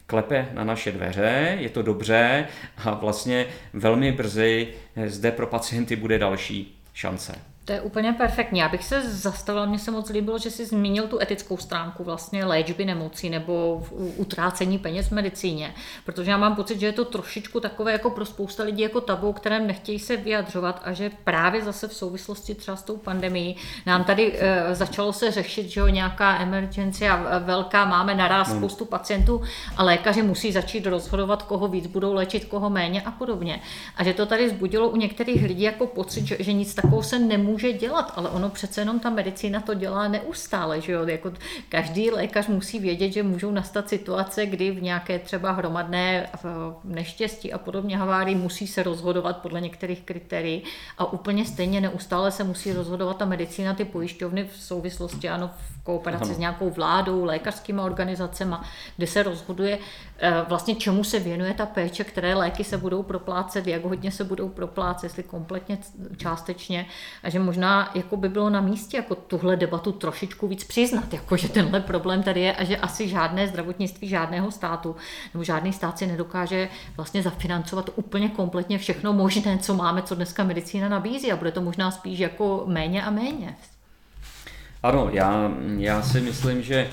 Speaker 1: klepe na naše dveře, je to dobře a vlastně velmi brzy zde pro pacienty bude další šance.
Speaker 2: To je úplně perfektní. Já bych se zastavila, mně se moc líbilo, že jsi zmínil tu etickou stránku vlastně léčby nemocí nebo utrácení peněz v medicíně, protože já mám pocit, že je to trošičku takové jako pro spousta lidí jako tabu, které nechtějí se vyjadřovat a že právě zase v souvislosti třeba s tou pandemí nám tady e, začalo se řešit, že jo, nějaká emergency a velká, máme naraz hmm. spoustu pacientů a lékaři musí začít rozhodovat, koho víc budou léčit, koho méně a podobně. A že to tady zbudilo u některých lidí jako pocit, že, že nic takového se nemůže může dělat, ale ono přece jenom ta medicína to dělá neustále, že jo? Jako každý lékař musí vědět, že můžou nastat situace, kdy v nějaké třeba hromadné neštěstí a podobně havárii musí se rozhodovat podle některých kritérií a úplně stejně neustále se musí rozhodovat ta medicína, ty pojišťovny v souvislosti, ano, v kooperaci ano. s nějakou vládou, lékařskými organizacemi, kde se rozhoduje vlastně čemu se věnuje ta péče, které léky se budou proplácet, jak hodně se budou proplácet, jestli kompletně, částečně a že možná jako by bylo na místě jako tuhle debatu trošičku víc přiznat, jako že tenhle problém tady je a že asi žádné zdravotnictví žádného státu nebo žádný stát si nedokáže vlastně zafinancovat úplně kompletně všechno možné, co máme, co dneska medicína nabízí a bude to možná spíš jako méně a méně.
Speaker 1: Ano, já, já si myslím, že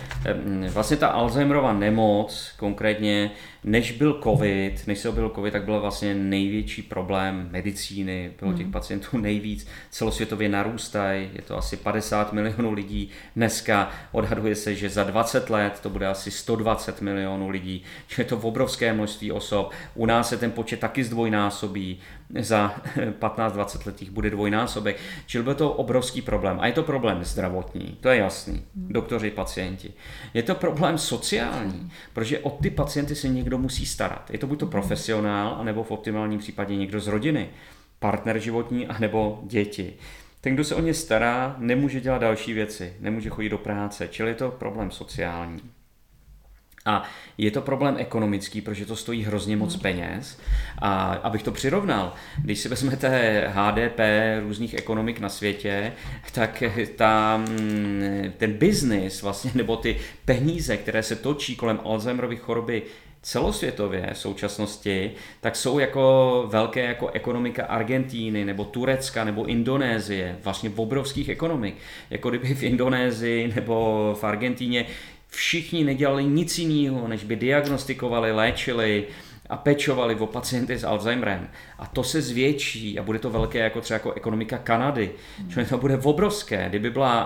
Speaker 1: vlastně ta Alzheimerova nemoc konkrétně než byl covid, než se objevil covid, tak byl vlastně největší problém medicíny, bylo těch hmm. pacientů nejvíc, celosvětově narůstají, je to asi 50 milionů lidí dneska, odhaduje se, že za 20 let to bude asi 120 milionů lidí, že je to v obrovské množství osob, u nás se ten počet taky zdvojnásobí, za 15-20 letých bude dvojnásobek, čili byl to obrovský problém. A je to problém zdravotní, to je jasný, hmm. doktoři, pacienti. Je to problém sociální, protože o ty pacienty se někdo někdo musí starat. Je to buď to profesionál, anebo v optimálním případě někdo z rodiny, partner životní, anebo děti. Ten, kdo se o ně stará, nemůže dělat další věci, nemůže chodit do práce, čili je to problém sociální. A je to problém ekonomický, protože to stojí hrozně moc hmm. peněz. A abych to přirovnal, když si vezmete HDP různých ekonomik na světě, tak ta, ten biznis vlastně, nebo ty peníze, které se točí kolem Alzheimerovy choroby, celosvětově v současnosti, tak jsou jako velké jako ekonomika Argentíny nebo Turecka nebo Indonésie, vlastně obrovských ekonomik. Jako kdyby v Indonésii nebo v Argentíně všichni nedělali nic jiného, než by diagnostikovali, léčili, a pečovali o pacienty s Alzheimerem. A to se zvětší a bude to velké jako třeba jako ekonomika Kanady. Hmm. Čili to bude obrovské. Kdyby byla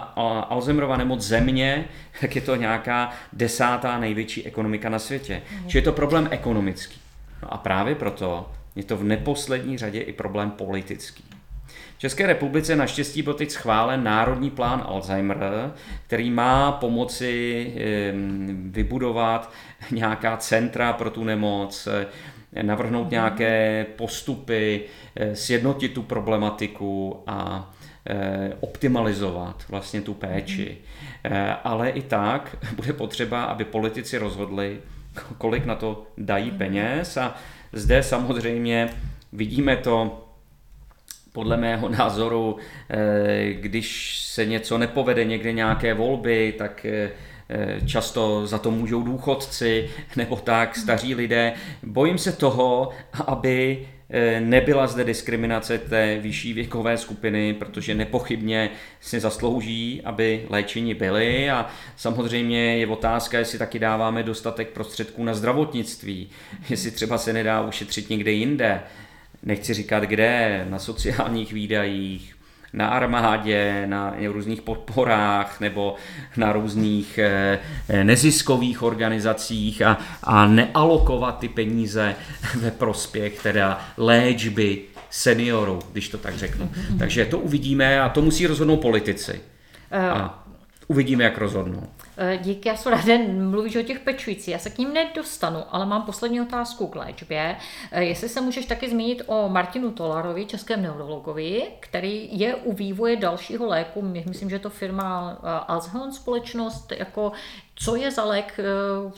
Speaker 1: Alzheimerova nemoc země, tak je to nějaká desátá největší ekonomika na světě. Hmm. Čili je to problém ekonomický. No a právě proto je to v neposlední řadě i problém politický. V České republice naštěstí byl teď schválen Národní plán Alzheimer, který má pomoci vybudovat nějaká centra pro tu nemoc, navrhnout mhm. nějaké postupy, eh, sjednotit tu problematiku a eh, optimalizovat vlastně tu péči. Mhm. Eh, ale i tak *laughs* bude potřeba, aby politici rozhodli, kolik na to dají mhm. peněz a zde samozřejmě vidíme to podle mého názoru, eh, když se něco nepovede, někde nějaké volby, tak eh, eh, často za to můžou důchodci *laughs* nebo tak, staří lidé. Bojím se toho, aby nebyla zde diskriminace té vyšší věkové skupiny, protože nepochybně si zaslouží, aby léčení byly a samozřejmě je otázka, jestli taky dáváme dostatek prostředků na zdravotnictví, *laughs* jestli třeba se nedá ušetřit někde jinde, nechci říkat kde, na sociálních výdajích, na armádě, na různých podporách nebo na různých eh, neziskových organizacích a, a nealokovat ty peníze *laughs* ve prospěch teda léčby seniorů, když to tak řeknu. Takže to uvidíme a to musí rozhodnout politici. Eh, a uvidíme, jak rozhodnou.
Speaker 2: Eh, díky, já jsem ráda, mluvíš o těch pečujících, já se k ním nedostanu, ale mám poslední otázku k léčbě. Eh, jestli se můžeš taky zmínit o Martinu Tolarovi, českém neurologovi, který je u vývoje dalšího léku, myslím, že to firma eh, Alzheimer společnost, jako co je za lék,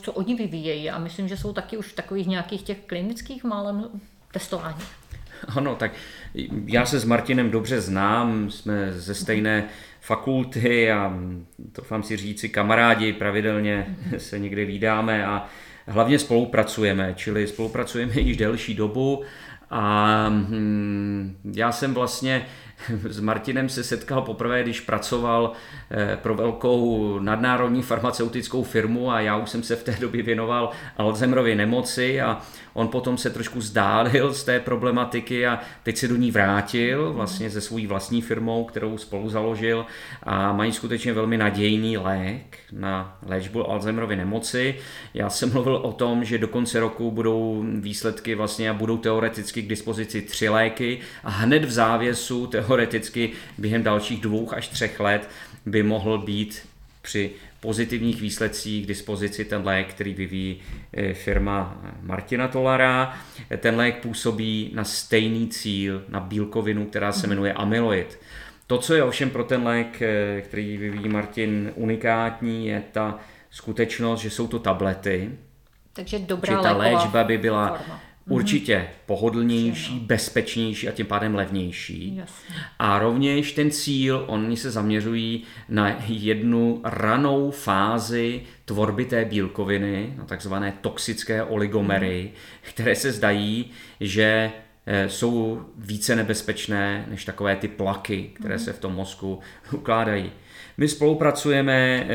Speaker 2: co oni vyvíjejí a myslím, že jsou taky už v takových nějakých těch klinických málem testování.
Speaker 1: Ano, tak já se s Martinem dobře znám, jsme ze stejné fakulty a vám si říci kamarádi, pravidelně *laughs* se někde vídáme a hlavně spolupracujeme, čili spolupracujeme již delší dobu a hm, já jsem vlastně *laughs* s Martinem se setkal poprvé, když pracoval eh, pro velkou nadnárodní farmaceutickou firmu a já už jsem se v té době věnoval Alzheimerově nemoci a on potom se trošku zdálil z té problematiky a teď se do ní vrátil vlastně se svou vlastní firmou, kterou spolu založil a mají skutečně velmi nadějný lék na léčbu Alzheimerovy nemoci. Já jsem mluvil o tom, že do konce roku budou výsledky vlastně a budou teoreticky k dispozici tři léky a hned v závěsu teoreticky během dalších dvou až třech let by mohl být při pozitivních výsledcích k dispozici ten lék, který vyvíjí eh, firma Martina Tolara. Ten lék působí na stejný cíl, na bílkovinu, která se jmenuje amyloid. To, co je ovšem pro ten lék, eh, který vyvíjí Martin unikátní, je ta skutečnost, že jsou to tablety.
Speaker 2: Takže dobrá
Speaker 1: že ta léčba by byla forma. Mhm. určitě pohodlnější, bezpečnější a tím pádem levnější. Jasně. A rovněž ten cíl, oni se zaměřují na jednu ranou fázi tvorby té bílkoviny, na takzvané toxické oligomery, mm. které se zdají, že jsou více nebezpečné než takové ty plaky, které mm. se v tom mozku *laughs* ukládají. My spolupracujeme eh,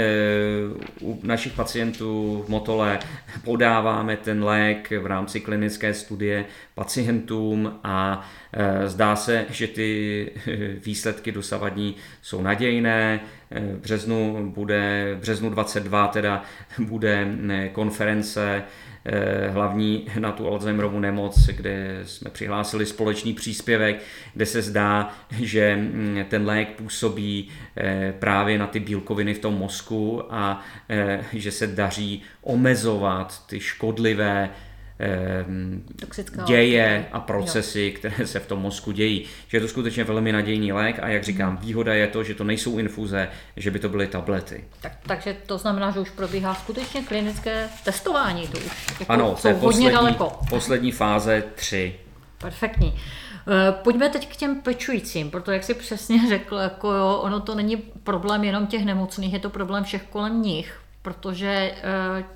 Speaker 1: u našich pacientů v Motole, podáváme ten lék v rámci klinické studie pacientům a eh, zdá se, že ty eh, *laughs* výsledky dosavadní jsou nadějné. V březnu bude, v březnu 22 teda bude konference Eh, hlavní na tu Alzheimerovu nemoc, kde jsme přihlásili společný příspěvek, kde se zdá, že mm, ten lék působí eh, právě na ty bílkoviny v tom mozku a eh, že se daří omezovat ty škodlivé Ehm, děje a procesy, jo. které se v tom mozku dějí. Že je to skutečně velmi nadějný lék a jak říkám, mhm. výhoda je to, že to nejsou infuze, že by to byly tablety.
Speaker 2: Tak, takže to znamená, že už probíhá skutečně klinické testování. To už
Speaker 1: jako ano, to je poslední, daleko. poslední fáze 3.
Speaker 2: Perfektní. Eh, pojďme teď k těm pečujícím, protože jak si přesně *laughs* řekl, jako jo, ono to není problém jenom těch nemocných, je to problém všech kolem nich, protože e,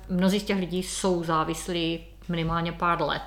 Speaker 2: mnozí z těch lidí jsou závislí minimálně pár let.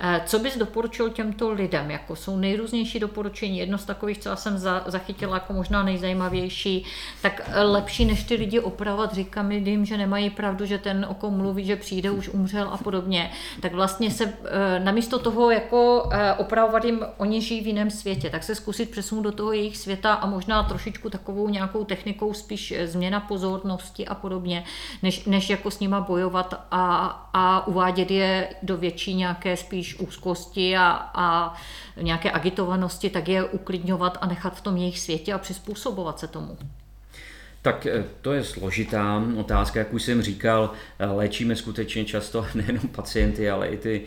Speaker 2: Eh, co bys doporučil těmto lidem? Jako jsou nejrůznější doporučení. Jedno z takových, co já jsem zachytila jako možná nejzajímavější, tak eh, lepší než ty lidi opravovat, říkám lidem, že nemají pravdu, že ten o kom mluví, že přijde, už umřel a podobně. Tak vlastně se eh, namísto toho jako opravovat jim, oni žijí v jiném světě, tak se zkusit přesunout do toho jejich světa a možná trošičku takovou nějakou technikou spíš změna pozornosti a podobně, než, než jako s nima bojovat a, a uvádět je do větší nějaké spíš úzkosti a, a nějaké agitovanosti, tak je uklidňovat a nechat v tom jejich světě a přizpůsobovat se tomu.
Speaker 1: Tak eh, to je složitá otázka, jak už jsem říkal, eh, léčíme skutečně často *laughs* nejenom pacienty, ale i ty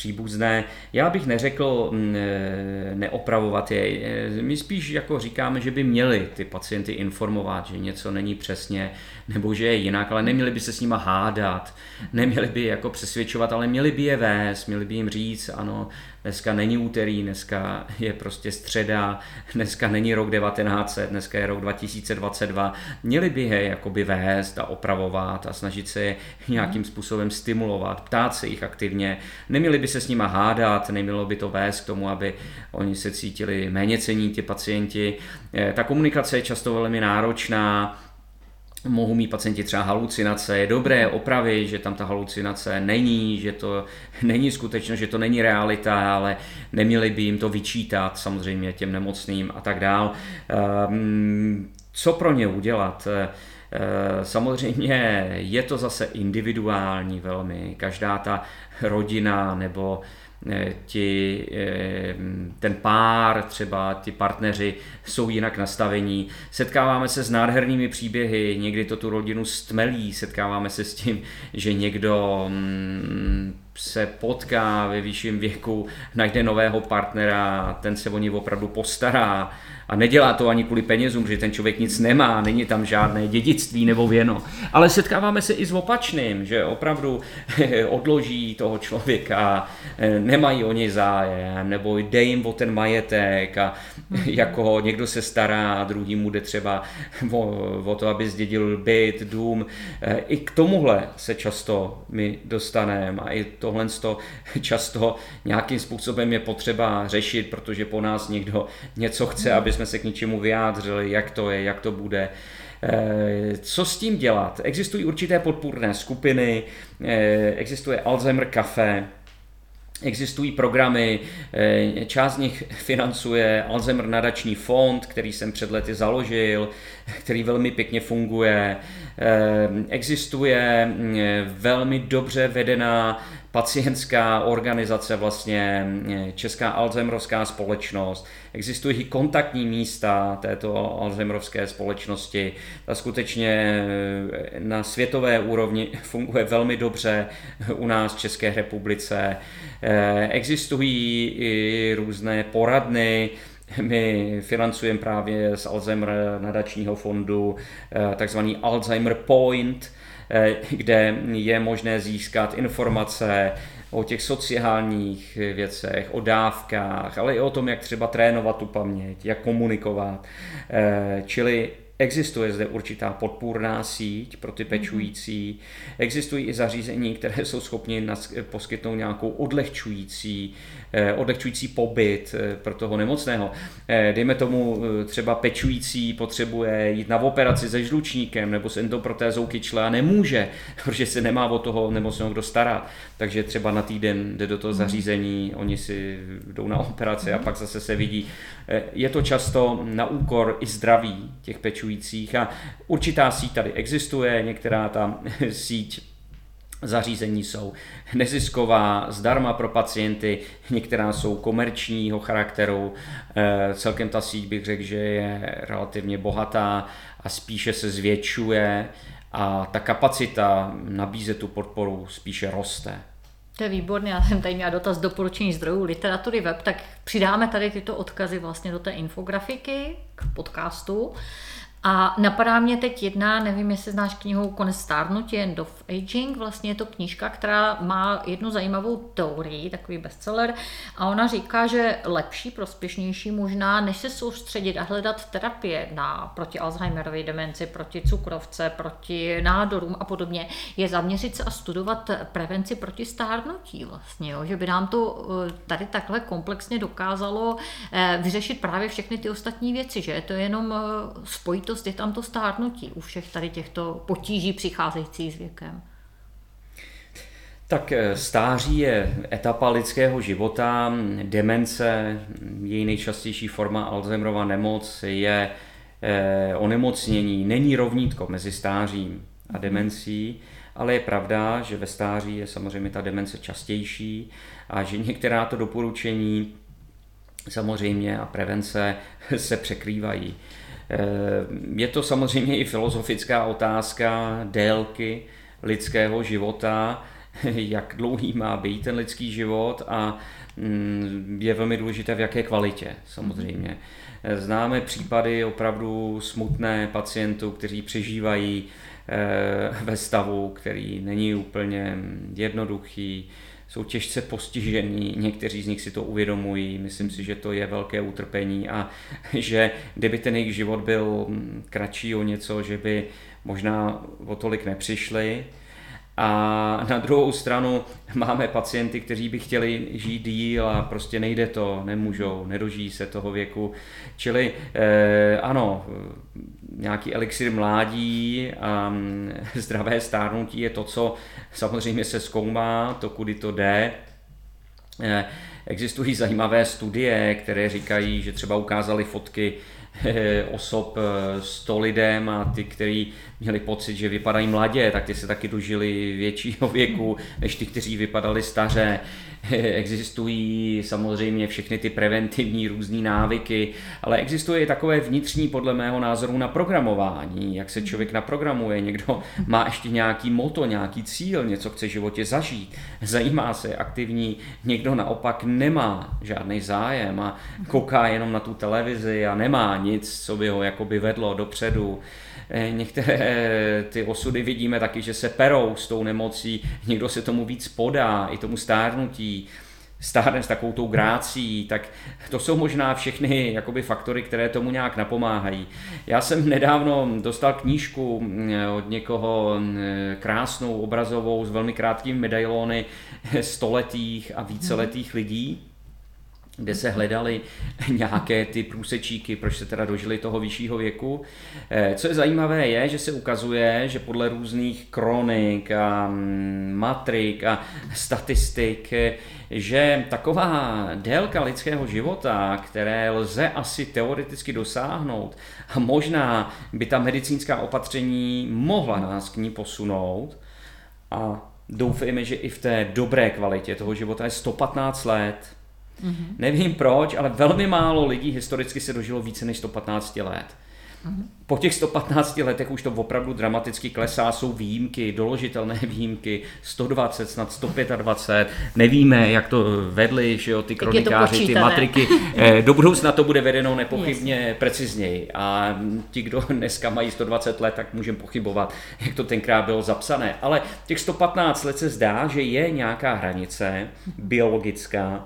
Speaker 1: příbuzné. Já bych neřekl mm, e, neopravovat je. E, my spíš jako říkáme, že by měli ty pacienty informovat, že něco není přesně nebo že je jinak, ale neměli by se s nima hádat, neměli by jako přesvědčovat, ale měli by je vést, měli by jim říct, ano, Dneska není úterý, dneska je prostě středa, dneska není rok 1900, dneska je rok 2022. Měli by je jakoby vést a opravovat a snažit se je nějakým způsobem stimulovat, ptát se jich aktivně. Neměli by se s nima hádat, nemělo by to vést k tomu, aby oni se cítili méně cení, ti pacienti. Eh, ta komunikace je často velmi náročná, mohou mít pacienti třeba halucinace, je dobré opravit, že tam ta halucinace není, že to není skutečnost, že to není realita, ale neměli by jim to vyčítat samozřejmě těm nemocným a tak dál. Ehm, co pro ně udělat? Eh, samozřejmě je to zase individuální velmi. Každá ta rodina nebo ti, eh, ten pár, třeba ti partneři jsou jinak nastavení. Setkáváme se s nádhernými příběhy, někdy to tu rodinu stmelí, setkáváme se s tím, že někdo mm, se potká ve vyšším věku, najde nového partnera, ten se o ní opravdu postará a nedělá to ani kvůli penězům, že ten člověk nic nemá, není tam žádné dědictví nebo věno. Ale setkáváme se i s opačným, že opravdu *laughs* odloží toho člověka, nemají o něj zájem, nebo jde jim o ten majetek a mhm. jako někdo se stará a druhý mu jde třeba o, o to, aby zdědil byt, dům. Eh, I k tomuhle se často my dostaneme a i tohle *laughs* často nějakým způsobem je potřeba řešit, protože po nás někdo něco chce, aby jsme se k něčemu vyjádřili, jak to je, jak to bude. Eh, co s tím dělat? Existují určité podpůrné skupiny, eh, existuje Alzheimer Café, Existují programy, eh, část z nich *laughs* financuje Alzheimer nadační fond, který jsem před lety založil, *laughs* který velmi pěkně funguje. Existuje mm, velmi dobře vedená pacientská organizace, vlastně eh, Česká Alzheimerovská společnost. Existují kontaktní místa této Alzheimerovské společnosti. Ta skutečně eh, na světové úrovni *laughs* funguje velmi dobře u nás v České republice. Eh, existují i různé poradny, my financujeme právě z Alzheimer nadačního fondu takzvaný Alzheimer Point, kde je možné získat informace o těch sociálních věcech, o dávkách, ale i o tom, jak třeba trénovat tu paměť, jak komunikovat. Eh, čili Existuje zde určitá podpůrná síť pro ty mhm. pečující. Existují i zařízení, které jsou schopni poskytnout nějakou odlehčující Eh, odlehčující pobyt eh, pro toho nemocného. Eh, dejme tomu třeba pečující potřebuje jít na operaci se žlučníkem nebo s endoprotézou kyčle a nemůže, *laughs* protože se nemá o toho nemocného kdo starat. Takže třeba na týden jde do toho mhm. zařízení, oni si jdou na operaci a mhm. pak zase se vidí. Je to často na úkor i zdraví těch pečujících a určitá síť tady existuje, některá ta *laughs* síť zařízení jsou nezisková, zdarma pro pacienty, některá jsou komerčního charakteru. Eh, celkem ta síť bych řekl, že je relativně bohatá a spíše se zvětšuje a ta kapacita nabízet tu podporu spíše roste.
Speaker 2: To je výborné, já jsem tady měla dotaz doporučení zdrojů literatury web, tak přidáme tady tyto odkazy vlastně do té infografiky k podcastu. A napadá mě teď jedna, nevím, jestli znáš knihu Konec stárnutí, End of Aging, vlastně je to knížka, která má jednu zajímavou teorii, takový bestseller, a ona říká, že lepší, prospěšnější možná, než se soustředit a hledat terapie na proti Alzheimerově demenci, proti cukrovce, proti nádorům a podobně, je zaměřit se a studovat prevenci proti stárnutí vlastně, jo? že by nám to eh, tady takhle komplexně dokázalo eh, vyřešit právě všechny ty ostatní věci, že to je jenom eh, spojit spojitost je tam to stárnutí u všech tady těchto potíží přicházejících s věkem.
Speaker 1: Tak eh, stáří je etapa lidského života, demence, její nejčastější forma Alzheimerova nemoc je eh, onemocnění. Není rovnítko mezi stářím a demencí, ale je pravda, že ve stáří je samozřejmě ta demence častější a že některá to doporučení samozřejmě a prevence *laughs* se překrývají. Je to samozřejmě i filozofická otázka délky lidského života, *laughs* jak dlouhý má být ten lidský život a mm, je velmi důležité v jaké kvalitě samozřejmě. Známe případy opravdu smutné pacientů, kteří přežívají eh, ve stavu, který není úplně jednoduchý, jsou těžce postižení, někteří z nich si to uvědomují, myslím si, že to je velké utrpení a *laughs* že kdyby ten jejich život byl kratší o něco, že by možná o tolik nepřišli, a na druhou stranu máme pacienty, kteří by chtěli žít díl a prostě nejde to, nemůžou, nedožijí se toho věku. Čili eh, ano, nějaký elixir mládí a mm, *laughs* zdravé stárnutí je to, co samozřejmě se zkoumá, to kudy to jde. Eh, existují zajímavé studie, které říkají, že třeba ukázali fotky osob eh, s to lidem a ty, kteří měli pocit, že vypadají mladě, tak ty se taky dožili většího věku než ty, kteří vypadali staře. *laughs* existují samozřejmě všechny ty preventivní různé návyky, ale existuje i takové vnitřní, podle mého názoru, na programování, jak se člověk naprogramuje. Někdo má ještě nějaký moto, nějaký cíl, něco chce v životě zažít, zajímá se, aktivní, někdo naopak nemá žádný zájem a kouká jenom na tu televizi a nemá nic, co by ho jakoby vedlo dopředu. Eh, některé ty osudy vidíme taky, že se perou s tou nemocí, někdo se tomu víc podá, i tomu stárnutí, stárne s takovou tou grácí, tak to jsou možná všechny jakoby faktory, které tomu nějak napomáhají. Já jsem nedávno dostal knížku mm, od někoho krásnou, obrazovou, s velmi krátkými medailony stoletých a víceletých lidí, kde se hledali *laughs* nějaké ty průsečíky, proč se teda dožili toho vyššího věku. Eh, co je zajímavé je, že se ukazuje, že podle různých kronik a mm, matrik a *laughs* statistik, že taková délka lidského života, které lze asi teoreticky dosáhnout a možná by ta medicínská opatření mohla nás k ní posunout a doufejme, že i v té dobré kvalitě toho života je 115 let, Mm-hmm. Nevím proč, ale velmi málo lidí historicky se dožilo více než 115 let. Mm-hmm. Po těch 115 letech už to opravdu dramaticky klesá, jsou výjimky, doložitelné *laughs* výjimky, 120, snad 125, nevíme, jak to vedli, že jo, ty kronikáři, ty matriky. Eh, do budoucna to bude vedeno nepochybně yes. precizněji a ti, kdo *laughs* dneska mají 120 let, tak můžeme pochybovat, jak to tenkrát bylo zapsané. Ale těch 115 let se zdá, že je nějaká hranice biologická,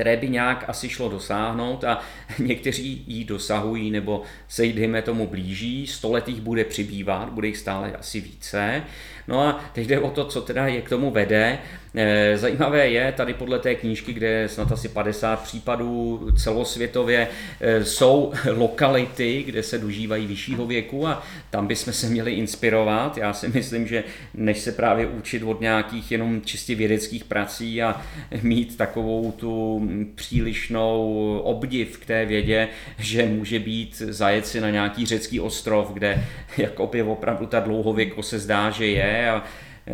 Speaker 1: které by nějak asi šlo dosáhnout a *laughs* někteří ji dosahují nebo se jí, dejme tomu, blíží. Stoletých bude přibývat, bude jich stále asi více. No a teď jde o to, co teda je k tomu vede. Eh, zajímavé je, tady podle té knížky, kde je snad asi 50 případů celosvětově, eh, jsou *laughs* lokality, kde se dožívají vyššího věku a tam bychom se měli inspirovat. Já si myslím, že než se právě učit od nějakých jenom čistě vědeckých prací a mít takovou tu přílišnou obdiv k té vědě, že může být zajet si na nějaký řecký ostrov, kde *laughs* jakoby opravdu ta dlouhověko se zdá, že je a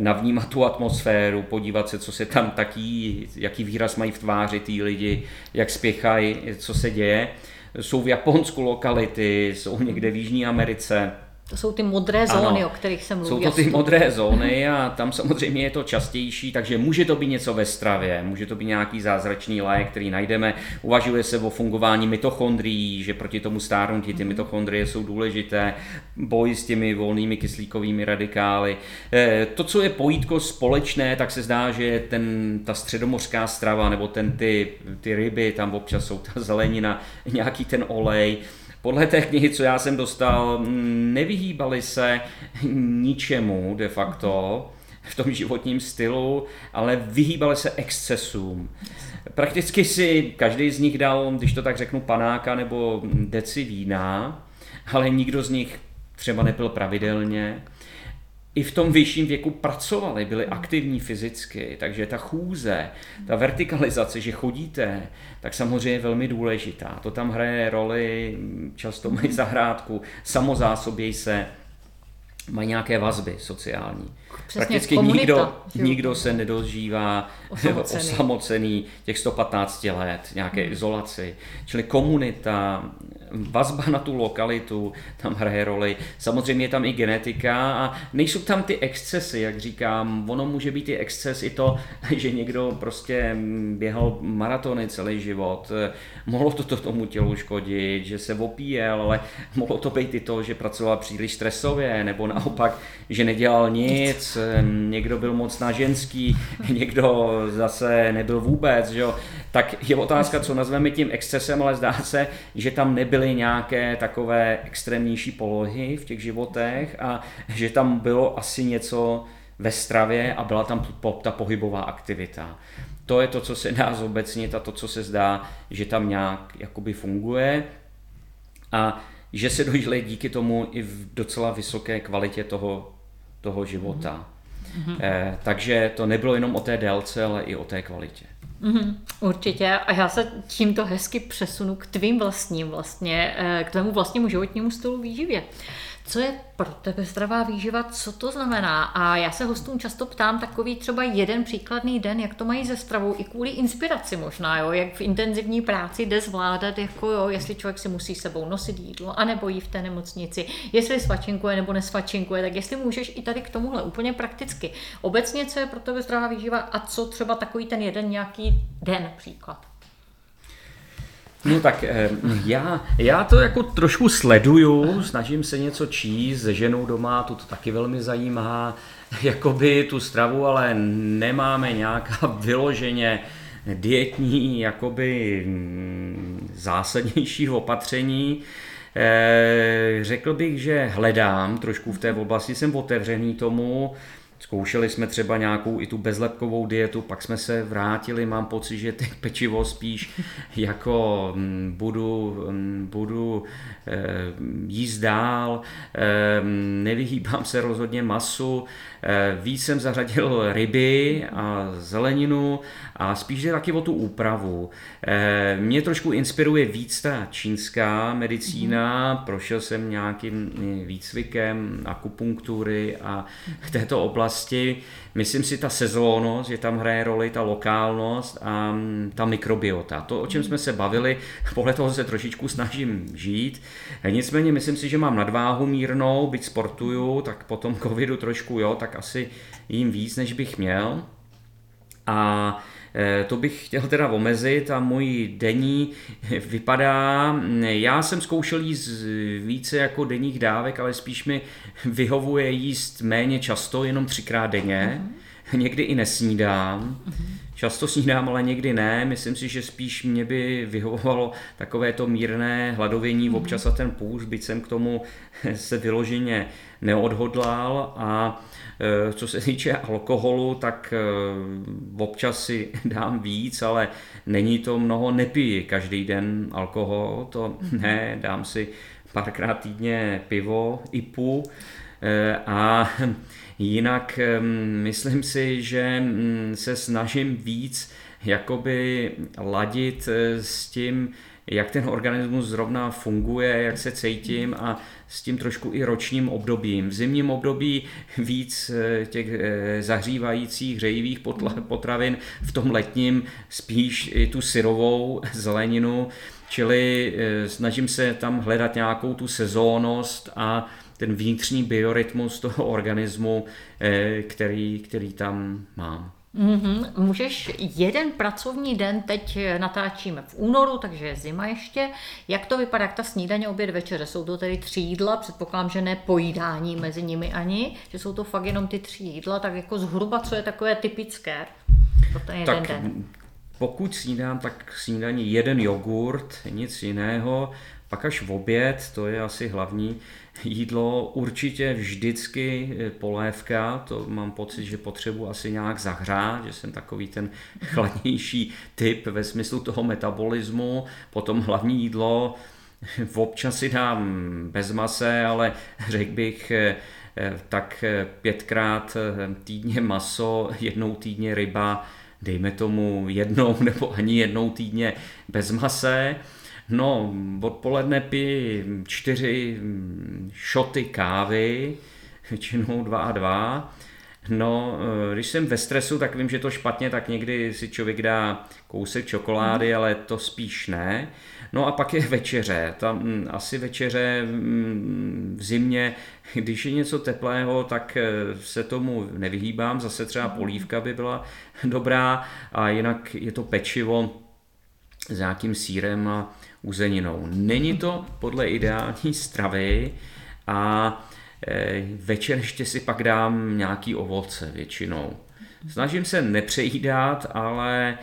Speaker 1: navnímat tu atmosféru, podívat se, co se tam taký, jaký výraz mají v tváři ty lidi, jak spěchají, co se děje. Jsou v Japonsku lokality, jsou někde v Jižní Americe,
Speaker 2: to jsou ty modré zóny, ano, o kterých jsem mluvil.
Speaker 1: Jsou to ty modré zóny a tam samozřejmě je to častější, takže může to být něco ve stravě, může to být nějaký zázračný lék, který najdeme. Uvažuje se o fungování mitochondrií, že proti tomu stárnutí ty mitochondrie jsou důležité, boj s těmi volnými kyslíkovými radikály. Eh, to, co je pojítko společné, tak se zdá, že ten, ta středomořská strava nebo ten, ty, ty ryby, tam občas jsou ta *laughs* zelenina, nějaký ten olej, podle té knihy, co já jsem dostal, nevyhýbali se ničemu de facto v tom životním stylu, ale vyhýbali se excesům. Prakticky si každý z nich dal, když to tak řeknu, panáka nebo deci vína, ale nikdo z nich třeba nepil pravidelně i v tom vyšším věku pracovali, byli aktivní fyzicky, takže ta chůze, ta vertikalizace, že chodíte, tak samozřejmě je velmi důležitá. To tam hraje roli, často mají zahrádku, samozásobějí se, mají nějaké vazby sociální. Přesně, Prakticky komunita, nikdo, nikdo se nedožívá *laughs* osamocený. osamocený těch 115 let, nějaké hmm. izolaci. Čili komunita, vazba na tu lokalitu tam hraje roli. Samozřejmě je tam i genetika a nejsou tam ty excesy, jak říkám. Ono může být i exces i to, *laughs* že někdo prostě běhal maratony celý život. Mohlo to, to tomu tělu škodit, že se opíjel, ale mohlo to být i to, že pracoval příliš stresově, nebo naopak že nedělal nic, někdo byl moc na ženský, někdo zase nebyl vůbec, že jo. Tak je otázka, co nazveme tím excesem, ale zdá se, že tam nebyly nějaké takové extrémnější polohy v těch životech a že tam bylo asi něco ve stravě a byla tam ta pohybová aktivita. To je to, co se dá zobecnit a to, co se zdá, že tam nějak jakoby funguje. A že se dožili díky tomu i v docela vysoké kvalitě toho, toho života. Mm-hmm. Eh, takže to nebylo jenom o té délce, ale i o té kvalitě.
Speaker 2: Mm-hmm, určitě a já se tímto hezky přesunu k tvým vlastním vlastně, eh, k tvému vlastnímu životnímu stylu výživě. Co je pro tebe zdravá výživa, co to znamená? A já se hostům často ptám takový třeba jeden příkladný den, jak to mají ze stravou, i kvůli inspiraci možná, jo? jak v intenzivní práci jde zvládat, jako jo, jestli člověk si musí sebou nosit jídlo, anebo jí v té nemocnici, jestli svačinkuje nebo nesvačinkuje, tak jestli můžeš i tady k tomuhle úplně prakticky. Obecně, co je pro tebe zdravá výživa a co třeba takový ten jeden nějaký den příklad?
Speaker 1: No tak eh, já, já to jako trošku sleduju, snažím se něco číst se ženou doma, to, to taky velmi zajímá, *laughs* jakoby tu stravu, ale nemáme nějaká *laughs* vyloženě dietní, jakoby mm, zásadnější opatření. Eh, řekl bych, že hledám trošku v té oblasti, jsem otevřený tomu, Zkoušeli jsme třeba nějakou i tu bezlepkovou dietu, pak jsme se vrátili, mám pocit, že teď pečivo spíš jako mm, budu, mm, budu eh, jíst dál, eh, nevyhýbám se rozhodně masu, eh, víc jsem zařadil ryby a zeleninu a spíš jde taky o tu úpravu. Mě trošku inspiruje víc ta čínská medicína, mm-hmm. prošel jsem nějakým výcvikem akupunktury a v této oblasti. Myslím si, ta sezónnost, že tam hraje roli ta lokálnost a mm, ta mikrobiota. To, o čem jsme se bavili, *laughs* podle toho se trošičku snažím žít. Nicméně myslím si, že mám nadváhu mírnou, byť sportuju, tak po tom covidu trošku jo, tak asi jím víc, než bych měl. A Eh, to bych chtěl teda omezit a můj denní *laughs* vypadá, já jsem zkoušel jíst více jako denních dávek, ale spíš mi *laughs* vyhovuje jíst méně často, jenom třikrát denně. Uh-huh. Někdy i nesnídám. Uh-huh. Často snídám, ale někdy ne. Myslím si, že spíš mě by vyhovovalo takové to mírné hladovění, uh-huh. občas a ten půl, byť jsem k tomu *laughs* se vyloženě neodhodlal a Eh, co se týče alkoholu, tak eh, občas si *laughs* dám víc, ale není to mnoho, nepiji každý den alkohol, to mhm. ne, dám si párkrát týdně pivo, ipu eh, a *laughs* jinak myslím si, že mm, se snažím víc jakoby ladit s tím, jak ten organismus zrovna funguje, jak se cítím a s tím trošku i ročním obdobím. V zimním období víc eh, těch eh, zahřívajících, hřejivých potravin, v tom letním spíš i tu syrovou zeleninu, čili eh, snažím se tam hledat nějakou tu sezónnost a ten vnitřní biorytmus toho organismu, který, který tam mám.
Speaker 2: Mm-hmm. Můžeš jeden pracovní den, teď natáčíme v únoru, takže je zima ještě. Jak to vypadá, jak ta snídaně, oběd, večeře? Jsou to tedy tři jídla, předpokládám, že ne pojídání mezi nimi ani, že jsou to fakt jenom ty tři jídla, tak jako zhruba, co je takové typické pro ten jeden tak, den?
Speaker 1: Pokud snídám, tak snídaní jeden jogurt, nic jiného, pak až v oběd, to je asi hlavní jídlo, určitě vždycky eh, polévka, to mám pocit, že potřebuji asi nějak zahřát, že jsem takový ten *laughs* chladnější typ ve smyslu toho metabolismu, potom hlavní jídlo, občas si dám bez mase, ale *laughs* řekl bych, eh, eh, tak pětkrát týdně maso, jednou týdně ryba, dejme tomu jednou *laughs* nebo ani jednou týdně bez mase. No, odpoledne piji čtyři šoty kávy, většinou dva a dva. No, eh, když jsem ve stresu, tak vím, že to špatně, tak někdy si člověk dá kousek čokolády, ale to spíš ne. No a pak je večeře. Tam hm, asi večeře hm, v zimě, když je něco teplého, tak eh, se tomu nevyhýbám. Zase třeba polívka by byla dobrá a jinak je to pečivo s nějakým sírem a uzeninou. Není to podle ideální stravy a večer ještě si pak dám nějaký ovoce většinou. Snažím se nepřejídat, ale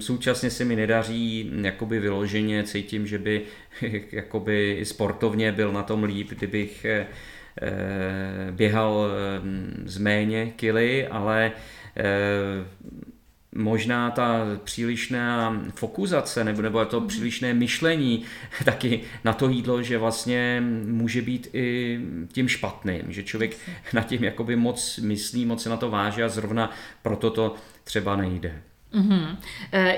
Speaker 1: současně se mi nedaří jakoby vyloženě, cítím, že by *laughs* jakoby sportovně byl na tom líp, kdybych běhal z méně kily, ale možná ta přílišná fokuzace nebo, nebo to mhm. přílišné myšlení *laughs* taky na to jídlo, že vlastně může být i tím špatným, že člověk na tím jakoby moc myslí, moc se na to váží a zrovna proto to třeba nejde.
Speaker 2: Mm-hmm.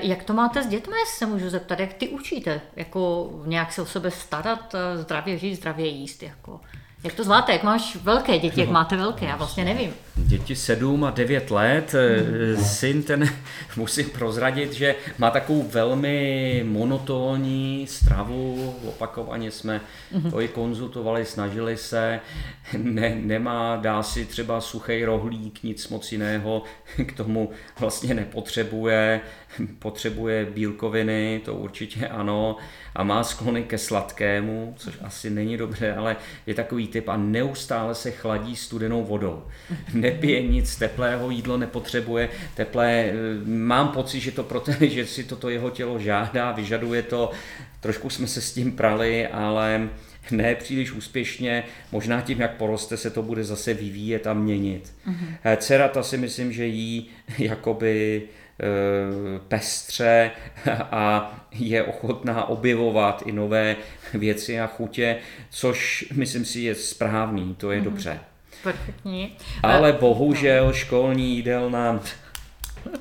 Speaker 2: Jak to máte s dětmi, se můžu zeptat, jak ty učíte, jako nějak se o sebe starat, zdravě žít, zdravě jíst, jako... Jak to zvládáte? Jak máš velké děti? Jak no. máte velké? Já vlastně nevím.
Speaker 1: Děti 7 a 9 let. Hmm. Syn ten, *laughs* musím prozradit, že má takovou velmi monotónní stravu. Opakovaně jsme hmm. to i konzultovali, snažili se. Ne, nemá, dá si třeba suchý rohlík, nic moc jiného k tomu vlastně nepotřebuje. *laughs* Potřebuje bílkoviny, to určitě ano. A má sklony ke sladkému, což asi není dobře, ale je takový typ a neustále se chladí studenou vodou. *laughs* Nepije nic teplého, jídlo nepotřebuje teplé. Mám pocit, že to proto, *laughs* že si toto jeho tělo žádá, vyžaduje to. Trošku jsme se s tím prali, ale ne příliš úspěšně. Možná tím, jak poroste, se to bude zase vyvíjet a měnit. Mm-hmm. Dcera, ta si myslím, že jí jakoby Eh, pestře a je ochotná objevovat i nové věci a chutě, což myslím si je správný, to je mm-hmm. dobře.
Speaker 2: Perfektní.
Speaker 1: Ale bohužel školní jídelna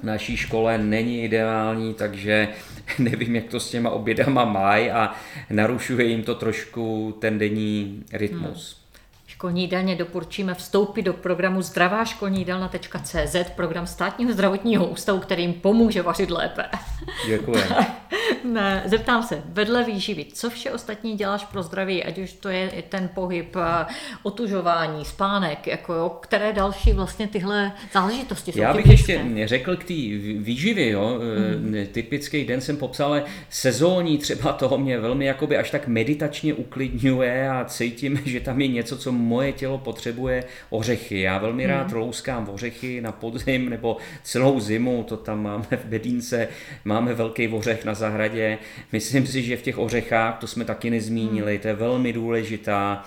Speaker 1: naší škole není ideální, takže nevím, jak to s těma obědama mají a narušuje jim to trošku ten denní rytmus. Hmm
Speaker 2: školní jídelně doporučíme vstoupit do programu zdravá školní jídelna.cz, program státního zdravotního ústavu, který jim pomůže vařit lépe.
Speaker 1: Děkuji. *laughs*
Speaker 2: ne, zeptám se, vedle výživy, co vše ostatní děláš pro zdraví, ať už to je ten pohyb, eh, otužování, spánek, jako jo, které další vlastně tyhle záležitosti jsou
Speaker 1: Já bych ještě řekl k té výživě, jo, hmm. typický den jsem popsal, ale sezóní třeba *laughs* toho mě velmi jakoby až tak meditačně uklidňuje a cítím, *laughs* že tam je něco, co moje tělo potřebuje ořechy. Já velmi hmm. rád louskám ořechy na podzim *laughs* nebo celou zimu, to tam máme v Bedínce, máme velký ořech na zahradě. Myslím si, že v těch ořechách, to jsme taky nezmínili, hmm. to je velmi důležitá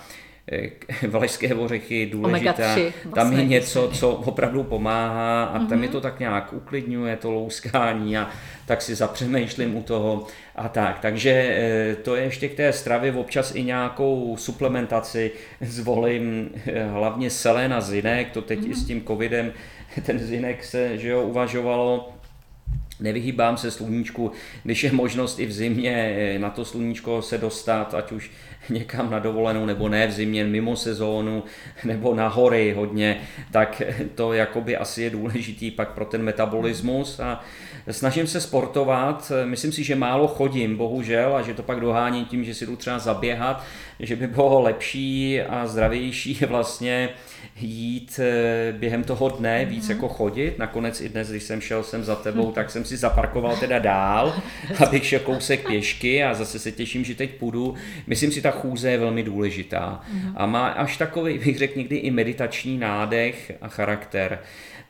Speaker 1: *laughs* valašské ořechy důležitá. Tam je vlastně. něco, co opravdu pomáhá a mm-hmm. tam je mhm. to tak nějak uklidňuje, to louskání a tak si zapřemýšlím u toho a tak. Takže eh, to je ještě k té stravě občas i nějakou suplementaci zvolím, eh, hlavně selen a zinek, to teď mm-hmm. i s mhm. tím covidem, *laughs* ten zinek se, že jo, uvažovalo, nevyhýbám se sluníčku, když je možnost i v zimě eh, na to sluníčko se dostat, ať už *laughs* někam na dovolenou nebo ne v zimě, mimo sezónu *laughs* nebo na hory hodně, tak to jakoby asi je důležitý pak pro ten metabolismus a snažím se sportovat, myslím si, že málo chodím, bohužel, a že to pak doháním tím, že si jdu třeba zaběhat, že by bylo lepší a zdravější *laughs* vlastně jít eh, během toho dne víc mm-hmm. jako chodit. Nakonec i dnes, když jsem šel sem za *laughs* tebou, tak jsem si zaparkoval teda dál, *laughs* abych šel kousek pěšky a zase se těším, že teď půjdu. Myslím si, ta chůze je velmi důležitá mm-hmm. a má až takový, bych řekl, někdy i meditační nádech a charakter.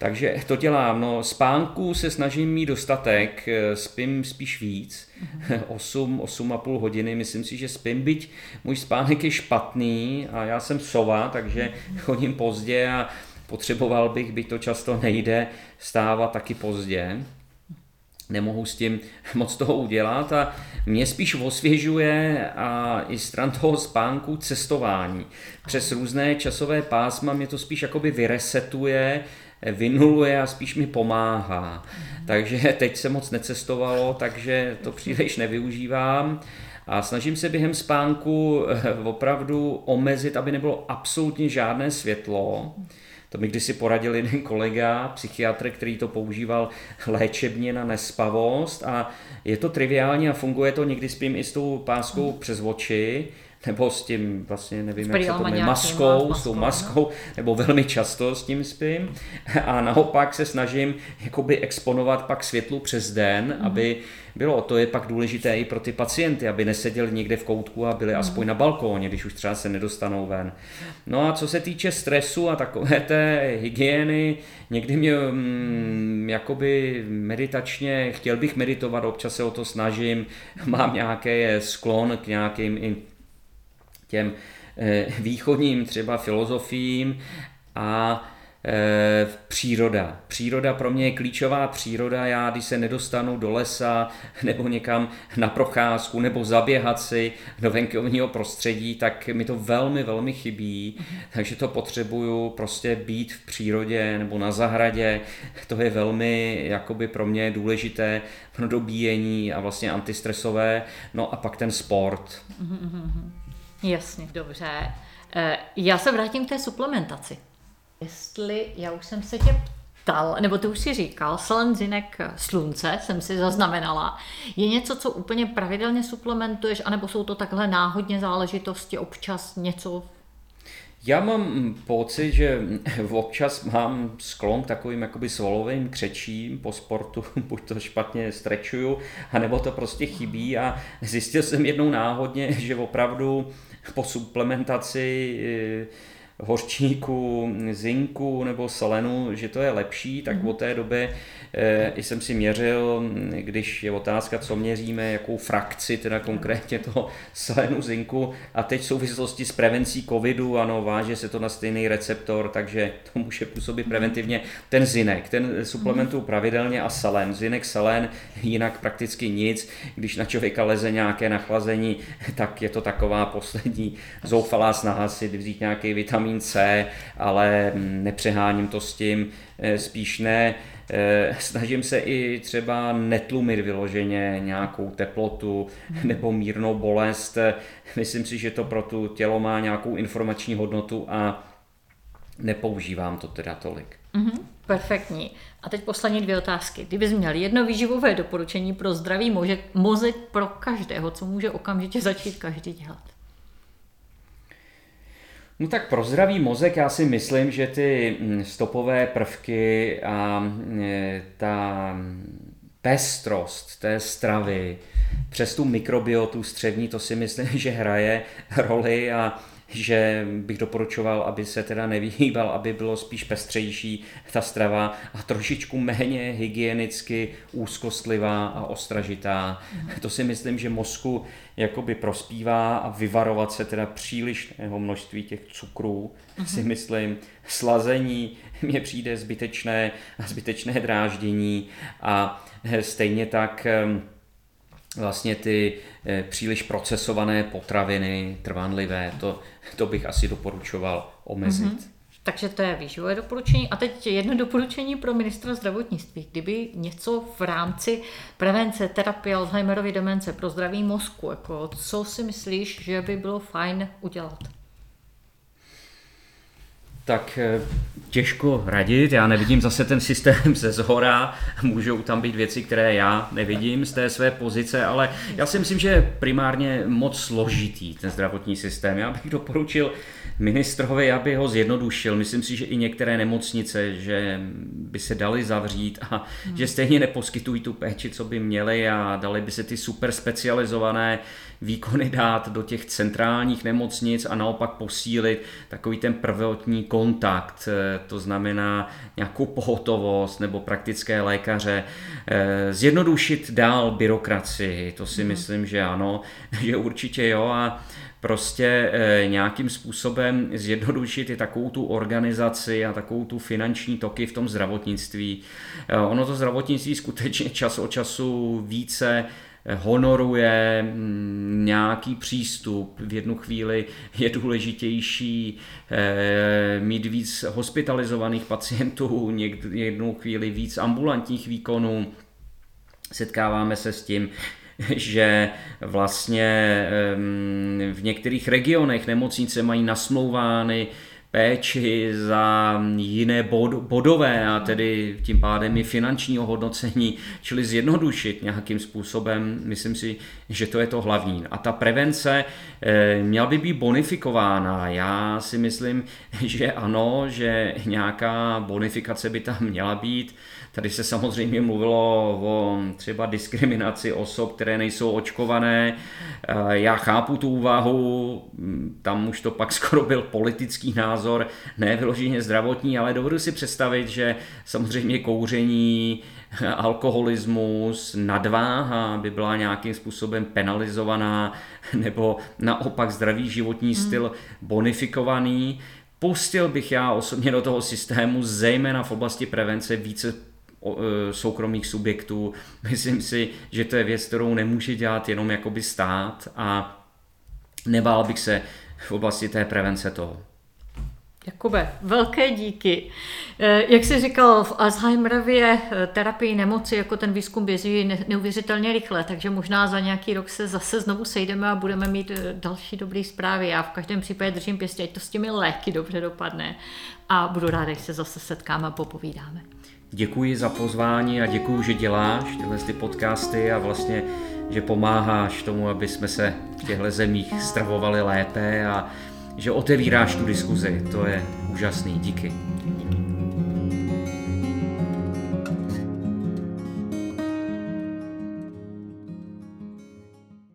Speaker 1: Takže to dělám. No, spánku se snažím mít dostatek, eh, spím spíš víc, *laughs* 8, 8,5 hodiny, myslím si, že spím, byť můj spánek je špatný a já jsem sova, takže chodím pozdě a potřeboval bych, byť to často nejde, stávat taky pozdě nemohu s tím *laughs* moc toho udělat a mě spíš osvěžuje a i stran toho spánku cestování. Přes různé časové pásma mě to spíš jakoby vyresetuje, vynuluje a spíš mi pomáhá. Takže teď se moc necestovalo, takže to příliš nevyužívám. A snažím se během spánku eh, opravdu omezit, aby nebylo absolutně žádné světlo. To mi kdysi poradil jeden kolega, psychiatr, který to používal léčebně na nespavost a je to triviální a funguje to, někdy spím i s tou páskou přes oči, nebo s tím vlastně nevím, jak se to jmenuje, maskou, maskou, s tou maskou, no? nebo velmi často s tím spím. A naopak se snažím jakoby exponovat pak světlu přes den, mm. aby bylo. To je pak důležité i pro ty pacienty, aby neseděli někde v koutku a byli mm. aspoň na balkóně, když už třeba se nedostanou ven. No a co se týče stresu a takové té hygieny, někdy mě mm, jakoby meditačně, chtěl bych meditovat, občas se o to snažím, *laughs* mám nějaký sklon k nějakým i těm eh, východním třeba filozofiím a e, příroda. Příroda pro mě je klíčová příroda. Já, když se nedostanu do lesa nebo někam na procházku nebo zaběhat si do venkovního prostředí, tak mi to velmi, velmi chybí. Takže to potřebuju prostě být v přírodě nebo na zahradě. To je velmi jakoby pro mě důležité pro dobíjení a vlastně antistresové. No a pak ten sport.
Speaker 2: Jasně, dobře. E, já se vrátím k té suplementaci jestli, já už jsem se tě ptal, nebo ty už si říkal, slenzinek slunce jsem si zaznamenala. Je něco, co úplně pravidelně suplementuješ, anebo jsou to takhle náhodně záležitosti, občas něco
Speaker 1: já mám pocit, že *laughs* občas mám sklon k takovým jakoby svalovým křečím po sportu, *laughs* buď to špatně strečuju, anebo to prostě chybí a zjistil jsem jednou náhodně, že opravdu po suplementaci hořčníku, zinku nebo selenu, že to je lepší, tak mm. od té doby e, jsem si měřil, když je otázka, co měříme, jakou frakci, teda konkrétně toho selenu, zinku a teď v souvislosti s prevencí covidu, ano, váže se to na stejný receptor, takže to může působit mhm. preventivně. Ten zinek, ten mhm. pravidelně a selen, zinek, selen, jinak prakticky nic, když na člověka leze nějaké nachlazení, tak je to taková poslední zoufalá snaha si vzít nějaký vitamin vitamin C, ale nepřeháním to s tím, eh, spíš ne. Eh, snažím se i třeba netlumit vyloženě nějakou teplotu nebo mírnou bolest. Myslím si, že to pro tu tělo má nějakou informační hodnotu a nepoužívám to teda tolik.
Speaker 2: Mm-hmm, perfektní. A teď poslední dvě otázky. Kdybys měl jedno výživové doporučení pro zdravý mozek, mozek pro každého, co může okamžitě začít každý dělat?
Speaker 1: No tak pro zdravý mozek já si myslím, že ty mm, stopové prvky a e, ta pestrost té stravy přes tu mikrobiotu střevní, to si myslím, *laughs* že hraje roli a že bych doporučoval, aby se teda nevyhýbal, aby bylo spíš pestřejší ta strava a trošičku méně hygienicky úzkostlivá a ostražitá. To si myslím, že mozku jakoby prospívá a vyvarovat se teda přílišného množství těch cukrů, mm. si myslím. Slazení mně přijde zbytečné a zbytečné dráždění a stejně tak vlastně ty eh, příliš procesované potraviny, trvanlivé, to, to bych asi doporučoval omezit. Mm-hmm.
Speaker 2: Takže to je výživové doporučení. A teď jedno doporučení pro ministra zdravotnictví. Kdyby něco v rámci prevence, terapie Alzheimerovy demence pro zdraví mozku, jako co si myslíš, že by bylo fajn udělat?
Speaker 1: Tak eh, těžko radit. Já nevidím zase ten systém *laughs* ze zhora. Můžou tam být věci, které já nevidím z té své pozice, ale já si myslím, že je primárně moc složitý ten zdravotní systém. Já bych doporučil ministrovi, aby ho zjednodušil. Myslím si, že i některé nemocnice, že by se dali zavřít a hmm. že stejně neposkytují tu péči, co by měly a dali by se ty super specializované výkony dát do těch centrálních nemocnic a naopak posílit takový ten prvotní kontakt, eh, to znamená nějakou pohotovost nebo praktické lékaře, eh, zjednodušit dál byrokracii, to si hmm. myslím, že ano, *laughs* že určitě jo a prostě e, nějakým způsobem zjednodušit i takovou tu organizaci a takovou tu finanční toky v tom zdravotnictví. E, ono to zdravotnictví skutečně čas od času více honoruje mm, nějaký přístup. V jednu chvíli je důležitější mít víc hospitalizovaných pacientů, jednu chvíli víc ambulantních výkonů. Setkáváme se s tím, *laughs* že vlastně v některých regionech nemocnice mají nasmlouvány péči, za jiné bod, bodové a tedy tím pádem i finanční ohodnocení, čili zjednodušit nějakým způsobem, myslím si, že to je to hlavní. A ta prevence eh, měla by být bonifikována. Já si myslím, *laughs* že ano, že nějaká bonifikace by tam měla být. Tady se samozřejmě mluvilo o třeba diskriminaci osob, které nejsou očkované. Eh, já chápu tu úvahu, tam už to pak *laughs* skoro byl politický názor, ne vyloženě zdravotní, ale dovedu si představit, že samozřejmě kouření, *laughs* alkoholismus, nadváha by byla nějakým způsobem penalizovaná, *laughs* nebo naopak zdravý životní hmm. styl bonifikovaný. Pustil bych já osobně do toho systému, zejména v oblasti prevence, více soukromých subjektů. *laughs* Myslím si, že to je věc, kterou nemůže dělat jenom jakoby stát a nebál bych se v oblasti té prevence toho.
Speaker 2: Jakube, velké díky. E, jak jsi říkal, v Alzheimerově e, terapii nemoci, jako ten výzkum běží neuvěřitelně rychle, takže možná za nějaký rok se zase znovu sejdeme a budeme mít další dobré zprávy. Já v každém případě držím pěstě, ať to s těmi léky dobře dopadne a budu ráda, když se zase setkáme a popovídáme.
Speaker 1: Děkuji za pozvání a děkuji, že děláš tyhle ty podcasty a vlastně, že pomáháš tomu, aby jsme se v těchto zemích stravovali lépe a že otevíráš tu diskuzi. To je úžasný. Díky.